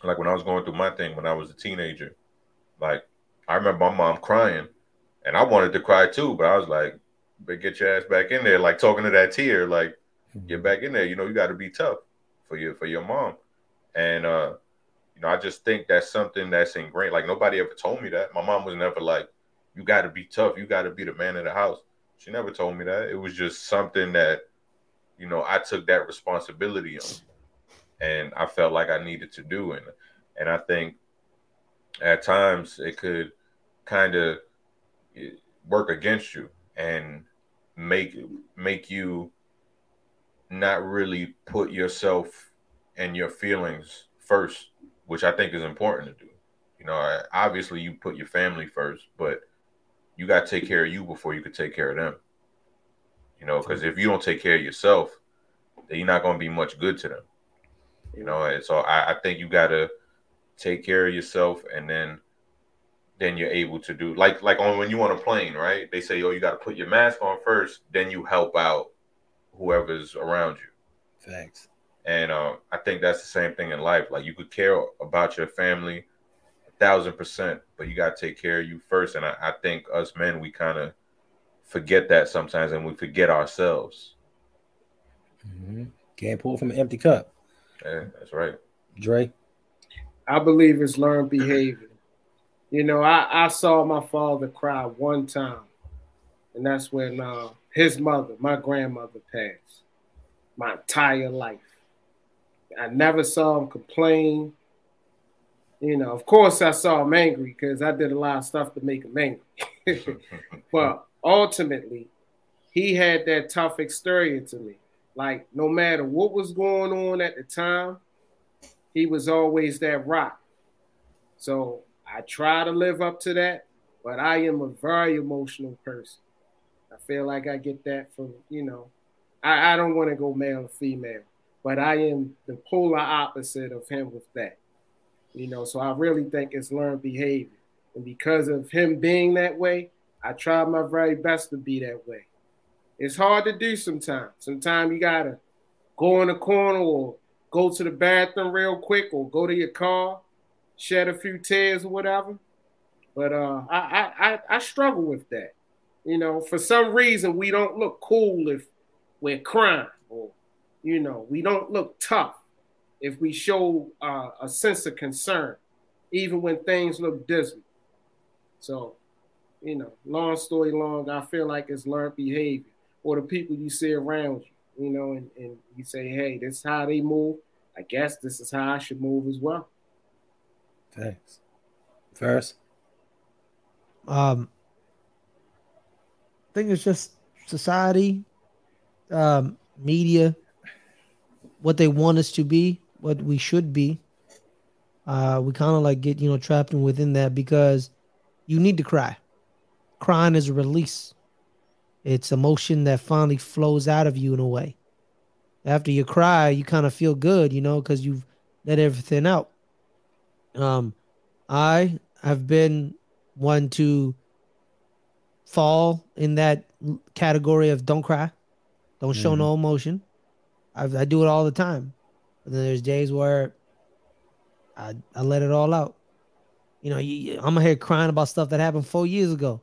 [SPEAKER 3] like when I was going through my thing when I was a teenager, like I remember my mom crying, and I wanted to cry too, but I was like, "But get your ass back in there!" Like talking to that tear, like get back in there. You know, you got to be tough for your for your mom, and uh, you know, I just think that's something that's ingrained. Like nobody ever told me that. My mom was never like, "You got to be tough. You got to be the man of the house." She never told me that. It was just something that, you know, I took that responsibility on, and I felt like I needed to do. And and I think at times it could kind of work against you and make make you not really put yourself and your feelings first, which I think is important to do. You know, I- obviously you put your family first, but you got to take care of you before you could take care of them. You know, because if you don't take care of yourself, then you're not going to be much good to them. You know, and so I, I think you got to take care of yourself, and then then you're able to do like like on when you on a plane, right? They say, oh, you got to put your mask on first, then you help out whoever's around you.
[SPEAKER 1] Thanks.
[SPEAKER 3] And uh, I think that's the same thing in life. Like you could care about your family a thousand percent, but you got to take care of you first. And I, I think us men, we kind of forget that sometimes and we forget ourselves.
[SPEAKER 1] Mhm. Can't pull from an empty cup.
[SPEAKER 3] Yeah, that's right.
[SPEAKER 1] Dre.
[SPEAKER 6] I believe it's learned behavior. You know, I, I saw my father cry one time, and that's when uh, his mother, my grandmother, passed. My entire life, I never saw him complain. You know, of course, I saw him angry because I did a lot of stuff to make him angry. but ultimately, he had that tough exterior to me. Like, no matter what was going on at the time, he was always that rock. So I try to live up to that, but I am a very emotional person. I feel like I get that from, you know, I, I don't want to go male or female, but I am the polar opposite of him with that. You know, so I really think it's learned behavior. And because of him being that way, I try my very best to be that way. It's hard to do sometimes. Sometimes you gotta go in the corner or go to the bathroom real quick or go to your car, shed a few tears or whatever. But uh, I, I, I, struggle with that. You know, for some reason we don't look cool if we're crying, or you know, we don't look tough if we show uh, a sense of concern, even when things look dismal. So, you know, long story long, I feel like it's learned behavior or the people you see around you, you know, and, and you say, hey, this is how they move. I guess this is how I should move as well.
[SPEAKER 1] Thanks. Ferris.
[SPEAKER 7] Um, I think it's just society, um, media, what they want us to be, what we should be. Uh, we kind of like get you know trapped in within that because you need to cry. Crying is a release. It's emotion that finally flows out of you in a way. After you cry, you kind of feel good, you know, because you've let everything out. Um, I have been one to fall in that category of don't cry, don't show
[SPEAKER 1] Mhm.
[SPEAKER 7] no emotion. I, I do it all the time. But then there's days where I, I let it all out. You know, you, I'm here crying about stuff that happened four years ago.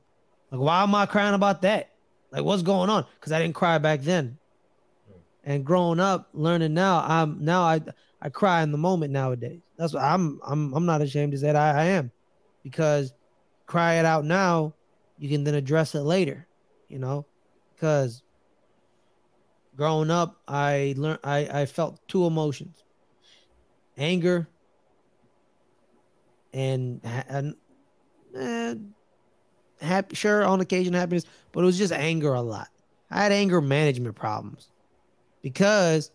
[SPEAKER 7] Like, why am I crying about that? Like, what's going on? Because I didn't cry back then. And growing up, learning now, I'm now I I cry in the moment nowadays. That's what I'm I'm I'm not ashamed to say that I, I am, because cry it out now, you can then address it later. You know, because growing up, I learned I I felt two emotions, anger and and eh, happy sure on occasion happiness, but it was just anger a lot. I had anger management problems because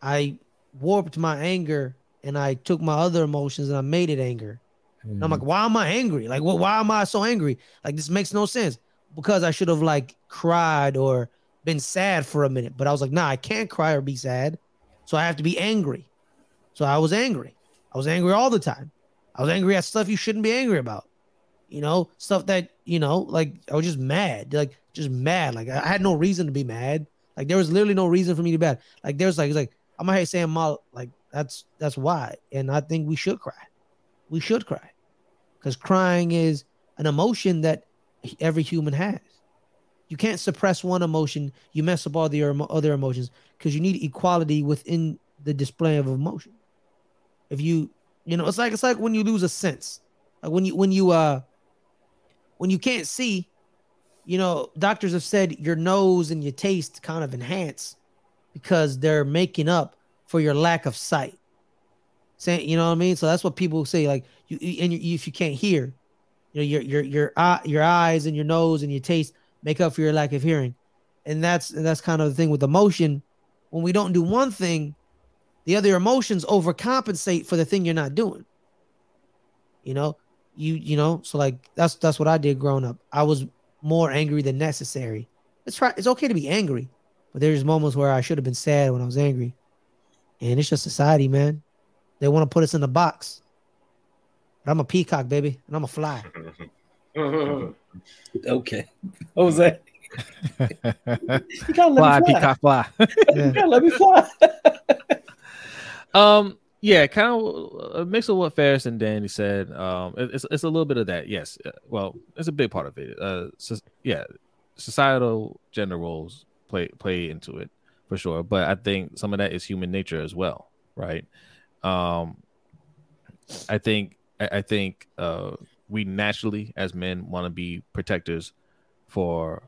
[SPEAKER 7] I warped my anger and I took my other emotions and I made it anger. And I'm like, mm-hmm. why am I angry? Like, what? Why am I so angry? Like, this makes no sense. Because I should have like cried or been sad for a minute, but I was like, nah, I can't cry or be sad, so I have to be angry. So I was angry. I was angry all the time. I was angry at stuff you shouldn't be angry about. You know, stuff that you know, like I was just mad, like just mad. Like I had no reason to be mad. Like there was literally no reason for me to be mad. Like there's like it's like I'm here saying my like that's that's why, and I think we should cry. We should cry, because crying is an emotion that every human has. You can't suppress one emotion. You mess up all the other emotions because you need equality within the display of emotion. If you, you know, it's like it's like when you lose a sense, like when you when you uh when you can't see, you know, doctors have said your nose and your taste kind of enhance because they're making up for your lack of sight. Saying, you know what I mean? So that's what people say. Like you, and you, if you can't hear, you know, your your your eye, your eyes and your nose and your taste make up for your lack of hearing, and that's and that's kind of the thing with emotion. When we don't do one thing, the other emotions overcompensate for the thing you're not doing. You know, you you know, so like that's that's what I did growing up. I was more angry than necessary. It's right. It's okay to be angry, but there's moments where I should have been sad when I was angry, and it's just society, man. They want to put us in a box. But I'm a peacock, baby, and I'm a fly.
[SPEAKER 1] Okay, Jose, you gotta let
[SPEAKER 5] fly,
[SPEAKER 1] me fly.
[SPEAKER 5] peacock, fly.
[SPEAKER 1] You gotta let me fly.
[SPEAKER 5] Um, yeah, kind of a mix of what Ferris and Danny said. Um, it- it's it's a little bit of that. Yes, Uh, well, it's a big part of it. Uh, so, yeah, societal gender roles play play into it for sure. But I think some of that is human nature as well, right? Um, I think I, I think uh, we naturally as men want to be protectors for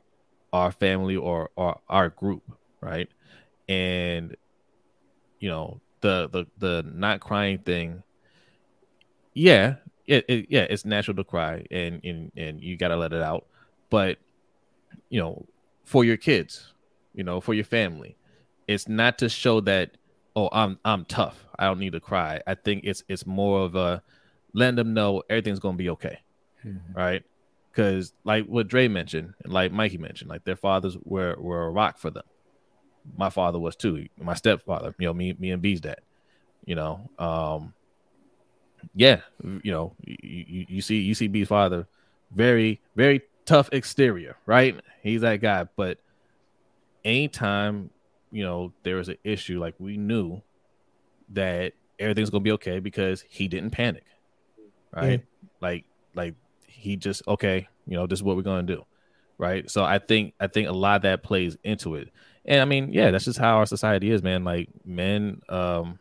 [SPEAKER 5] our family or, or our group, right? And you know the the the not crying thing yeah it, it yeah it's natural to cry and and and you got to let it out but you know for your kids you know for your family it's not to show that oh i'm i'm tough i don't need to cry i think it's it's more of a letting them know everything's going to be okay right because like what Dre mentioned and like Mikey mentioned like their fathers were were a rock for them my father was too. My stepfather, you know, me, me and B's dad. You know, um, yeah, you know, you, you, you see, you see B's father, very, very tough exterior, right? He's that guy. But anytime, you know, there was an issue, like we knew that everything's gonna be okay because he didn't panic, right? Like, like he just okay, you know, this is what we're gonna do, right? So I think, I think a lot of that plays into it. And I mean, yeah, that's just how our society is, man. Like men, um,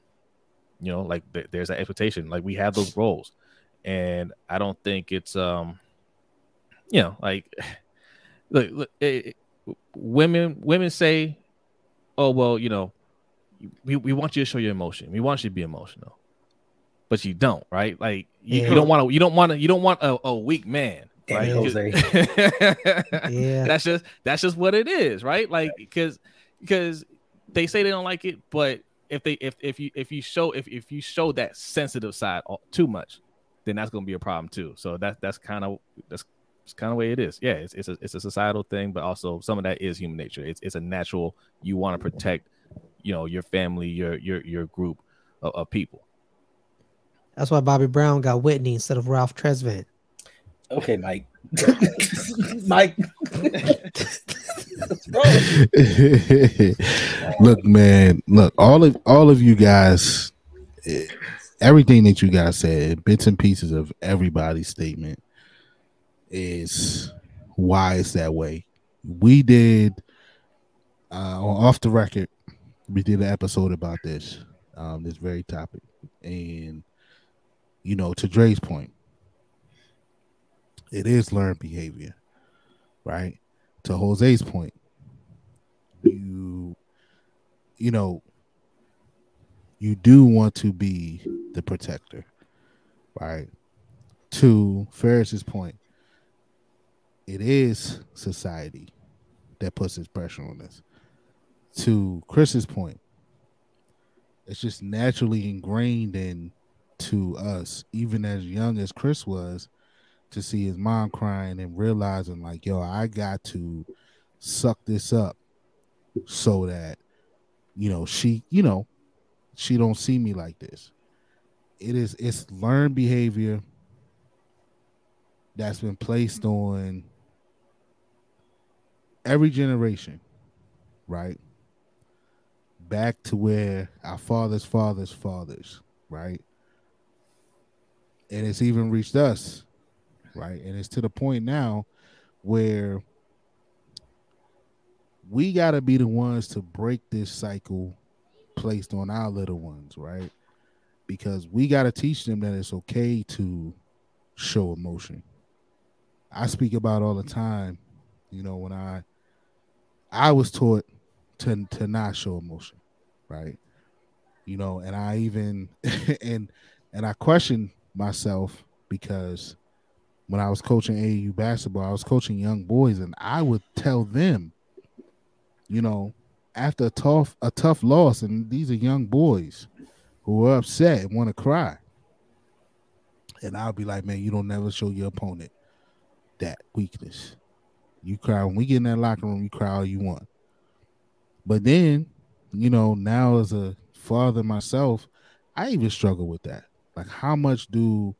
[SPEAKER 5] you know, like th- there's that expectation. Like we have those roles, and I don't think it's, um, you know, like, look, look it- women, women say, oh well, you know, we we want you to show your emotion. We want you to be emotional, but you don't, right? Like you,
[SPEAKER 7] Yeah.
[SPEAKER 5] you don't want to, you don't want to, you don't want a, a weak man. Right?
[SPEAKER 7] Yeah.
[SPEAKER 5] that's just that's just what it is, right? Like because because they say they don't like it, but if they if if you if you show if if you show that sensitive side uh, too much, then that's gonna be a problem too. So that that's kind of that's kind of way it is. Yeah, it's it's a it's a societal thing, but also some of that is human nature. It's it's a natural. You want to protect, you know, your family, your your your group of, of people.
[SPEAKER 7] That's why Bobby Brown got Whitney instead of Ralph Tresvant.
[SPEAKER 1] Okay, Mike. Mike.
[SPEAKER 4] Look, man, look, all of all of you guys, eh, everything that you guys said, bits and pieces of everybody's statement is why it's that way. We did uh, off the record, we did an episode about this, um, this very topic, and you know, to Dre's point, it is learned behavior, right? To Jose's point, you, you know, you do want to be the protector, right? To Ferris's point, it is society that puts this pressure on us. To Chris's point, it's just naturally ingrained in to us, even as young as Chris was, to see his mom crying and realizing like, yo, I got to suck this up so that you know she, you know, she don't see me like this. It is it's learned behavior that's been placed on every generation, right? Back to where our fathers, fathers, fathers, right? And it's even reached us, right? And it's to the point now where we got to be the ones to break this cycle placed on our little ones, right? Because we got to teach them that it's okay to show emotion. I speak about all the time, you know, when I I was taught to to not show emotion, right? You know, and I even and and I questioned myself because when I was coaching AAU basketball, I was coaching young boys, and I would tell them, you know, after a tough a tough loss, and these are young boys who are upset and want to cry. And I'll be like, man, you don't never show your opponent that weakness. You cry when we get in that locker room, you cry all you want. But then, you know, now as a father myself, I even struggle with that. Like, how much do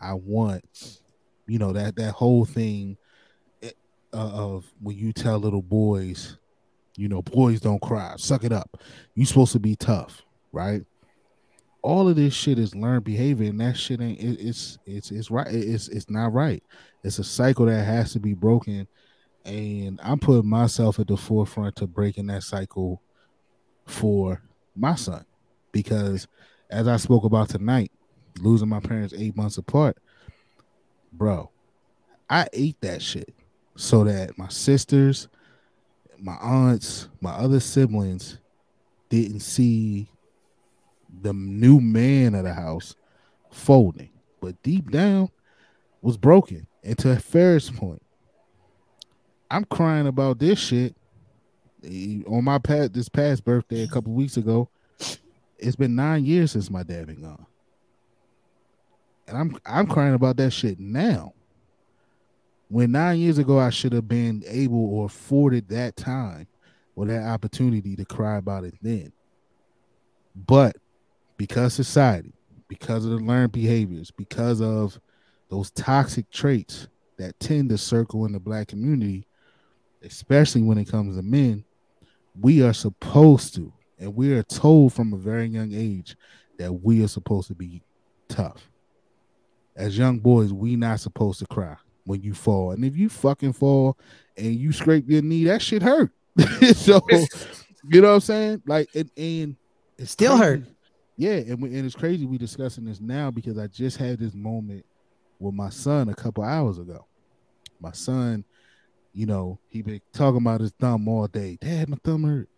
[SPEAKER 4] I want, you know, that that whole thing eh, uh, of when you tell little boys, you know, boys don't cry, suck it up. You supposed to be tough, right? All of this shit is learned behavior, and that shit ain't. It, it's it's it's right. It's it's not right. It's a cycle that has to be broken and I'm putting myself at the forefront to breaking that cycle for my son because as I spoke about tonight, losing my parents eight months apart, bro, I ate that shit so that my sisters, my aunts, my other siblings didn't see the new man of the house folding, but deep down was broken. And to Ferris' point, I'm crying about this shit eh, on my past this past birthday a couple weeks ago. It's been nine years since my dad been gone, and I'm I'm crying about that shit now. When nine years ago I should have been able or afforded that time or that opportunity to cry about it then, but because society, because of the learned behaviors, because of those toxic traits that tend to circle in the black community, especially when it comes to men, we are supposed to, and we are told from a very young age that we are supposed to be tough. As young boys, we not supposed to cry when you fall. And if you fucking fall and you scrape your knee, that shit hurt. so you know what I'm saying? Like and, and
[SPEAKER 7] it still
[SPEAKER 4] crazy.
[SPEAKER 7] hurt.
[SPEAKER 4] Yeah, and, we, and it's crazy we discussing this now because I just had this moment with my son a couple hours ago. My son you know, he been talking about his thumb all day. Dad, my thumb hurt.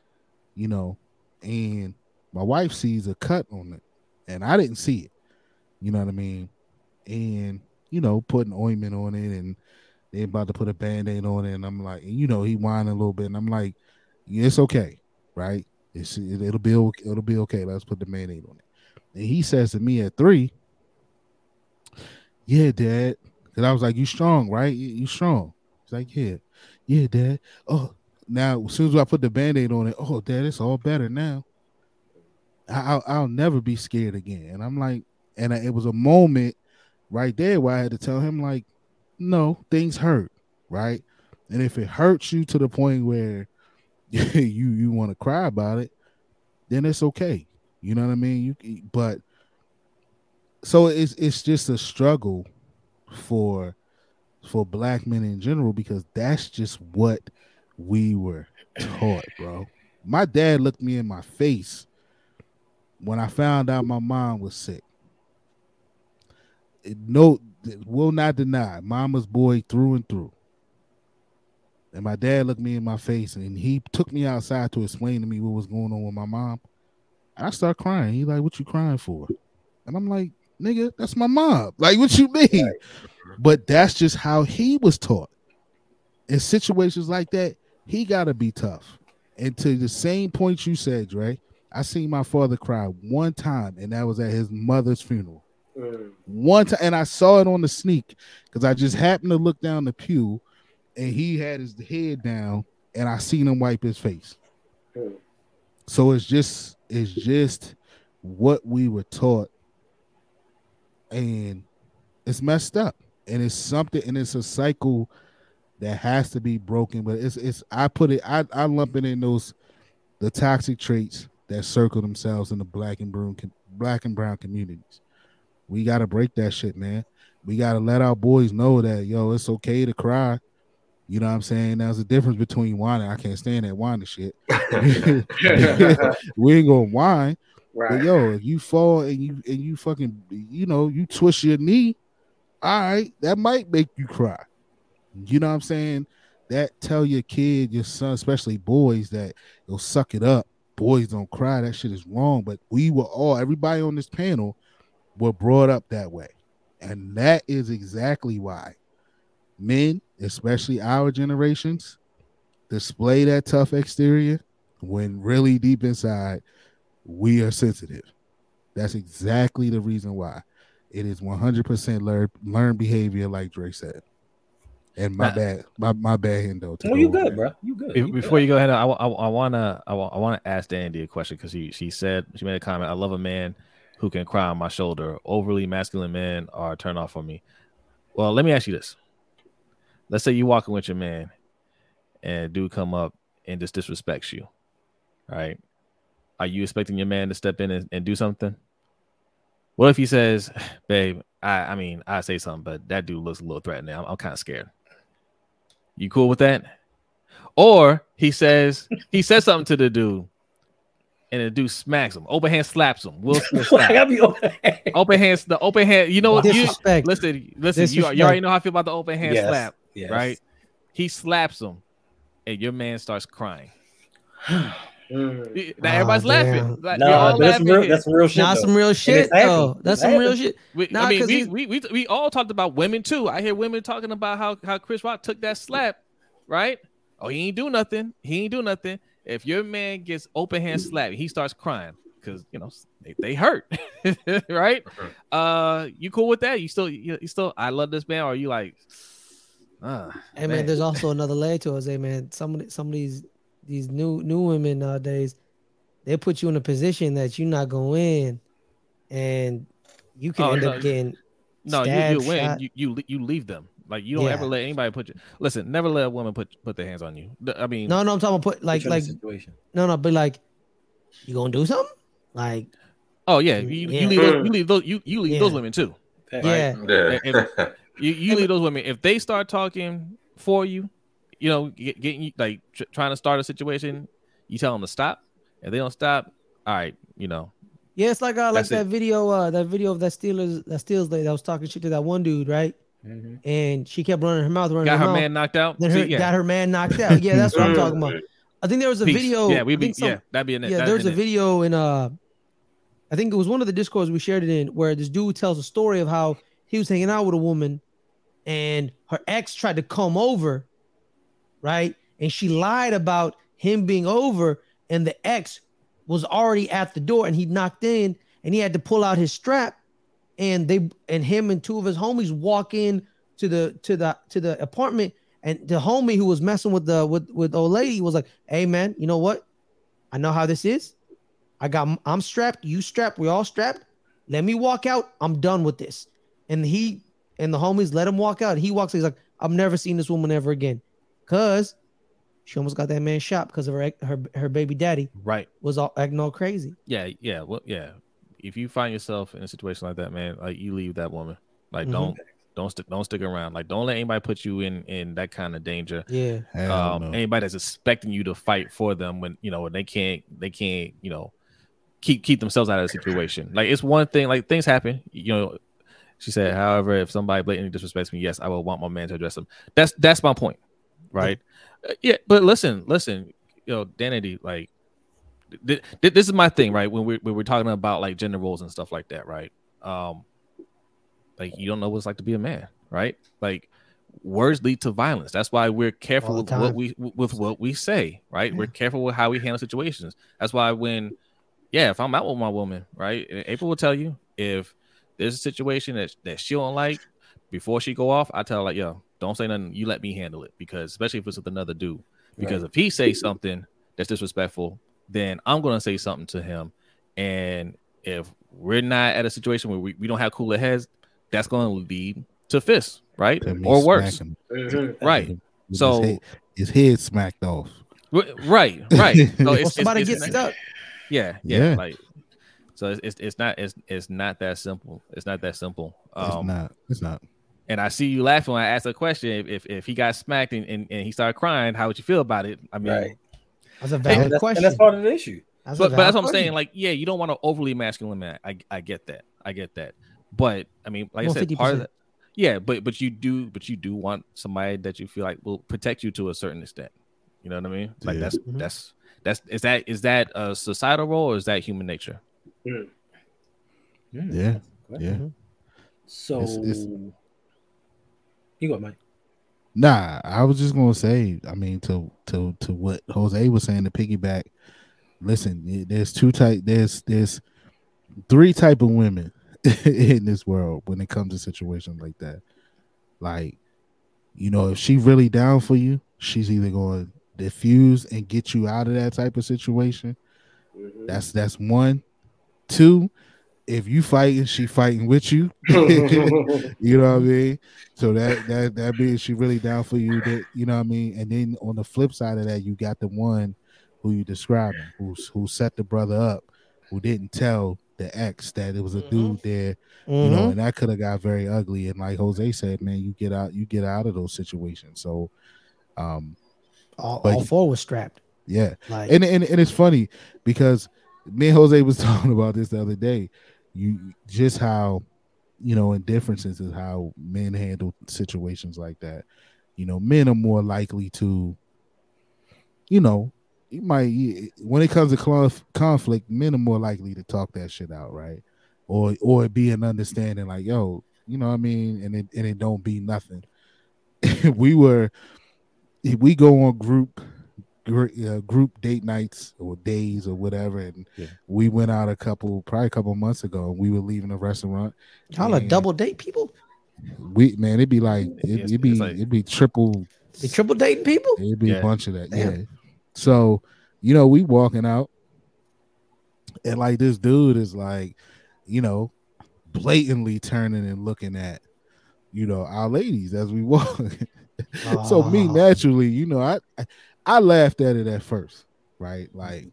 [SPEAKER 4] You know, and my wife sees a cut on it, and I didn't see it. You know what I mean? And you know, putting ointment on it, and they about to put a band-aid on it, and I'm like, and, you know, he whining a little bit, and I'm like, yeah, it's okay, right? It's it, will be it'll be okay. Let's put the band-aid on it. And he says to me at three, "Yeah, Dad," because I was like, "You strong, right? You, you strong?" He's like, "Yeah." Yeah, dad. Oh, now as soon as I put the band-aid on it, oh, dad, it's all better now. I'll, I'll never be scared again. And I'm like, and it was a moment right there where I had to tell him, like, no, things hurt, right? And if it hurts you to the point where you you want to cry about it, then it's okay. You know what I mean? You but so it's it's just a struggle for for black men in general because that's just what we were taught, bro. My dad looked me in my face when I found out my mom was sick. No, will not deny, mama's boy through and through. And my dad looked me in my face and he took me outside to explain to me what was going on with my mom. I start crying. He like, "What you crying for?" And I'm like, "Nigga, that's my mom. Like, what you mean?" But that's just how he was taught. In situations like that, he gotta be tough. And to the same point you said, Dre, I seen my father cry one time, and that was at his mother's funeral.
[SPEAKER 6] Mm.
[SPEAKER 4] One time, and I saw it on the sneak because I just happened to look down the pew, and he had his head down, and I seen him wipe his face.
[SPEAKER 6] Hmm.
[SPEAKER 4] So it's just it's just what we were taught, and it's messed up, and it's something, and it's a cycle that has to be broken. But it's it's I put it I I lump it in those the toxic traits that circle themselves in the black and brown black and brown communities. We got to break that shit, man. We got to let our boys know that yo, it's okay to cry. You know what I'm saying? There's a difference between whining. I can't stand that whining shit. we ain't gonna whine. But yo, if you fall and you and you fucking you know you twist your knee, all right, that might make you cry. You know what I'm saying? That tell your kid, your son, especially boys, that you'll suck it up. Boys don't cry. That shit is wrong. But we were all, everybody on this panel, were brought up that way, and that is exactly why men, especially our generations, display that tough exterior when really deep inside we are sensitive. That's exactly the reason why. It is 100% learned learned behavior, like Dre said. And my
[SPEAKER 5] Nah.
[SPEAKER 4] bad, my, my bad, Hendo. to
[SPEAKER 1] No, you good,
[SPEAKER 4] that.
[SPEAKER 1] bro. You good.
[SPEAKER 5] Be-
[SPEAKER 1] You
[SPEAKER 5] Before
[SPEAKER 1] good.
[SPEAKER 5] you go ahead, I, I, I wanna I, wanna ask Dandy a question because she she said she made a comment. I love a man who can cry on my shoulder. Overly masculine men are a turn off for me. Well, let me ask you this. Let's say you walking with your man, and a dude come up and just disrespects you, right? Are you expecting your man to step in and, and do something? What if he says, "Babe, I I mean I say something, but that dude looks a little threatening. I'm, I'm kind of scared." You cool with that? Or he says he says something to the dude, and the dude smacks him. Open hand slaps him. Will Smith
[SPEAKER 1] Like,
[SPEAKER 5] style.
[SPEAKER 1] I be over there.
[SPEAKER 5] Open hands. The open hand. You know what? You,
[SPEAKER 7] Disrespect.
[SPEAKER 5] listen, listen. You, you already know how I feel about the open hand
[SPEAKER 1] Yes,
[SPEAKER 5] slap,
[SPEAKER 1] yes.
[SPEAKER 5] right? He slaps him, and your man starts crying.
[SPEAKER 6] Mm.
[SPEAKER 5] Now everybody's
[SPEAKER 7] Oh,
[SPEAKER 5] laughing. Like, we're
[SPEAKER 1] No,
[SPEAKER 5] all
[SPEAKER 1] that's
[SPEAKER 5] laughing
[SPEAKER 1] real. That's real shit.
[SPEAKER 7] Nah,
[SPEAKER 1] though.
[SPEAKER 7] some real shit though. That's
[SPEAKER 1] It's
[SPEAKER 7] some real shit.
[SPEAKER 5] We,
[SPEAKER 7] Nah,
[SPEAKER 5] I mean, we, we, we we all talked about women too. I hear women talking about how how Chris Rock took that slap, right? Oh, he ain't do nothing. He ain't do nothing. If your man gets open hand slap, he starts crying because you know they, they hurt, right? Uh, you cool with that? You still you, you still I love this man, or are you like, ah,
[SPEAKER 7] Hey man, there's also another layer to it. Hey man, some of the, some of these these new new women nowadays, they put you in a position that you're not gonna win, and you can
[SPEAKER 5] Oh,
[SPEAKER 7] end
[SPEAKER 5] no.
[SPEAKER 7] up getting
[SPEAKER 5] no, you,
[SPEAKER 7] stabbed,
[SPEAKER 5] you win.
[SPEAKER 7] shot.
[SPEAKER 5] You, you you leave them. Like you don't
[SPEAKER 7] Yeah.
[SPEAKER 5] ever let anybody put you. Listen, never let a woman put put their hands on you. I mean,
[SPEAKER 7] No, no, I'm talking about put like
[SPEAKER 1] Put you in a
[SPEAKER 7] like
[SPEAKER 1] situation.
[SPEAKER 7] no, no, but like you gonna do something like
[SPEAKER 5] oh yeah, you,
[SPEAKER 7] Yeah.
[SPEAKER 5] you leave those, you leave those you, you leave
[SPEAKER 7] Yeah.
[SPEAKER 5] those women too.
[SPEAKER 7] yeah,
[SPEAKER 3] Yeah.
[SPEAKER 5] You you leave those women if they start talking for you, you know, get, getting you like tr- trying to start a situation. You tell them to stop. If they don't stop, all right, you know,
[SPEAKER 7] yeah. It's like uh, like that
[SPEAKER 5] it.
[SPEAKER 7] video, uh, that video of that Steelers that Steelers lady that was talking shit to that one dude, right?
[SPEAKER 1] Mhm.
[SPEAKER 7] And she kept running her mouth, running
[SPEAKER 5] got
[SPEAKER 7] her,
[SPEAKER 5] her
[SPEAKER 7] mouth.
[SPEAKER 5] man knocked out.
[SPEAKER 7] then
[SPEAKER 5] See,
[SPEAKER 7] her,
[SPEAKER 5] yeah,
[SPEAKER 7] got her man knocked out. Yeah, that's what I'm talking about. I think there was a
[SPEAKER 5] Peace.
[SPEAKER 7] video.
[SPEAKER 5] Yeah, we
[SPEAKER 7] I
[SPEAKER 5] be
[SPEAKER 7] some-
[SPEAKER 5] yeah, that'd be in it.
[SPEAKER 7] yeah,
[SPEAKER 5] that'd
[SPEAKER 7] there's a
[SPEAKER 5] it.
[SPEAKER 7] video in uh I think it was one of the discords we shared it in where this dude tells a story of how he was hanging out with a woman and her ex tried to come over, right? And she lied about him being over, and the ex was already at the door and he knocked in and he had to pull out his strap and they and him and two of his homies walk in to the to the to the apartment and the homie who was messing with the with with the old lady was like hey man you know what? I know how this is. I got i'm strapped. You strapped. We all strapped. Let me walk out. I'm done with this. And he and the homies let him walk out. He walks he's like i've never seen this woman ever again because she almost got that man shot because of her her her baby daddy
[SPEAKER 5] Right.
[SPEAKER 7] was all acting all crazy
[SPEAKER 5] Yeah. Yeah. Well. Yeah. if you find yourself in a situation like that, man, like you leave that woman. Like
[SPEAKER 7] Mhm.
[SPEAKER 5] don't don't stick don't stick around. Like don't let anybody put you in in that kind of danger.
[SPEAKER 7] Yeah.
[SPEAKER 5] Um,
[SPEAKER 4] no.
[SPEAKER 5] anybody that's expecting you to fight for them when you know when they can't they can't you know keep keep themselves out of the situation. Like it's one thing. Like things happen. You know, she said. However, if somebody blatantly disrespects me, yes, I will want my man to address them. That's that's my point, right? Uh, yeah, but listen, listen, you know, Danity, like th- th- this is my thing, right? When we're when we're talking about like gender roles and stuff like that, right? Um, like you don't know what it's like to be a man, right? Like words lead to violence. That's why we're careful with what we with what we say, right? We're careful with how we handle situations. That's why when, yeah, if I'm out with my woman, right, and April will tell you if there's a situation that that she don't like before she go off, I tell her like, yo, don't say nothing. You let me handle it because especially if it's with another dude, because if he says something that's disrespectful, then I'm gonna say something to him, and if we're not at a situation where we, we don't have cooler heads, that's gonna lead to fists, right,
[SPEAKER 4] To me
[SPEAKER 5] or worse,
[SPEAKER 4] smacking
[SPEAKER 6] Mhm.
[SPEAKER 5] right.
[SPEAKER 4] with his
[SPEAKER 5] So-
[SPEAKER 4] head- his head smacked off.
[SPEAKER 5] Right, right. So
[SPEAKER 7] Or
[SPEAKER 5] it's,
[SPEAKER 7] somebody
[SPEAKER 5] it's,
[SPEAKER 7] gets
[SPEAKER 5] it's,
[SPEAKER 7] stuck.
[SPEAKER 5] Yeah, yeah,
[SPEAKER 4] Yeah.
[SPEAKER 5] Like, so it's, it's it's not it's it's not that simple. It's not that simple.
[SPEAKER 4] It's
[SPEAKER 5] Um,
[SPEAKER 4] not. It's not.
[SPEAKER 5] And I see you laughing when I ask a question. If if, if he got smacked and, and, and he started crying, how would you feel about it? I mean,
[SPEAKER 1] Right.
[SPEAKER 7] That's a
[SPEAKER 1] And
[SPEAKER 7] valid
[SPEAKER 1] that's,
[SPEAKER 7] question.
[SPEAKER 1] and that's part of the issue.
[SPEAKER 7] That's
[SPEAKER 5] but, but
[SPEAKER 7] valid
[SPEAKER 5] that's what I'm saying. Like, yeah, you don't want to overly masculine man. I I get that. I get that. But I mean, like I
[SPEAKER 7] Well,
[SPEAKER 5] said, part of that. Yeah, but but you do but you do want somebody that you feel like will protect you to a certain extent. You know what I mean? Like
[SPEAKER 4] Yeah.
[SPEAKER 5] that's
[SPEAKER 7] Mhm.
[SPEAKER 5] that's that's is that is that a societal role or is that human nature?
[SPEAKER 1] Hmm.
[SPEAKER 4] Yeah. Yeah.
[SPEAKER 7] Mhm.
[SPEAKER 1] So
[SPEAKER 4] It's- it's-
[SPEAKER 1] you go, Mike.
[SPEAKER 4] Nah, I was just gonna say. I mean, to to to what Jose was saying to piggyback. Listen, there's two type. There's there's three type of women in this world when it comes to situations like that. Like, you know, if she really down for you, she's either going to diffuse and get you out of that type of situation.
[SPEAKER 6] Mhm.
[SPEAKER 4] That's that's one. Two, if you fighting, she fighting with you. You know what I mean? So that that that means she really down for you. That you know what I mean. And then on the flip side of that, you got the one who you describing, who's who set the brother up, who didn't tell the ex that it was a dude there. You know,
[SPEAKER 7] Mhm.
[SPEAKER 4] and that could have got very ugly. And like Jose said, man, you get out, you get out of those situations. So, um,
[SPEAKER 7] all,
[SPEAKER 4] but-
[SPEAKER 7] all four was strapped.
[SPEAKER 4] yeah,
[SPEAKER 7] Like
[SPEAKER 4] and, and and it's funny because me and Jose was talking about this the other day. You just how you know in differences is how men handle situations like that. You know, men are more likely to, you know, you might when it comes to conf- conflict, men are more likely to talk that shit out, right? Or or be an understanding like, yo, you know what I mean, and it and it don't be nothing. we were if we go on group gr- uh, group date nights or days or whatever, and
[SPEAKER 5] Yeah.
[SPEAKER 4] we went out a couple probably a couple months ago. and We were leaving a restaurant.
[SPEAKER 7] y'all a double date people.
[SPEAKER 4] We man, it'd be like it,
[SPEAKER 5] It's-
[SPEAKER 4] it'd be
[SPEAKER 5] like-
[SPEAKER 4] it'd be triple.
[SPEAKER 7] They triple dating people.
[SPEAKER 4] It'd be
[SPEAKER 5] Yeah.
[SPEAKER 4] a bunch of that.
[SPEAKER 7] Damn.
[SPEAKER 4] Yeah. So you know, we walking out, and like this dude is like, you know, blatantly turning and looking at, you know, our ladies as we walk. so me
[SPEAKER 7] Oh.
[SPEAKER 4] naturally, you know, I, I I laughed at it at first, right? Like,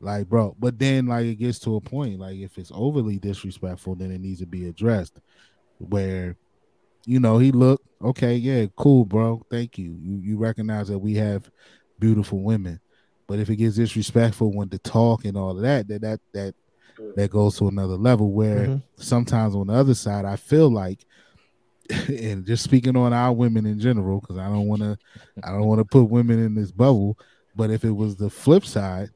[SPEAKER 4] like, bro. But then, like, it gets to a point, like, if it's overly disrespectful, then it needs to be addressed. Where, you know, he looked okay, yeah, cool, bro. Thank you. You you recognize that we have beautiful women, but if it gets disrespectful when to talk and all of that, that that that that goes to another level. Where
[SPEAKER 7] Mhm.
[SPEAKER 4] sometimes on the other side, I feel like, and just speaking on our women in general, because I don't want to, I don't want to put women in this bubble. But if it was the flip side,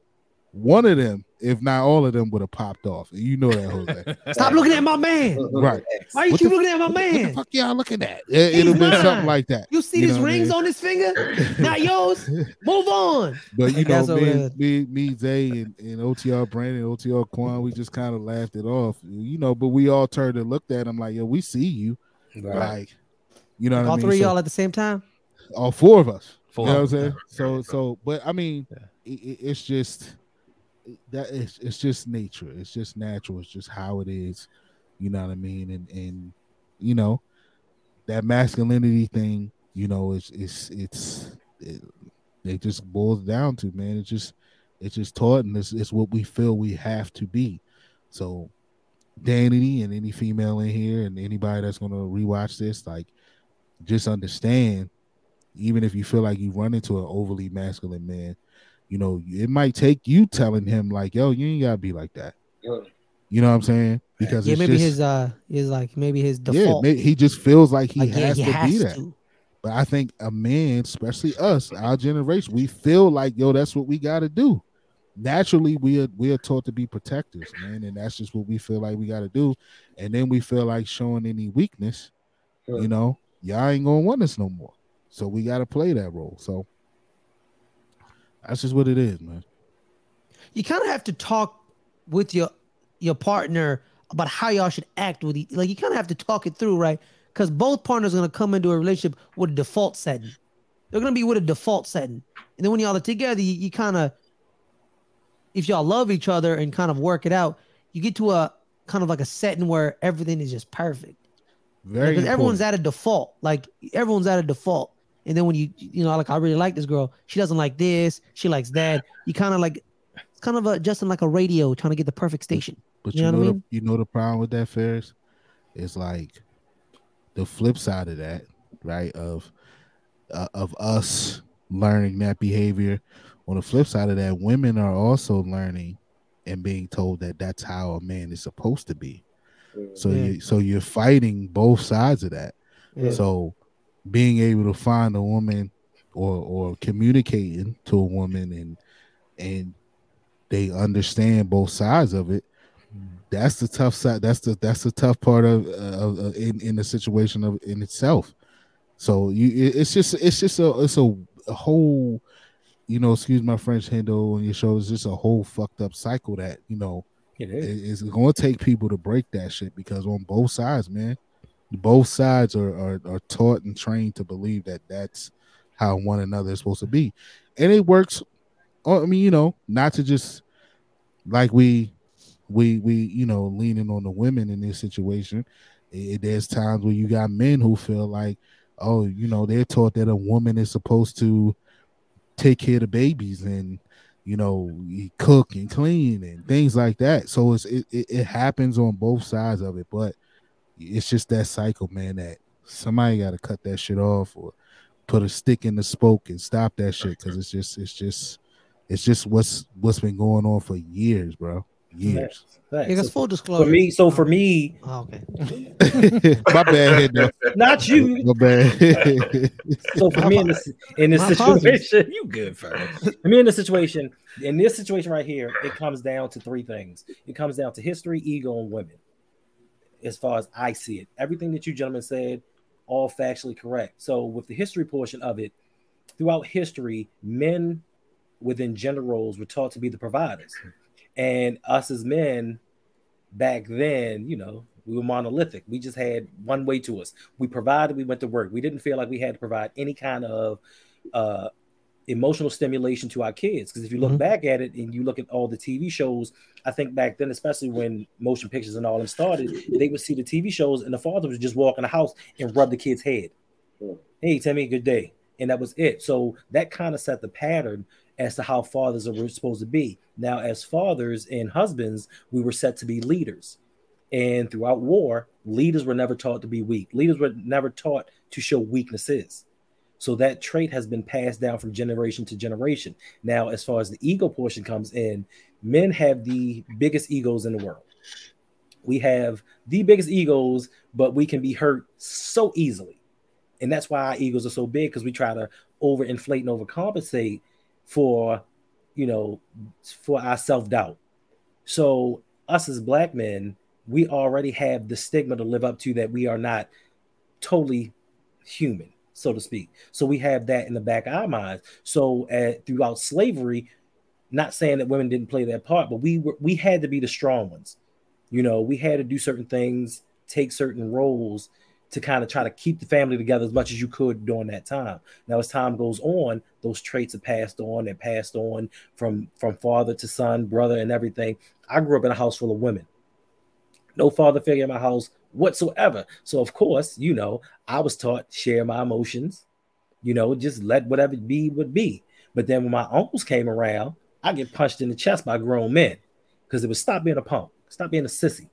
[SPEAKER 4] one of them, if not all of them, would have popped off. You know that, Jose,
[SPEAKER 7] Stop looking at my man.
[SPEAKER 4] right?
[SPEAKER 7] Why you
[SPEAKER 4] What
[SPEAKER 7] keep
[SPEAKER 4] the-
[SPEAKER 7] looking at my
[SPEAKER 4] What the
[SPEAKER 7] man?
[SPEAKER 4] fuck y'all looking at? It, it'll
[SPEAKER 7] He's
[SPEAKER 4] been something like that.
[SPEAKER 7] You see
[SPEAKER 4] You
[SPEAKER 7] these
[SPEAKER 4] know I
[SPEAKER 7] rings
[SPEAKER 4] mean?
[SPEAKER 7] on his finger? Not yours. Move on.
[SPEAKER 4] But you know, me,
[SPEAKER 7] it
[SPEAKER 4] and- me, me, Zay, and, and OTR Brandon, OTR Quan, we just kind of laughed it off, you know. But we all turned and looked at him like, "Yo, we see you." Like, you know what
[SPEAKER 7] all
[SPEAKER 4] I mean?
[SPEAKER 7] three of
[SPEAKER 4] So-
[SPEAKER 7] y'all at the same time.
[SPEAKER 4] all four of us.
[SPEAKER 5] Four.
[SPEAKER 4] You know what I'm saying? So, so, but I mean,
[SPEAKER 5] Yeah.
[SPEAKER 4] it, it- it's just that it's it's just nature. It's just natural. It's just how it is. You know what I mean? And and you know that masculinity thing. You know, it's it's it's it, it just boils down to man. It's just it's just taught, and it's it's what we feel we have to be. So Danny and any female in here and anybody that's gonna rewatch this, like just understand, even if you feel like you run into an overly masculine man, you know, it might take you telling him like, yo, you ain't gotta be like that. You know what I'm saying? Because
[SPEAKER 7] Yeah,
[SPEAKER 4] it's
[SPEAKER 7] maybe
[SPEAKER 4] just,
[SPEAKER 7] his uh is like maybe his
[SPEAKER 4] yeah,
[SPEAKER 7] default.
[SPEAKER 4] may- he just feels like he
[SPEAKER 7] like, yeah,
[SPEAKER 4] has
[SPEAKER 7] he
[SPEAKER 4] to
[SPEAKER 7] has
[SPEAKER 4] be that.
[SPEAKER 7] to.
[SPEAKER 4] But I think a man, especially us, our generation, we feel like yo, that's what we got to do. Naturally, we are we are taught to be protectors, man, and that's just what we feel like we got to do. And then we feel like showing any weakness, you know, y'all ain't gonna want us no more. So we got to play that role. So that's just what it is, man.
[SPEAKER 7] you kind of have to talk with your your partner about how y'all should act with each like you kind of have to talk it through right because both partners are to come into a relationship with a default setting they're to be with a default setting and then when y'all are together you, you kind of if y'all love each other and kind of work it out you get to a kind of like a setting where everything is just perfect
[SPEAKER 4] Very
[SPEAKER 7] because everyone's at a default. Like everyone's at a default. And then when you you know like I really like this girl, she doesn't like this, she likes that. You kind of like it's kind of adjusting like a radio, trying to get the perfect station.
[SPEAKER 4] But
[SPEAKER 7] You
[SPEAKER 4] you,
[SPEAKER 7] know
[SPEAKER 4] know,
[SPEAKER 7] what I
[SPEAKER 4] the,
[SPEAKER 7] mean?
[SPEAKER 4] you know the problem with that, Ferris? It's like the flip side of that, right? Of uh, of us learning that behavior. On the flip side of that, women are also learning and being told that that's how a man is supposed to be. So you so you're fighting both sides of that.
[SPEAKER 7] Yeah.
[SPEAKER 4] So being able to find a woman or or communicating to a woman and and they understand both sides of it. That's the tough side. That's the that's the tough part of, of, of in in the situation of in itself. So you it- it's just it's just a it's a, a whole you know excuse my French handle on your shoulders. Just a whole fucked up cycle that you know
[SPEAKER 1] It is.
[SPEAKER 4] it's going to take people to break that shit because on both sides, man, both sides are, are are taught and trained to believe that that's how one another is supposed to be, and it works. oh, I mean, you know, not to just like we we we you know leaning on the women in this situation. It, there's times where you got men who feel like, oh, you know, they're taught that a woman is supposed to take care of the babies and you know cook and clean and things like that. So it's it, it, it happens on both sides of it but it's just that cycle man that somebody got to cut that shit off or put a stick in the spoke and stop that shit because it's just it's just it's just what's what's been going on for years bro years
[SPEAKER 1] Facts.
[SPEAKER 7] Yeah, because
[SPEAKER 1] So
[SPEAKER 7] full disclosure.
[SPEAKER 1] for me, so for me,
[SPEAKER 7] Oh, okay.
[SPEAKER 4] my bad head though.
[SPEAKER 1] not you.
[SPEAKER 4] my bad
[SPEAKER 1] So for me in this in this
[SPEAKER 7] My apologies.
[SPEAKER 1] situation, you good for I mean in this situation, in this situation right here, it comes down to three things. It comes down to history, ego, and women. As far as I see it, everything that you gentlemen said, all factually correct. So with the history portion of it, throughout history, men within gender roles were taught to be the providers, and us as men back then, you know, we were monolithic. We just had one way to us. We provided, we went to work. We didn't feel like we had to provide any kind of uh, emotional stimulation to our kids. Because if you look
[SPEAKER 7] Mhm.
[SPEAKER 1] back at it and you look at all the TV shows, I think back then, especially when motion pictures and all them started, they would see the TV shows and the father would just walk in the house and rub the kid's head. Hey, Timmy, good day. And that was it. So that kind of set the pattern as to how fathers are supposed to be. Now, as fathers and husbands, we were set to be leaders. And throughout war, leaders were never taught to be weak. Leaders were never taught to show weaknesses. So that trait has been passed down from generation to generation. Now, as far as the ego portion comes in, men have the biggest egos in the world. We have the biggest egos, but we can be hurt so easily. And that's why our egos are so big because we try to overinflate and overcompensate for, you know, for our self doubt. So, us as black men, we already have the stigma to live up to that we are not totally human, so to speak. So we have that in the back of our minds. So uh, throughout slavery, not saying that women didn't play their part, but we were we had to be the strong ones. You know, we had to do certain things, take certain roles to kind of try to keep the family together as much as you could during that time. Now, as time goes on, those traits are passed on. They're passed on from from father to son, brother, and everything. I grew up in a house full of women no father figure in my house whatsoever. So of course, you know, I was taught share my emotions, you know, just let whatever be would be. But then when my uncles came around, I get punched in the chest by grown men because it was stop being a punk, Stop being a sissy.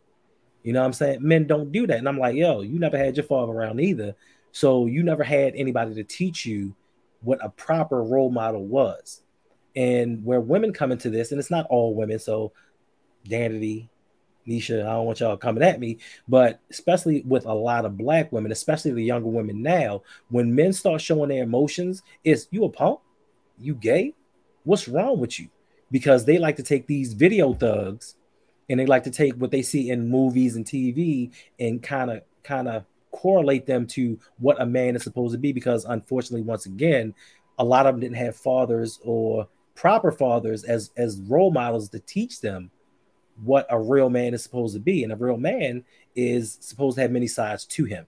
[SPEAKER 1] You know what I'm saying? Men don't do that. And I'm like, yo, you never had your father around either. So you never had anybody to teach you what a proper role model was. And where women come into this, and it's not all women, so Danity, Nisha, I don't want y'all coming at me, but especially with a lot of black women, especially the younger women now, when men start showing their emotions, is you a punk? You gay? What's wrong with you? Because they like to take these video thugs and they like to take what they see in movies and TV and kind of kind of correlate them to what a man is supposed to be because unfortunately once again a lot of them didn't have fathers or proper fathers as as role models to teach them what a real man is supposed to be. And a real man is supposed to have many sides to him.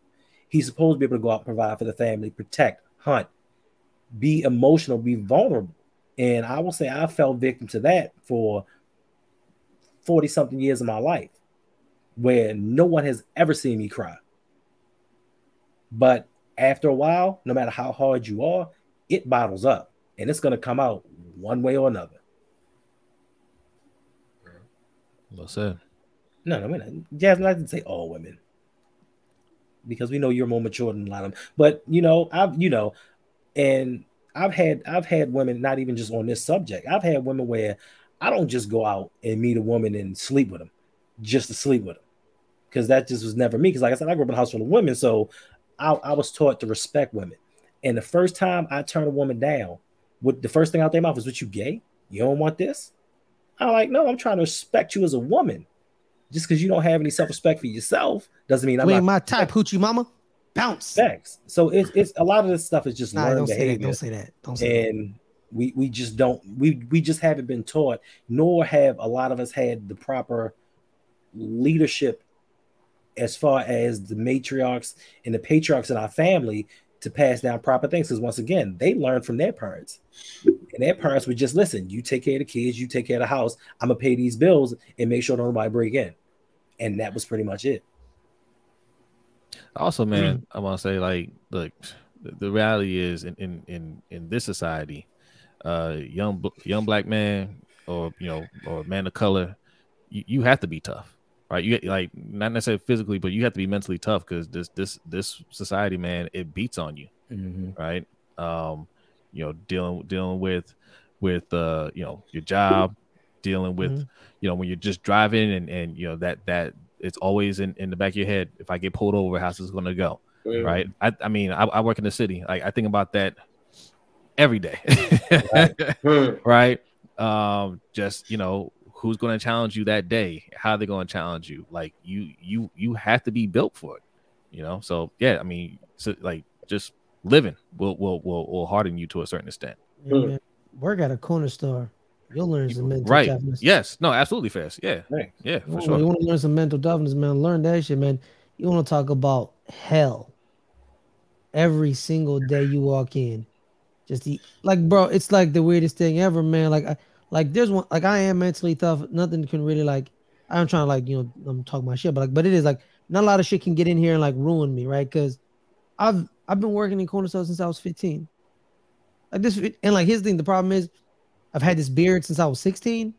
[SPEAKER 1] He's supposed to be able to go out and provide for the family protect hunt be emotional be vulnerable. And i will say i fell victim to that for 40 something years of my life where no one has ever seen me cry but after a while, no matter how hard you are, it bottles up and it's going to come out one way or another.
[SPEAKER 5] Well said.
[SPEAKER 1] No, no, not, Jasmine, I didn't say all women because we know you're more mature than a lot of them. But you know, I've you know, and I've had I've had women not even just on this subject. I've had women where I don't just go out and meet a woman and sleep with them just to sleep with them because that just was never me. Because like I said, I grew up in a house full of women, so I, I was taught to respect women. And the first time I turned a woman down, with the first thing out their mouth is, "What you gay? You don't want this?" I'm like, "No, I'm trying to respect you as a woman. Just because you don't have any self respect for yourself doesn't mean I'm not
[SPEAKER 7] my type, hoochie mama. Bounce.
[SPEAKER 1] Facts. So it's it's a lot of this stuff is just
[SPEAKER 7] Nah,
[SPEAKER 1] learned
[SPEAKER 7] don't say that.
[SPEAKER 1] behavior,
[SPEAKER 7] Don't say that. Don't say that.
[SPEAKER 1] We we just don't we we just haven't been taught, nor have a lot of us had the proper leadership as far as the matriarchs and the patriarchs in our family to pass down proper things. Because once again, they learned from their parents, and their parents would just listen. You take care of the kids, you take care of the house. I'm gonna pay these bills and make sure nobody break in, and that was pretty much it.
[SPEAKER 5] Also, man, I want to say like, look, the, the reality is in in in in this society, uh, young young black man or you know or man of color, you, you have to be tough, right? You like not necessarily physically, but you have to be mentally tough because this this this society, man, it beats on you, right? Um, you know, dealing dealing with with uh, you know, your job, dealing with
[SPEAKER 7] Mhm.
[SPEAKER 5] you know when you're just driving and and you know that that it's always in in the back of your head. If I get pulled over, how's this going to go? right? I, I mean, I, I work in the city. Like I think about that every day,
[SPEAKER 6] Hmm.
[SPEAKER 5] right? Um, just you know, who's going to challenge you that day? How they going to challenge you? Like you, you, you have to be built for it, you know. So yeah, I mean, so, like just living will will will will harden you to a certain extent,
[SPEAKER 7] Yeah. Work at a corner store. You'll learn some mental
[SPEAKER 5] right?
[SPEAKER 7] toughness.
[SPEAKER 5] Yes, no, absolutely fast. Yeah,
[SPEAKER 1] Right.
[SPEAKER 5] yeah, for
[SPEAKER 7] want-
[SPEAKER 5] sure.
[SPEAKER 7] You want to learn some mental toughness, man. Learn that shit, man. You want to talk about hell every single day you walk in. Just the like, bro. It's like the weirdest thing ever, man. Like, I, like there's one like I am mentally tough. Nothing can really like. I'm trying to like you know I'm talking my shit, but like, but it is like not a lot of shit can get in here and like ruin me, right? Because I've I've been working in corner stores since I was 15. Like this, and like his thing. The problem is, I've had this beard since I was 16.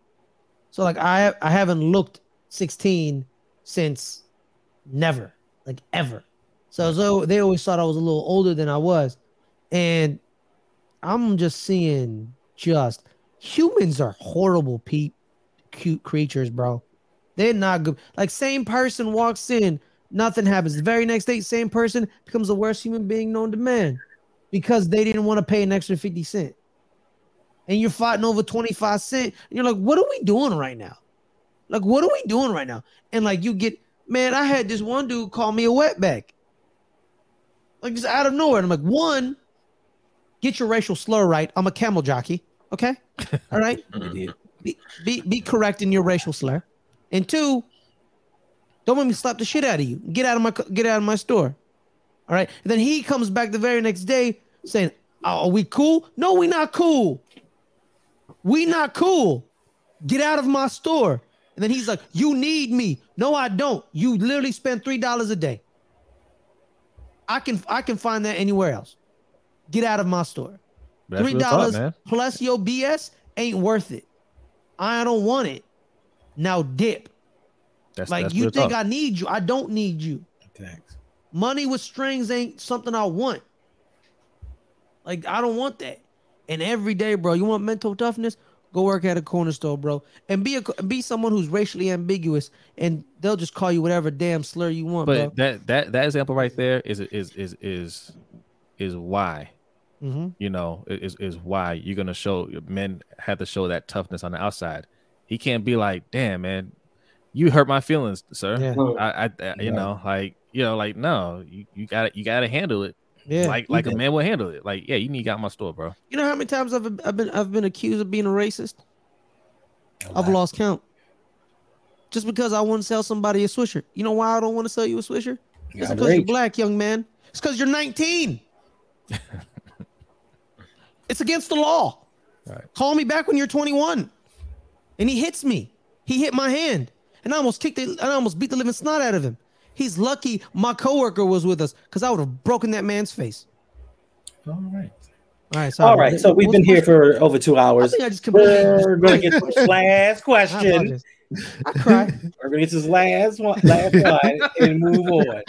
[SPEAKER 7] So like I I haven't looked 16 since never, like ever. So so they always thought I was a little older than I was, and I'm just seeing just humans are horrible, pe- cute creatures, bro. They're not good. Like same person walks in, nothing happens. The very next day, same person becomes the worst human being known to man because they didn't want to pay an extra 50 cent. And you're fighting over 25 cent. And you're like, what are we doing right now? Like, what are we doing right now? And like you get, man, I had this one dude call me a wetback. Like just out of nowhere. And I'm like, one, get your racial slur right. I'm a camel jockey. Okay. All right.
[SPEAKER 1] Mm-hmm.
[SPEAKER 7] Be, be be correct in your racial slur. And two, don't make me slap the shit out of you. Get out of my get out of my store. All right. And then he comes back the very next day saying, "Oh, "Are we cool? No, we not cool. We not cool. Get out of my store." And then he's like, "You need me. No, I don't. You literally spend three dollars a day. I can I can find that anywhere else. Get out of my store.
[SPEAKER 5] That's
[SPEAKER 7] Three dollars plus your BS ain't worth it. I don't want it. Now dip.
[SPEAKER 5] That's
[SPEAKER 7] like
[SPEAKER 5] that's
[SPEAKER 7] you think
[SPEAKER 5] talk.
[SPEAKER 7] I need you. I don't need you.
[SPEAKER 1] Thanks.
[SPEAKER 7] Money with strings ain't something I want. Like I don't want that. And every day, bro, you want mental toughness? Go work at a corner store, bro, and be a be someone who's racially ambiguous, and they'll just call you whatever damn slur you want,
[SPEAKER 5] But
[SPEAKER 7] bro.
[SPEAKER 5] that that that example right there is is is is is why
[SPEAKER 7] hmm
[SPEAKER 5] you know is is why you're gonna show men have to show that toughness on the outside. He can't be like, damn man, you hurt my feelings, sir.
[SPEAKER 7] Yeah,
[SPEAKER 5] I, I, I you know like you know like no, you you got to you got to handle it
[SPEAKER 7] yeah.
[SPEAKER 5] like like a man will handle it. Like yeah, you need to get out my store, bro.
[SPEAKER 7] You know how many times I've I've been I've been accused of being a racist? I've lost count. Just because I want to sell somebody a swisher. You know why I don't want to sell you a swisher? It's because you're black, young man. It's because you're 19. it's against the law.
[SPEAKER 5] Right.
[SPEAKER 7] Call me back when you're 21. And he hits me. He hit my hand. And I almost kicked it, I almost beat the living snot out of him. He's lucky my coworker was with us because I would have broken that man's face.
[SPEAKER 1] All right.
[SPEAKER 7] All right. So
[SPEAKER 1] All right. So we've been here for over two
[SPEAKER 7] I
[SPEAKER 1] hours.
[SPEAKER 7] think I just completely.
[SPEAKER 1] We're going to get to this last
[SPEAKER 7] I
[SPEAKER 1] question.
[SPEAKER 7] Apologize. I cry.
[SPEAKER 1] We're going to get this last one, last one, and move on.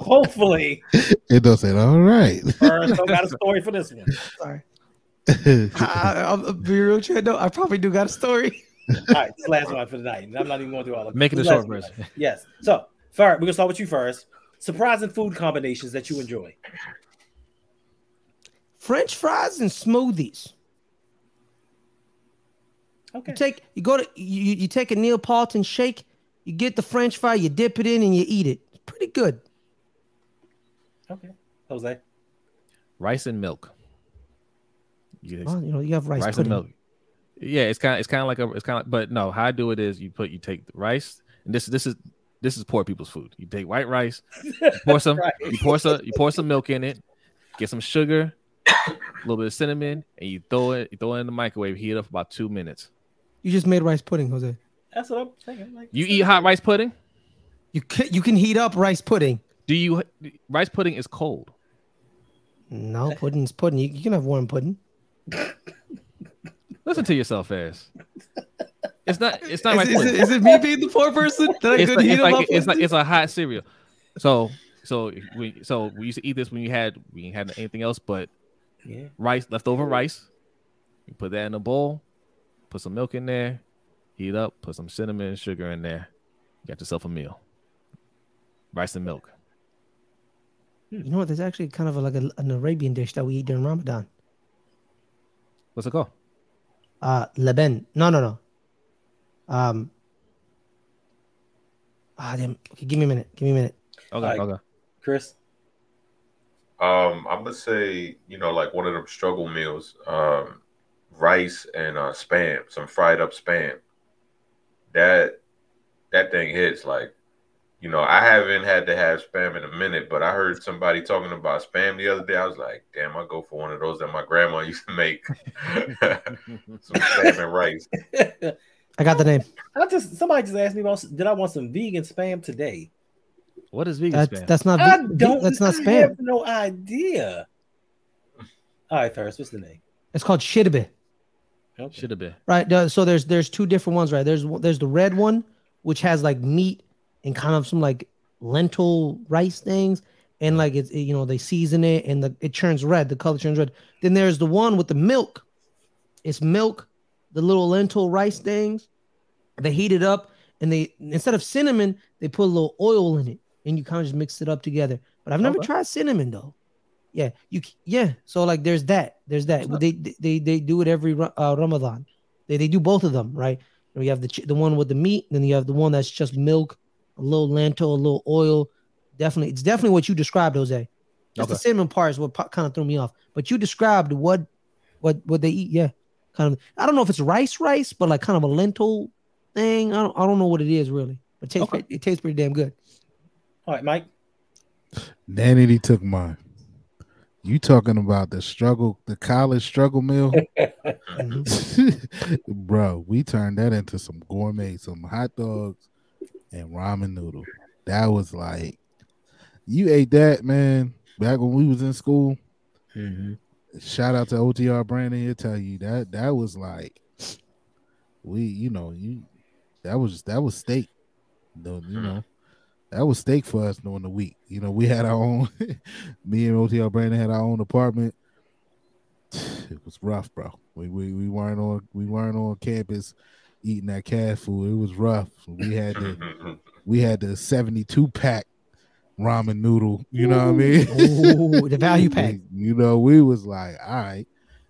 [SPEAKER 1] Hopefully,
[SPEAKER 4] It does say, all right.
[SPEAKER 1] Ernst don't got a story for this one.
[SPEAKER 7] Sorry. I, I, I'll uh, be real with you. No, I probably do got a story.
[SPEAKER 1] All right, this last one for the night. I'm not even going through all of them.
[SPEAKER 5] Make it a
[SPEAKER 1] This
[SPEAKER 5] short
[SPEAKER 1] last
[SPEAKER 5] version.
[SPEAKER 1] Yes. So, Farrah, we're going to start with you first. Surprising food combinations that you enjoy.
[SPEAKER 7] French fries and smoothies.
[SPEAKER 1] Okay.
[SPEAKER 7] You take you go to you, you take a Neapolitan shake, you get the French fry, you dip it in, and you eat it. It's pretty good.
[SPEAKER 1] Okay. Jose.
[SPEAKER 5] Rice and milk. You,
[SPEAKER 7] Well, you know, you have rice,
[SPEAKER 5] rice, and milk. Yeah, it's kind of it's kind of like a it's kind of but no, how I do it is you put you take the rice and this this is this is poor people's food. You take white rice, you pour some
[SPEAKER 1] Right.
[SPEAKER 5] you pour some you pour some milk in it, get some sugar, a little bit of cinnamon, and you throw it you throw it in the microwave, heat it up for about two minutes.
[SPEAKER 7] You just made rice pudding, Jose.
[SPEAKER 1] That's what I'm thinking. Like,
[SPEAKER 5] You eat hot rice pudding?
[SPEAKER 7] You can you can heat up rice pudding.
[SPEAKER 5] Do you rice pudding is cold?
[SPEAKER 7] No, pudding's pudding. You, you can have warm pudding.
[SPEAKER 5] Listen to yourself, ass. It's not. It's not
[SPEAKER 7] Is,
[SPEAKER 5] rice
[SPEAKER 7] is
[SPEAKER 5] pudding.
[SPEAKER 7] it, is it me being the poor person that I
[SPEAKER 5] it's
[SPEAKER 7] couldn't
[SPEAKER 5] like,
[SPEAKER 7] heat
[SPEAKER 5] it's
[SPEAKER 7] up
[SPEAKER 5] like it's like it's a hot cereal. So so we so we used to eat this when you had we didn't anything else but
[SPEAKER 1] yeah.
[SPEAKER 5] rice leftover rice. You put that in a bowl, put some milk in there, heat up, put some cinnamon and sugar in there. You got yourself a meal. Rice and milk.
[SPEAKER 7] You know what? There's actually kind of a, like a, an Arabian dish that we eat during Ramadan.
[SPEAKER 5] What's it called?
[SPEAKER 7] Uh, leben. No, no, no. Um. Ah, damn. Okay, give me a minute. Give me a minute.
[SPEAKER 5] Okay,
[SPEAKER 1] Like-
[SPEAKER 5] okay.
[SPEAKER 1] Chris.
[SPEAKER 3] Um, I'm gonna say, you know, like one of them struggle meals, um, rice and uh, spam, some fried up spam. That that thing hits like, you know, I haven't had to have spam in a minute, but I heard somebody talking about spam the other day. I was like, damn, I'll go for one of those that my grandma used to make. some spam and rice.
[SPEAKER 7] I got the name.
[SPEAKER 1] I just somebody just asked me about did I want some vegan spam today?
[SPEAKER 5] what is vegan
[SPEAKER 7] That's
[SPEAKER 5] spam?
[SPEAKER 7] that's not.
[SPEAKER 1] I
[SPEAKER 7] ve- ve-
[SPEAKER 1] don't.
[SPEAKER 7] That's not
[SPEAKER 1] I
[SPEAKER 7] spam.
[SPEAKER 1] have no idea. All right, Ferris. What's the name?
[SPEAKER 7] It's called shittabeh.
[SPEAKER 1] Okay.
[SPEAKER 5] Should have been.
[SPEAKER 7] Right. So there's there's two different ones. Right. There's there's the red one, which has like meat and kind of some like lentil rice things, and like it's it- you know they season it and the it turns red. The color turns red. Then there's the one with the milk. It's milk, the little lentil rice things. They heat it up and they instead of cinnamon they put a little oil in it and you kind of just mix it up together. But I've never
[SPEAKER 5] Okay.
[SPEAKER 7] tried cinnamon though. Yeah, you yeah. So like, there's that. There's that. They they they do it every uh, Ramadan. They they do both of them, right? You have the the one with the meat, then you have the one that's just milk, a little lentil, a little oil. Definitely, it's definitely what you described, Jose. Just the cinnamon part is what kind of threw me off. But you described what what what they eat. Yeah, kind of. I don't know if it's rice, rice, but like kind of a lentil thing. I don't I don't know what it is really. But it tastes
[SPEAKER 5] Okay.
[SPEAKER 7] pretty, it tastes pretty damn good.
[SPEAKER 1] All right, Mike.
[SPEAKER 4] Danny took mine. You talking about the struggle, the college struggle meal? Bro, we turned that into some gourmet, some hot dogs and ramen noodle. That was like you ate that, man, back when we was in school. Shout out to OTR Brandon, he'll tell you that that was like we, you know, you that was that was steak. Though you
[SPEAKER 3] Hmm.
[SPEAKER 4] know, that was steak for us during the week. You know, we had our own. me and OTR Brandon had our own apartment. It was rough, bro. We we, we weren't on we weren't on campus eating that cat food. It was rough. We had the we had the seventy two pack ramen noodle. You know what I mean?
[SPEAKER 7] Ooh, the value pack.
[SPEAKER 4] You know, we was like, all right.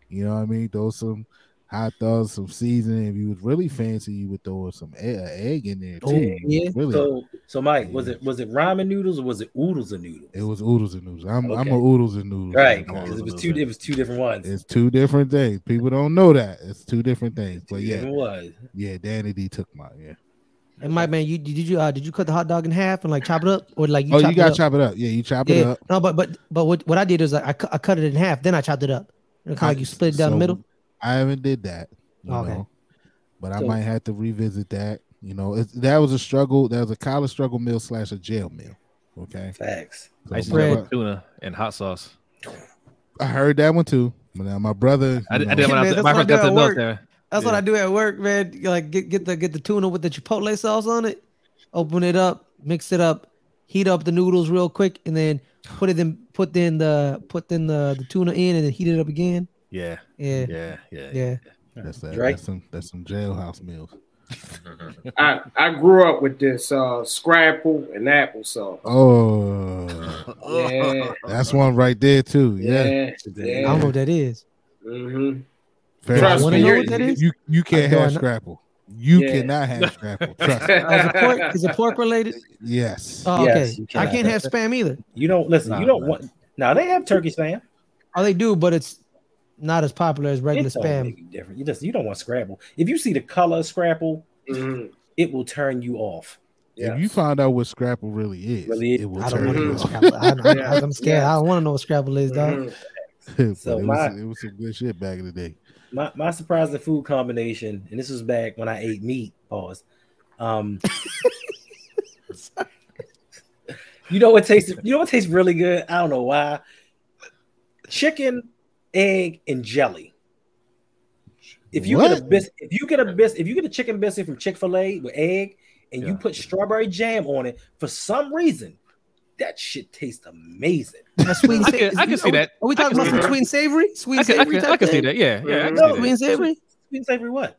[SPEAKER 4] You know what I mean? Throw some hot dogs, some seasoning. If you was really fancy, you would throw some egg, egg in there
[SPEAKER 7] Oh,
[SPEAKER 4] too.
[SPEAKER 7] yeah.
[SPEAKER 4] Really.
[SPEAKER 1] So, so Mike, was it was it ramen noodles or was it oodles of noodles?
[SPEAKER 4] it was oodles and noodles. I'm I'm a oodles and noodles.
[SPEAKER 1] right.
[SPEAKER 4] guy.
[SPEAKER 1] 'cause It was two. It was two different ones.
[SPEAKER 4] It's two different things. People don't know that. It's two different things. But yeah,
[SPEAKER 1] it ones.
[SPEAKER 4] yeah, Danny D took mine. Yeah.
[SPEAKER 7] And my man, you did you uh did you cut the hot dog in half and like chop it up or like you
[SPEAKER 4] oh,
[SPEAKER 7] chop
[SPEAKER 4] you gotta
[SPEAKER 7] it up?
[SPEAKER 4] chop it up. Yeah, you chop it up.
[SPEAKER 7] No, but but but what, what I did is like, I cu- I cut it in half, then I chopped it up. kind of like you split it down the middle.
[SPEAKER 4] I haven't did that. You
[SPEAKER 7] Okay.
[SPEAKER 4] know, but I
[SPEAKER 1] So-
[SPEAKER 4] might have to revisit that. You know, it's, that was a struggle. That was a college struggle meal slash a jail meal. Okay.
[SPEAKER 1] Facts.
[SPEAKER 4] So
[SPEAKER 5] I used to
[SPEAKER 4] my
[SPEAKER 7] Bread.
[SPEAKER 5] have tuna and hot sauce.
[SPEAKER 4] I heard that one too. But now my brother,
[SPEAKER 5] I,
[SPEAKER 4] you
[SPEAKER 5] did- I did when I
[SPEAKER 7] Man,
[SPEAKER 5] was, my
[SPEAKER 7] what I
[SPEAKER 5] got the
[SPEAKER 7] work.
[SPEAKER 5] military.
[SPEAKER 7] That's what I do at work, man. Like get get the get the tuna with the chipotle sauce on it, open it up, mix it up, heat up the noodles real quick, and then put it in put in the put in the, the tuna in and then heat it up again.
[SPEAKER 5] Yeah,
[SPEAKER 7] Yeah,
[SPEAKER 5] yeah, yeah.
[SPEAKER 7] yeah.
[SPEAKER 4] that's that.
[SPEAKER 1] Drake?
[SPEAKER 4] That's some that's some jailhouse meals.
[SPEAKER 6] I, I grew up with this uh, scrapple and applesauce.
[SPEAKER 4] Oh,
[SPEAKER 6] Yeah,
[SPEAKER 4] that's one right there too. Yeah.
[SPEAKER 6] yeah,
[SPEAKER 7] I don't know what that is.
[SPEAKER 6] Mm-hmm.
[SPEAKER 4] Fair
[SPEAKER 6] Trust
[SPEAKER 4] enough.
[SPEAKER 6] me,
[SPEAKER 7] know
[SPEAKER 6] you're-
[SPEAKER 7] what that is?
[SPEAKER 4] You you can't have scrapple. You
[SPEAKER 6] Yeah.
[SPEAKER 4] cannot have scrapple. Trust me.
[SPEAKER 7] Uh, is, it pork, is it pork related?
[SPEAKER 4] Yes.
[SPEAKER 7] Oh,
[SPEAKER 1] Yes,
[SPEAKER 7] okay.
[SPEAKER 1] you
[SPEAKER 7] I
[SPEAKER 1] can.
[SPEAKER 7] can't have spam either.
[SPEAKER 1] You don't listen.
[SPEAKER 4] Nah,
[SPEAKER 1] you don't
[SPEAKER 4] man.
[SPEAKER 1] want. Now they have turkey spam.
[SPEAKER 7] Oh, they do, but it's not as popular as regular
[SPEAKER 1] It don't
[SPEAKER 7] spam.
[SPEAKER 1] make a. You just you don't want scrapple. If you see the color of scrapple,
[SPEAKER 6] hmm
[SPEAKER 1] it will turn you off.
[SPEAKER 6] Yeah.
[SPEAKER 4] If you find out what scrapple really is,
[SPEAKER 1] Really is.
[SPEAKER 4] it will
[SPEAKER 7] I don't
[SPEAKER 4] turn
[SPEAKER 7] know
[SPEAKER 4] you
[SPEAKER 7] what
[SPEAKER 4] off.
[SPEAKER 7] Scrabble. I, I,
[SPEAKER 6] Yeah.
[SPEAKER 7] I'm scared. I don't want to know what Scrabble is, dog.
[SPEAKER 6] Mhm.
[SPEAKER 1] So
[SPEAKER 4] it,
[SPEAKER 1] my-
[SPEAKER 4] was, it was some good shit back in the day.
[SPEAKER 1] My my surprising food combination, and this was back when I ate meat. Pause. Um, you know what tastes? You know what tastes really good? I don't know why. Chicken, egg, and jelly. If you get a bis, if you get a bis, if you get a chicken biscuit from Chick Fil A with egg, and you put strawberry jam on it, for some reason, that shit tastes amazing.
[SPEAKER 7] That's sweet. and
[SPEAKER 5] I
[SPEAKER 7] sa-
[SPEAKER 5] can- I can
[SPEAKER 7] is-
[SPEAKER 5] see
[SPEAKER 7] are we-
[SPEAKER 5] that.
[SPEAKER 7] Are we talking about some
[SPEAKER 5] that.
[SPEAKER 7] sweet and savory? Sweet
[SPEAKER 5] I
[SPEAKER 7] and
[SPEAKER 5] can, I
[SPEAKER 7] savory
[SPEAKER 5] can, I can see that. Yeah, yeah. I can.
[SPEAKER 7] Sweet and savory.
[SPEAKER 1] Sweet and savory what?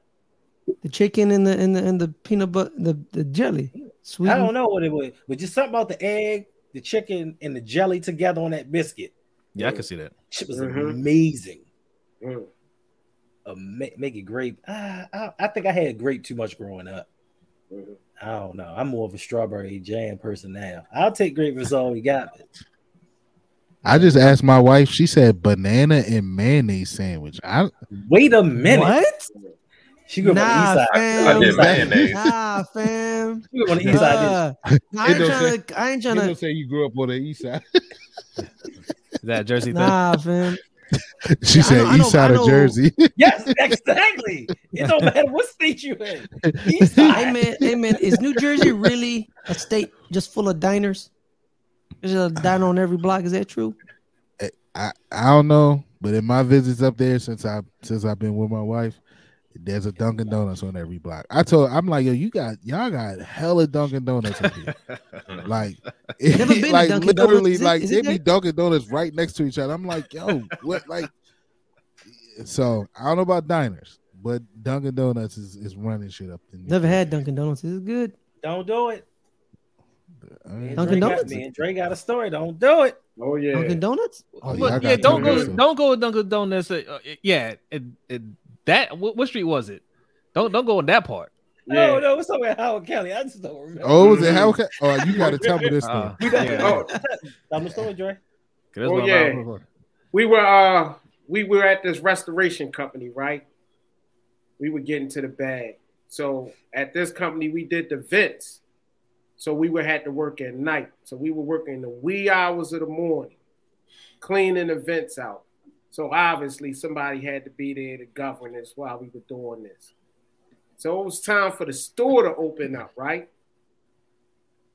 [SPEAKER 7] The chicken and the and the and the peanut butter, the, the jelly. Sweet.
[SPEAKER 1] I don't know what it was, but just something about the egg, the chicken, and the jelly together on that biscuit.
[SPEAKER 5] Yeah, I can see that.
[SPEAKER 1] Shit was
[SPEAKER 6] Mhm.
[SPEAKER 1] amazing.
[SPEAKER 6] Mm.
[SPEAKER 1] Ama- make it grape. Ah, I, I think I had grape too much growing up.
[SPEAKER 6] Mhm.
[SPEAKER 1] I don't know. I'm more of a strawberry jam person now. I'll take grape if it's all we got.
[SPEAKER 4] I just asked my wife. She said banana and mayonnaise sandwich. I
[SPEAKER 1] Wait a minute.
[SPEAKER 7] What?
[SPEAKER 1] She grew up on the east side.
[SPEAKER 7] fam.
[SPEAKER 3] I did mayonnaise.
[SPEAKER 7] Nah, fam.
[SPEAKER 1] She grew up on the east side.
[SPEAKER 7] Nah. I ain't
[SPEAKER 4] It don't
[SPEAKER 7] to. I ain't trying to.
[SPEAKER 4] say you grew up on the east side.
[SPEAKER 5] Is that Jersey thing?
[SPEAKER 7] Nah, fam.
[SPEAKER 4] She
[SPEAKER 7] I
[SPEAKER 4] said
[SPEAKER 7] know-
[SPEAKER 4] east side of Jersey.
[SPEAKER 1] Yes, exactly. It don't matter what state you in. East
[SPEAKER 7] Hey
[SPEAKER 1] side.
[SPEAKER 7] man, hey man, is New Jersey really a state just full of diners? There's a diner on every block. Is that true?
[SPEAKER 4] Eh, I, I don't know, but in my visits up there since I since I've been with my wife, there's a Dunkin' Donuts on every block. I told I'm like, yo, you got y'all got hella Dunkin' Donuts up here. like,
[SPEAKER 7] Never been to
[SPEAKER 4] like
[SPEAKER 7] Dunkin'
[SPEAKER 4] literally,
[SPEAKER 7] Donuts. Is it-
[SPEAKER 4] like
[SPEAKER 7] is
[SPEAKER 4] they
[SPEAKER 7] it
[SPEAKER 4] be? Dunkin' Donuts right next to each other. I'm like, yo, what like? So I don't know about diners, but Dunkin' Donuts is, is running shit up. In
[SPEAKER 7] Never had Dunkin' Donuts. Is it good?
[SPEAKER 1] Don't do it.
[SPEAKER 4] I
[SPEAKER 1] Me
[SPEAKER 7] Dunkin'
[SPEAKER 1] Dre got-
[SPEAKER 7] Donuts?
[SPEAKER 1] Me and Dre got a story. Don't do it.
[SPEAKER 6] Oh yeah.
[SPEAKER 7] Dunkin' Donuts?
[SPEAKER 4] Oh,
[SPEAKER 5] But,
[SPEAKER 4] I
[SPEAKER 5] yeah, don't go. Don't go with Dunkin' Donuts. Uh, uh, yeah, it, it, that. What, what street was it? Don't don't go in that part.
[SPEAKER 1] No,
[SPEAKER 6] Yeah.
[SPEAKER 1] no, it's somewhere in Howard County. I just don't remember.
[SPEAKER 4] Oh, was it
[SPEAKER 6] Mhm.
[SPEAKER 4] how? Oh, you got to tell me this story.
[SPEAKER 5] Uh,
[SPEAKER 1] We
[SPEAKER 5] yeah.
[SPEAKER 6] Oh,
[SPEAKER 1] I'm the story, Dre.
[SPEAKER 5] 'Cause that's
[SPEAKER 6] Oh, yeah. we were uh we were at this restoration company, right? We were getting to the bag. So at this company, we did the vents. So we were had to work at night. So we were working the wee hours of the morning, cleaning the vents out. So obviously somebody had to be there to govern us while we were doing this. So it was time for the store to open up, right?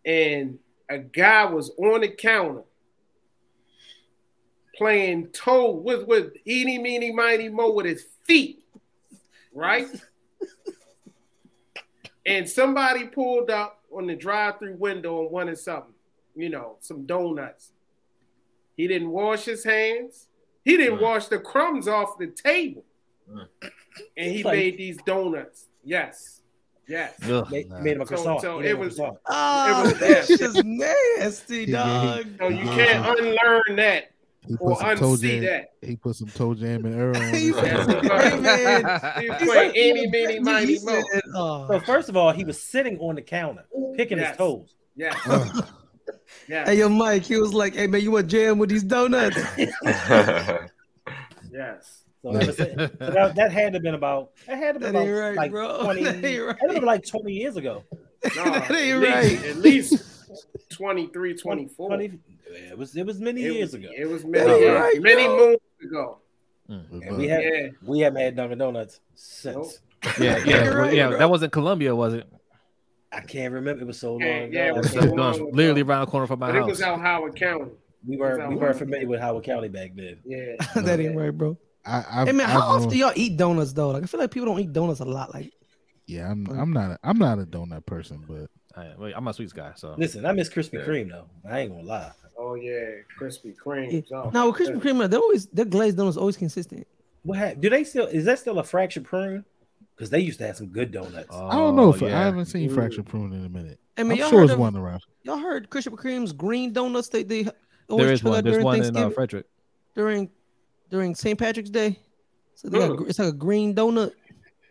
[SPEAKER 6] And a guy was on the counter playing toe with with eeny meeny miny mo with his feet, right? and somebody pulled up on the drive-through window and wanted something, you know, some donuts. He didn't wash his hands. He didn't
[SPEAKER 3] Mm.
[SPEAKER 6] wash the crumbs off the table,
[SPEAKER 3] Mm.
[SPEAKER 6] and he
[SPEAKER 1] like-
[SPEAKER 6] made these donuts. Yes, yes.
[SPEAKER 5] Ugh.
[SPEAKER 1] Made,
[SPEAKER 4] Nah.
[SPEAKER 1] made him a
[SPEAKER 6] So-
[SPEAKER 1] croissant.
[SPEAKER 6] so
[SPEAKER 1] He made
[SPEAKER 6] it was-
[SPEAKER 1] croissant.
[SPEAKER 7] Oh,
[SPEAKER 6] was
[SPEAKER 7] that's
[SPEAKER 6] nasty.
[SPEAKER 7] just nasty,
[SPEAKER 4] He-
[SPEAKER 7] dog.
[SPEAKER 6] So you can't unlearn that
[SPEAKER 4] He
[SPEAKER 6] or
[SPEAKER 4] put some toe
[SPEAKER 6] unsee
[SPEAKER 4] jam.
[SPEAKER 6] that.
[SPEAKER 4] He put some toe jam and Earl on
[SPEAKER 7] He
[SPEAKER 4] his
[SPEAKER 7] said,
[SPEAKER 6] Yes, he was.
[SPEAKER 7] hey, man.
[SPEAKER 6] He
[SPEAKER 7] He's
[SPEAKER 6] played
[SPEAKER 7] like,
[SPEAKER 6] any, meeny,
[SPEAKER 7] he
[SPEAKER 6] miny, mo.
[SPEAKER 7] said.
[SPEAKER 1] So first of all, he was sitting on the counter, picking
[SPEAKER 6] Yes.
[SPEAKER 1] his toes.
[SPEAKER 6] Yes,
[SPEAKER 4] Ugh.
[SPEAKER 6] yes,
[SPEAKER 7] Hey, yo, Mike, he was like, hey, man, you want jam with these donuts?
[SPEAKER 6] yes.
[SPEAKER 1] So, ever since- so that, that had to have been about that had to have been about
[SPEAKER 7] right,
[SPEAKER 1] like
[SPEAKER 7] bro.
[SPEAKER 1] 20
[SPEAKER 7] That ain't
[SPEAKER 1] that
[SPEAKER 7] right.
[SPEAKER 1] been like 20 years ago.
[SPEAKER 6] No,
[SPEAKER 7] That ain't
[SPEAKER 6] at least,
[SPEAKER 7] right.
[SPEAKER 6] At least 23, 24.
[SPEAKER 1] 20 it was it was many
[SPEAKER 6] It
[SPEAKER 1] years
[SPEAKER 6] was-
[SPEAKER 1] ago.
[SPEAKER 6] It was many,
[SPEAKER 7] ain't
[SPEAKER 6] years,
[SPEAKER 7] right,
[SPEAKER 6] many
[SPEAKER 7] bro.
[SPEAKER 6] moons ago. Mm-hmm.
[SPEAKER 1] And we have
[SPEAKER 6] Yeah.
[SPEAKER 1] we haven't had Dunkin' Donuts since.
[SPEAKER 5] Yeah, yeah,
[SPEAKER 7] You're right,
[SPEAKER 5] yeah.
[SPEAKER 7] bro.
[SPEAKER 5] That wasn't Columbia, was it?
[SPEAKER 1] I can't remember. It was so long
[SPEAKER 6] Yeah,
[SPEAKER 1] ago.
[SPEAKER 6] yeah, it was so long
[SPEAKER 5] literally
[SPEAKER 6] ago.
[SPEAKER 5] around the corner from my
[SPEAKER 6] But it was out Howard County.
[SPEAKER 1] we were
[SPEAKER 6] was
[SPEAKER 1] we were
[SPEAKER 6] west.
[SPEAKER 1] familiar with Howard County back then.
[SPEAKER 6] Yeah.
[SPEAKER 7] that ain't right, bro.
[SPEAKER 4] I, I've,
[SPEAKER 7] Hey, man, how
[SPEAKER 4] I've
[SPEAKER 7] often do y'all eat donuts, though? Like, I feel like people don't eat donuts a lot. Like,
[SPEAKER 4] Yeah, I'm. I'm not. A, I'm not a donut person, but
[SPEAKER 5] I, wait, I'm a sweets guy, so
[SPEAKER 1] Listen, I miss Krispy
[SPEAKER 3] Yeah.
[SPEAKER 1] Kreme though. I ain't gonna lie.
[SPEAKER 6] Oh yeah, Krispy Kreme.
[SPEAKER 7] Yeah.
[SPEAKER 6] Oh,
[SPEAKER 7] now with Krispy Kreme, they're always their glazed donuts always consistent.
[SPEAKER 1] What happened? Do they still is that still a fractured prune? Because they used to have some good donuts.
[SPEAKER 5] Oh,
[SPEAKER 4] I don't know if I haven't seen
[SPEAKER 6] Ooh.
[SPEAKER 4] fractured prune in a minute.
[SPEAKER 7] I mean,
[SPEAKER 4] I'm
[SPEAKER 7] y'all
[SPEAKER 4] sure
[SPEAKER 7] heard
[SPEAKER 4] it's
[SPEAKER 7] of-
[SPEAKER 4] one around.
[SPEAKER 7] Y'all heard Krispy Kreme's green donuts? They they always
[SPEAKER 5] There is
[SPEAKER 7] trick
[SPEAKER 5] one.
[SPEAKER 7] out
[SPEAKER 5] There's
[SPEAKER 7] during
[SPEAKER 5] one in uh, Frederick.
[SPEAKER 7] during during St. Patrick's Day. So they
[SPEAKER 6] Mm.
[SPEAKER 7] gr- it's like a green donut.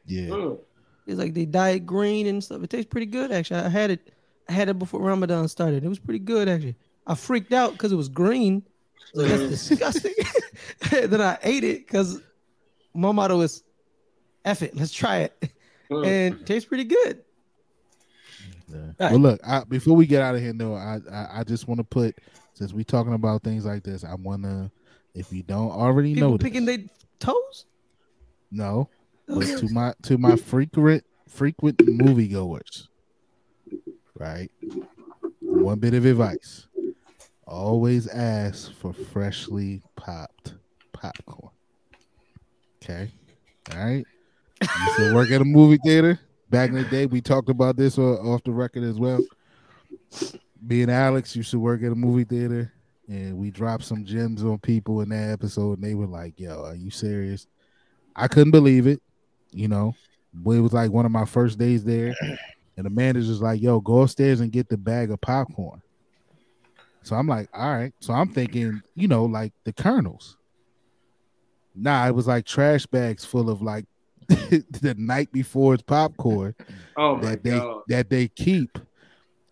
[SPEAKER 4] Yeah,
[SPEAKER 6] Mm.
[SPEAKER 7] It's like they dye it green and stuff. It tastes pretty good actually. I had it, I had it before Ramadan started. It was pretty good actually. I freaked out because it was green. I like. That's disgusting. then I ate it because my motto is, "F it, let's try it,"
[SPEAKER 6] Mm.
[SPEAKER 7] and it tastes pretty good.
[SPEAKER 4] yeah.
[SPEAKER 1] Right.
[SPEAKER 4] Well, look. I, before we get out of here, though, I, I I just want to put since we're talking about things like this, I want to. If you don't already
[SPEAKER 7] People
[SPEAKER 4] know,
[SPEAKER 7] picking their toes.
[SPEAKER 4] no, but to my to my frequent frequent moviegoers, right? One bit of advice: always ask for freshly popped popcorn. Okay, all right. Used to work at a movie theater back in the day. We talked about this uh, off the record as well. Me and Alex used to work at a movie theater, and we dropped some gems on people in that episode, and they were like, "Yo, are you serious?" I couldn't believe it, you know. But it was like one of my first days there, and the manager's like, "Yo, go upstairs and get the bag of popcorn." So I'm like, "All right." So I'm thinking, you know, like the kernels. Nah, it was like trash bags full of like the night before it's popcorn
[SPEAKER 6] Oh
[SPEAKER 4] that they
[SPEAKER 6] god.
[SPEAKER 4] that they keep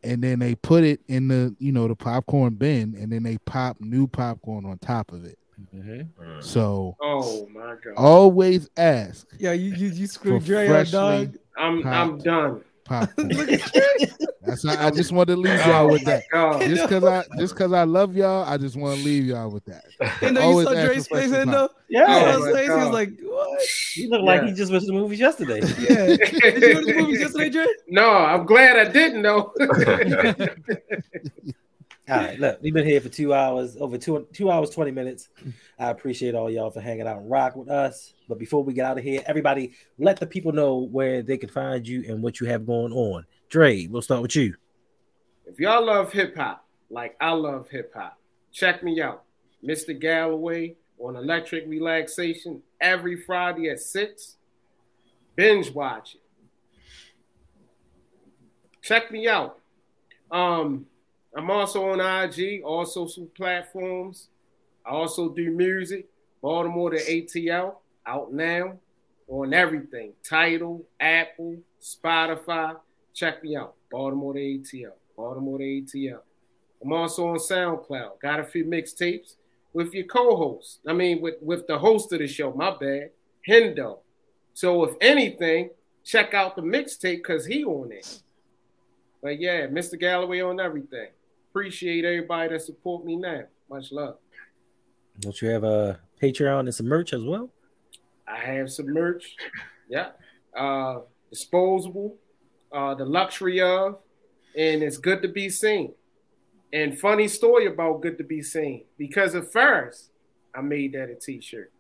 [SPEAKER 4] and then they put it in the you know the popcorn bin and then they pop new popcorn on top of it
[SPEAKER 1] Mhm.
[SPEAKER 3] Mm.
[SPEAKER 4] so
[SPEAKER 6] Oh my god.
[SPEAKER 4] always ask
[SPEAKER 7] Yeah, you you, you
[SPEAKER 4] for
[SPEAKER 7] screwed Dre dog.
[SPEAKER 6] I'm I'm done.
[SPEAKER 4] Popcorn
[SPEAKER 7] Look at Dre.
[SPEAKER 4] that's how, i just want to leave y'all
[SPEAKER 6] Oh
[SPEAKER 4] with that
[SPEAKER 6] god.
[SPEAKER 4] just because i just because i love y'all i just want to leave y'all with that
[SPEAKER 7] And then you saw
[SPEAKER 4] ask
[SPEAKER 7] Dre's
[SPEAKER 4] for
[SPEAKER 7] face,
[SPEAKER 4] freshly
[SPEAKER 7] and
[SPEAKER 4] popped.
[SPEAKER 7] though,
[SPEAKER 1] Yeah,
[SPEAKER 6] Oh
[SPEAKER 7] his face, he was like, "What?"
[SPEAKER 1] he looked like he just watched the movies yesterday.
[SPEAKER 7] Yeah. Did you go to the movies yesterday, Dre?
[SPEAKER 6] no, I'm glad I didn't know.
[SPEAKER 1] All right, look, we've been here for two hours, over two two hours, 20 minutes. I appreciate all y'all for hanging out and rock with us. But before we get out of here, everybody let the people know where they can find you and what you have going on. Dre, we'll start with you.
[SPEAKER 6] if y'all love hip hop, like I love hip hop, check me out. Mr. Galloway on Electric Relaxation every Friday at 6. Binge watch it. Check me out. Um, I'm also on IG, all social platforms. I also do music. Baltimore to ATL, out now on everything. Tidal, Apple, Spotify. Check me out. Baltimore to ATL. Baltimore to ATL. I'm also on SoundCloud. Got a few mixtapes with your co-host. I mean, with, with the host of the show, my bad, Hendo. So if anything, check out the mixtape because he on it. But yeah, Mr. Galloway on everything. Appreciate everybody that support me now. Much love.
[SPEAKER 1] Don't you have a Patreon and some merch as well?
[SPEAKER 6] I have some merch. Yeah. Uh disposable, uh the luxury of, and it's good to be seen. And funny story about good to be seen. Because at first I made that a t-shirt.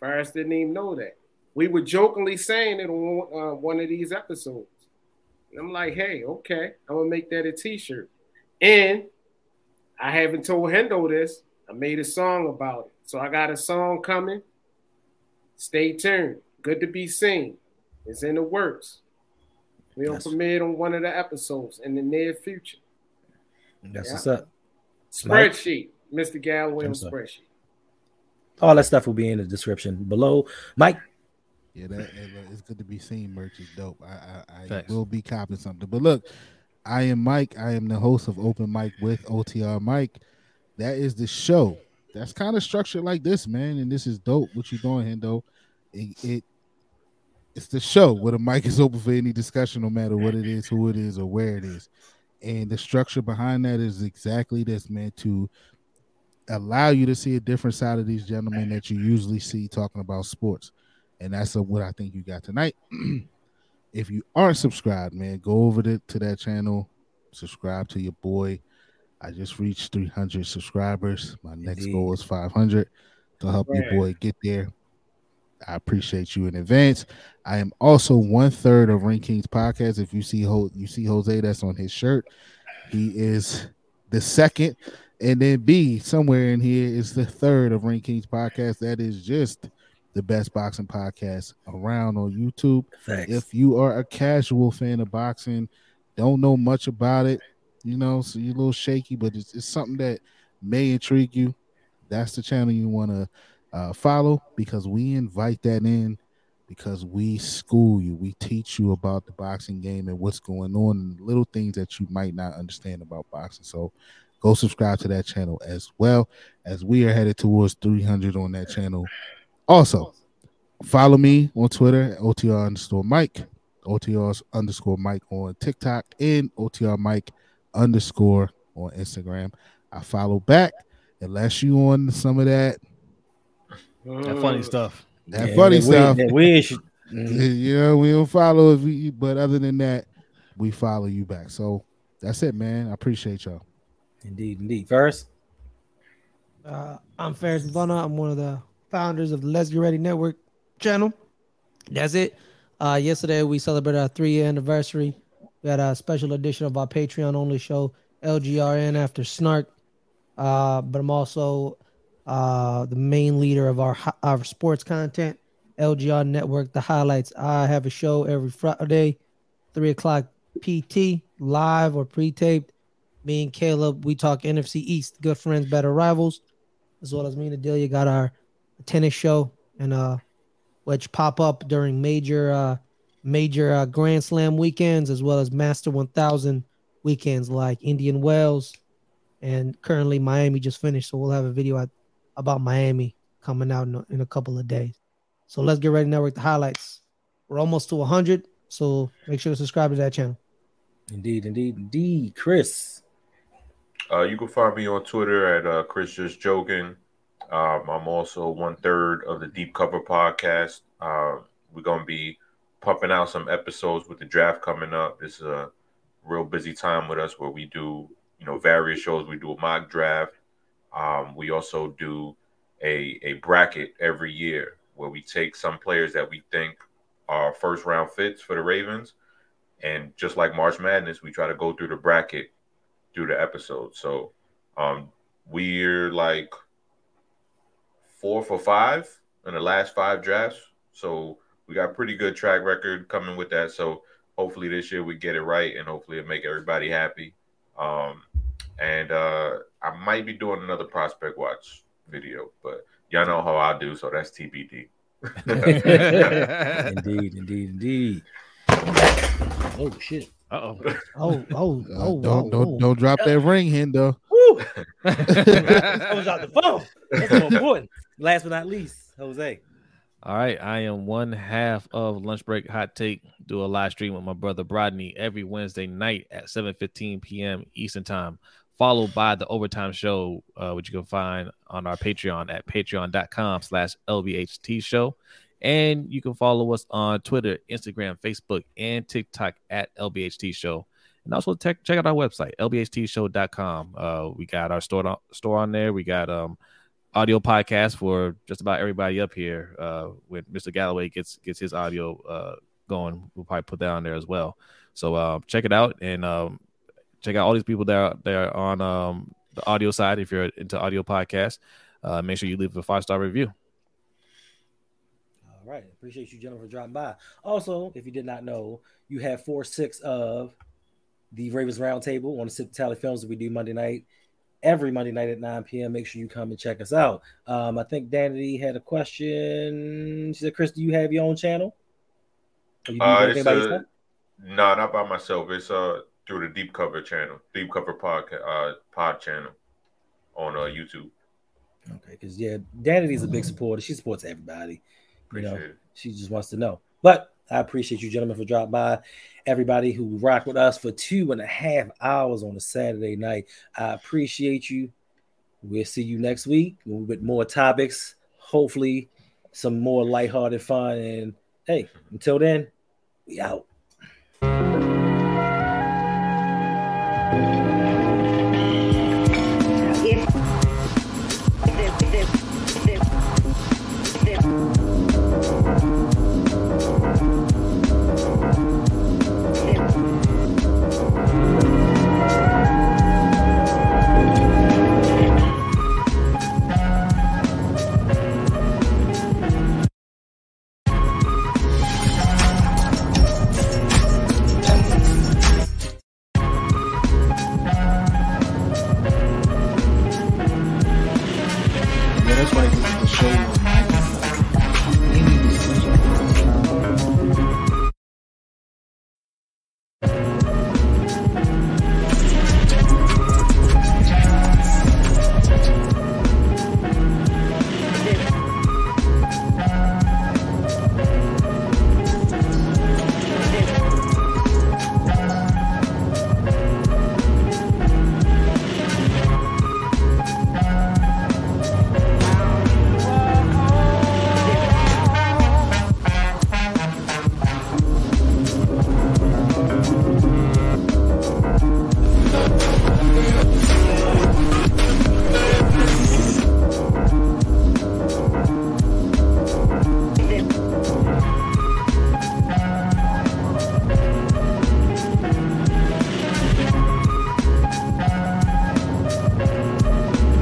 [SPEAKER 6] First didn't even know that. We were jokingly saying it on uh, one of these episodes. And I'm like, hey, okay, I'm gonna make that a t-shirt. And I haven't told Hendo this. I made a song about it. So I got a song coming. Stay tuned. Good to be seen. It's in the works. We'll
[SPEAKER 1] That's-
[SPEAKER 6] premiere on one of the episodes in the near future.
[SPEAKER 1] That's
[SPEAKER 6] Yeah.
[SPEAKER 1] what's up.
[SPEAKER 6] Spreadsheet, Mr. Galloway on spreadsheet.
[SPEAKER 1] All that stuff will be in the description below. Mike,
[SPEAKER 4] Yeah, that it's good to be seen. Merch is dope. I I, I will be copping something. But look, I am Mike. I am the host of Open Mic with OTR Mike. That is the show. That's kind of structured like this, man. And this is dope. What you doing, Hendo? It, it it's the show where the mic is open for any discussion, no matter what it is, who it is, or where it is. And the structure behind that is exactly this, man, to allow you to see a different side of these gentlemen that you usually see talking about sports. And that's what I think you got tonight. if you aren't subscribed, man, go over to, to that channel, subscribe to your boy. I just reached 300 subscribers. My next
[SPEAKER 1] Indeed.
[SPEAKER 4] goal is 500 to help your boy get there. I appreciate you in advance. I am also one third of Ring Kings podcast. If you see Ho- you see Jose, that's on his shirt. He is the second, and then B somewhere in here is the third of Ring Kings podcast. That is just the best boxing podcast around on YouTube.
[SPEAKER 1] facts.
[SPEAKER 4] If you are a casual fan of boxing, don't know much about it, you know, so you're a little shaky, but it's, it's something that may intrigue you. That's the channel you want to uh, follow because we invite that in because we school you, we teach you about the boxing game and what's going on, and little things that you might not understand about boxing. So go subscribe to that channel as well as we are headed towards 300 on that channel. Also, follow me on Twitter, OTR underscore Mike, OTR underscore Mike on TikTok, and OTR Mike underscore on Instagram. I follow back unless you on some of that
[SPEAKER 5] That funny stuff.
[SPEAKER 4] that
[SPEAKER 1] Yeah,
[SPEAKER 4] funny
[SPEAKER 1] that
[SPEAKER 4] stuff.
[SPEAKER 1] Weird, that weird shit. Mhm.
[SPEAKER 4] You know, we don't follow if we, but other than that, we follow you back. So that's it, man. I appreciate y'all.
[SPEAKER 1] Indeed, indeed. First,
[SPEAKER 7] Uh, I'm Ferris Vana. I'm one of the founders of the Let's Get Ready Network channel. That's it. Uh, yesterday we celebrated our three year anniversary. We had a special edition of our Patreon only show, LGRN After Snark. Uh, but I'm also uh, the main leader of our our sports content, LGR Network. The highlights. I have a show every Friday, three o'clock PT, live or pre-taped. Me and Caleb, we talk NFC East, good friends, better rivals, as well as me and Adelia got our tennis show and uh, which pop up during major uh major uh, Grand Slam weekends as well as Master 1000 weekends like Indian Wells and currently Miami just finished, so we'll have a video out about Miami coming out in a, in a couple of days. So let's get ready to network the highlights. We're almost to 100, so make sure to subscribe to that channel.
[SPEAKER 1] indeed, indeed, indeed. Chris,
[SPEAKER 3] Uh, you can find me on Twitter at uh, Chris Just Joking. Um, I'm also one third of the Deep Cover podcast. Uh, we're gonna be pumping out some episodes with the draft coming up. This is a real busy time with us where we do, you know, various shows. We do a mock draft. Um, we also do a a bracket every year where we take some players that we think are first round fits for the Ravens, and just like March Madness, we try to go through the bracket through the episode. So um we're like four for five in the last five drafts. So we got a pretty good track record coming with that. So hopefully this year we get it right and hopefully it make everybody happy. Um and uh I might be doing another prospect watch video, but y'all know how I do, so that's TBD.
[SPEAKER 1] indeed, indeed, indeed. Oh shit!
[SPEAKER 5] Uh oh.
[SPEAKER 7] Oh, oh,
[SPEAKER 4] Uh,
[SPEAKER 7] oh,
[SPEAKER 4] don't don't
[SPEAKER 7] oh.
[SPEAKER 4] don't drop that ring, Hendo.
[SPEAKER 1] I was the phone. That's more important. Last but not least, Jose.
[SPEAKER 5] All right, I am one half of Lunch Break Hot Take. Do a live stream with my brother Brodney every Wednesday night at 7:15 p.m. Eastern Time, followed by the Overtime Show, uh, which you can find on our Patreon at patreon.com/slash lbht show, and you can follow us on Twitter, Instagram, Facebook, and TikTok at lbht show. And also check check out our website, lbhtshow.com. Uh, we got our store on, store on there. We got um audio podcast for just about everybody up here. Uh, when Mr. Galloway gets gets his audio uh, going, we'll probably put that on there as well. So uh, check it out and um, check out all these people that are, that are on um, the audio side. If you're into audio podcasts, uh, make sure you leave a five star review.
[SPEAKER 1] All right. Appreciate you, gentlemen, for dropping by. Also, if you did not know, you have four six of the Ravens Roundtable on the Sip Tally Films that we do Monday night, every Monday night at 9 p.m. Make sure you come and check us out. Um, I think Danity had a question. She said, Chris, do you have your own channel? Or you
[SPEAKER 3] Uh,
[SPEAKER 1] everything
[SPEAKER 3] it's a,
[SPEAKER 1] yourself?
[SPEAKER 3] no, not by myself. It's uh through the Deep Cover channel, Deep Cover podcast, uh, pod channel on uh YouTube.
[SPEAKER 1] Okay, because yeah, Danity's a big supporter. She supports everybody. You know,
[SPEAKER 3] it.
[SPEAKER 1] she just wants to know. But I appreciate you, gentlemen, for dropping by. Everybody who rocked with us for two and a half hours on a Saturday night. I appreciate you. We'll see you next week with more topics. Hopefully, some more lighthearted fun. And hey, until then, we out.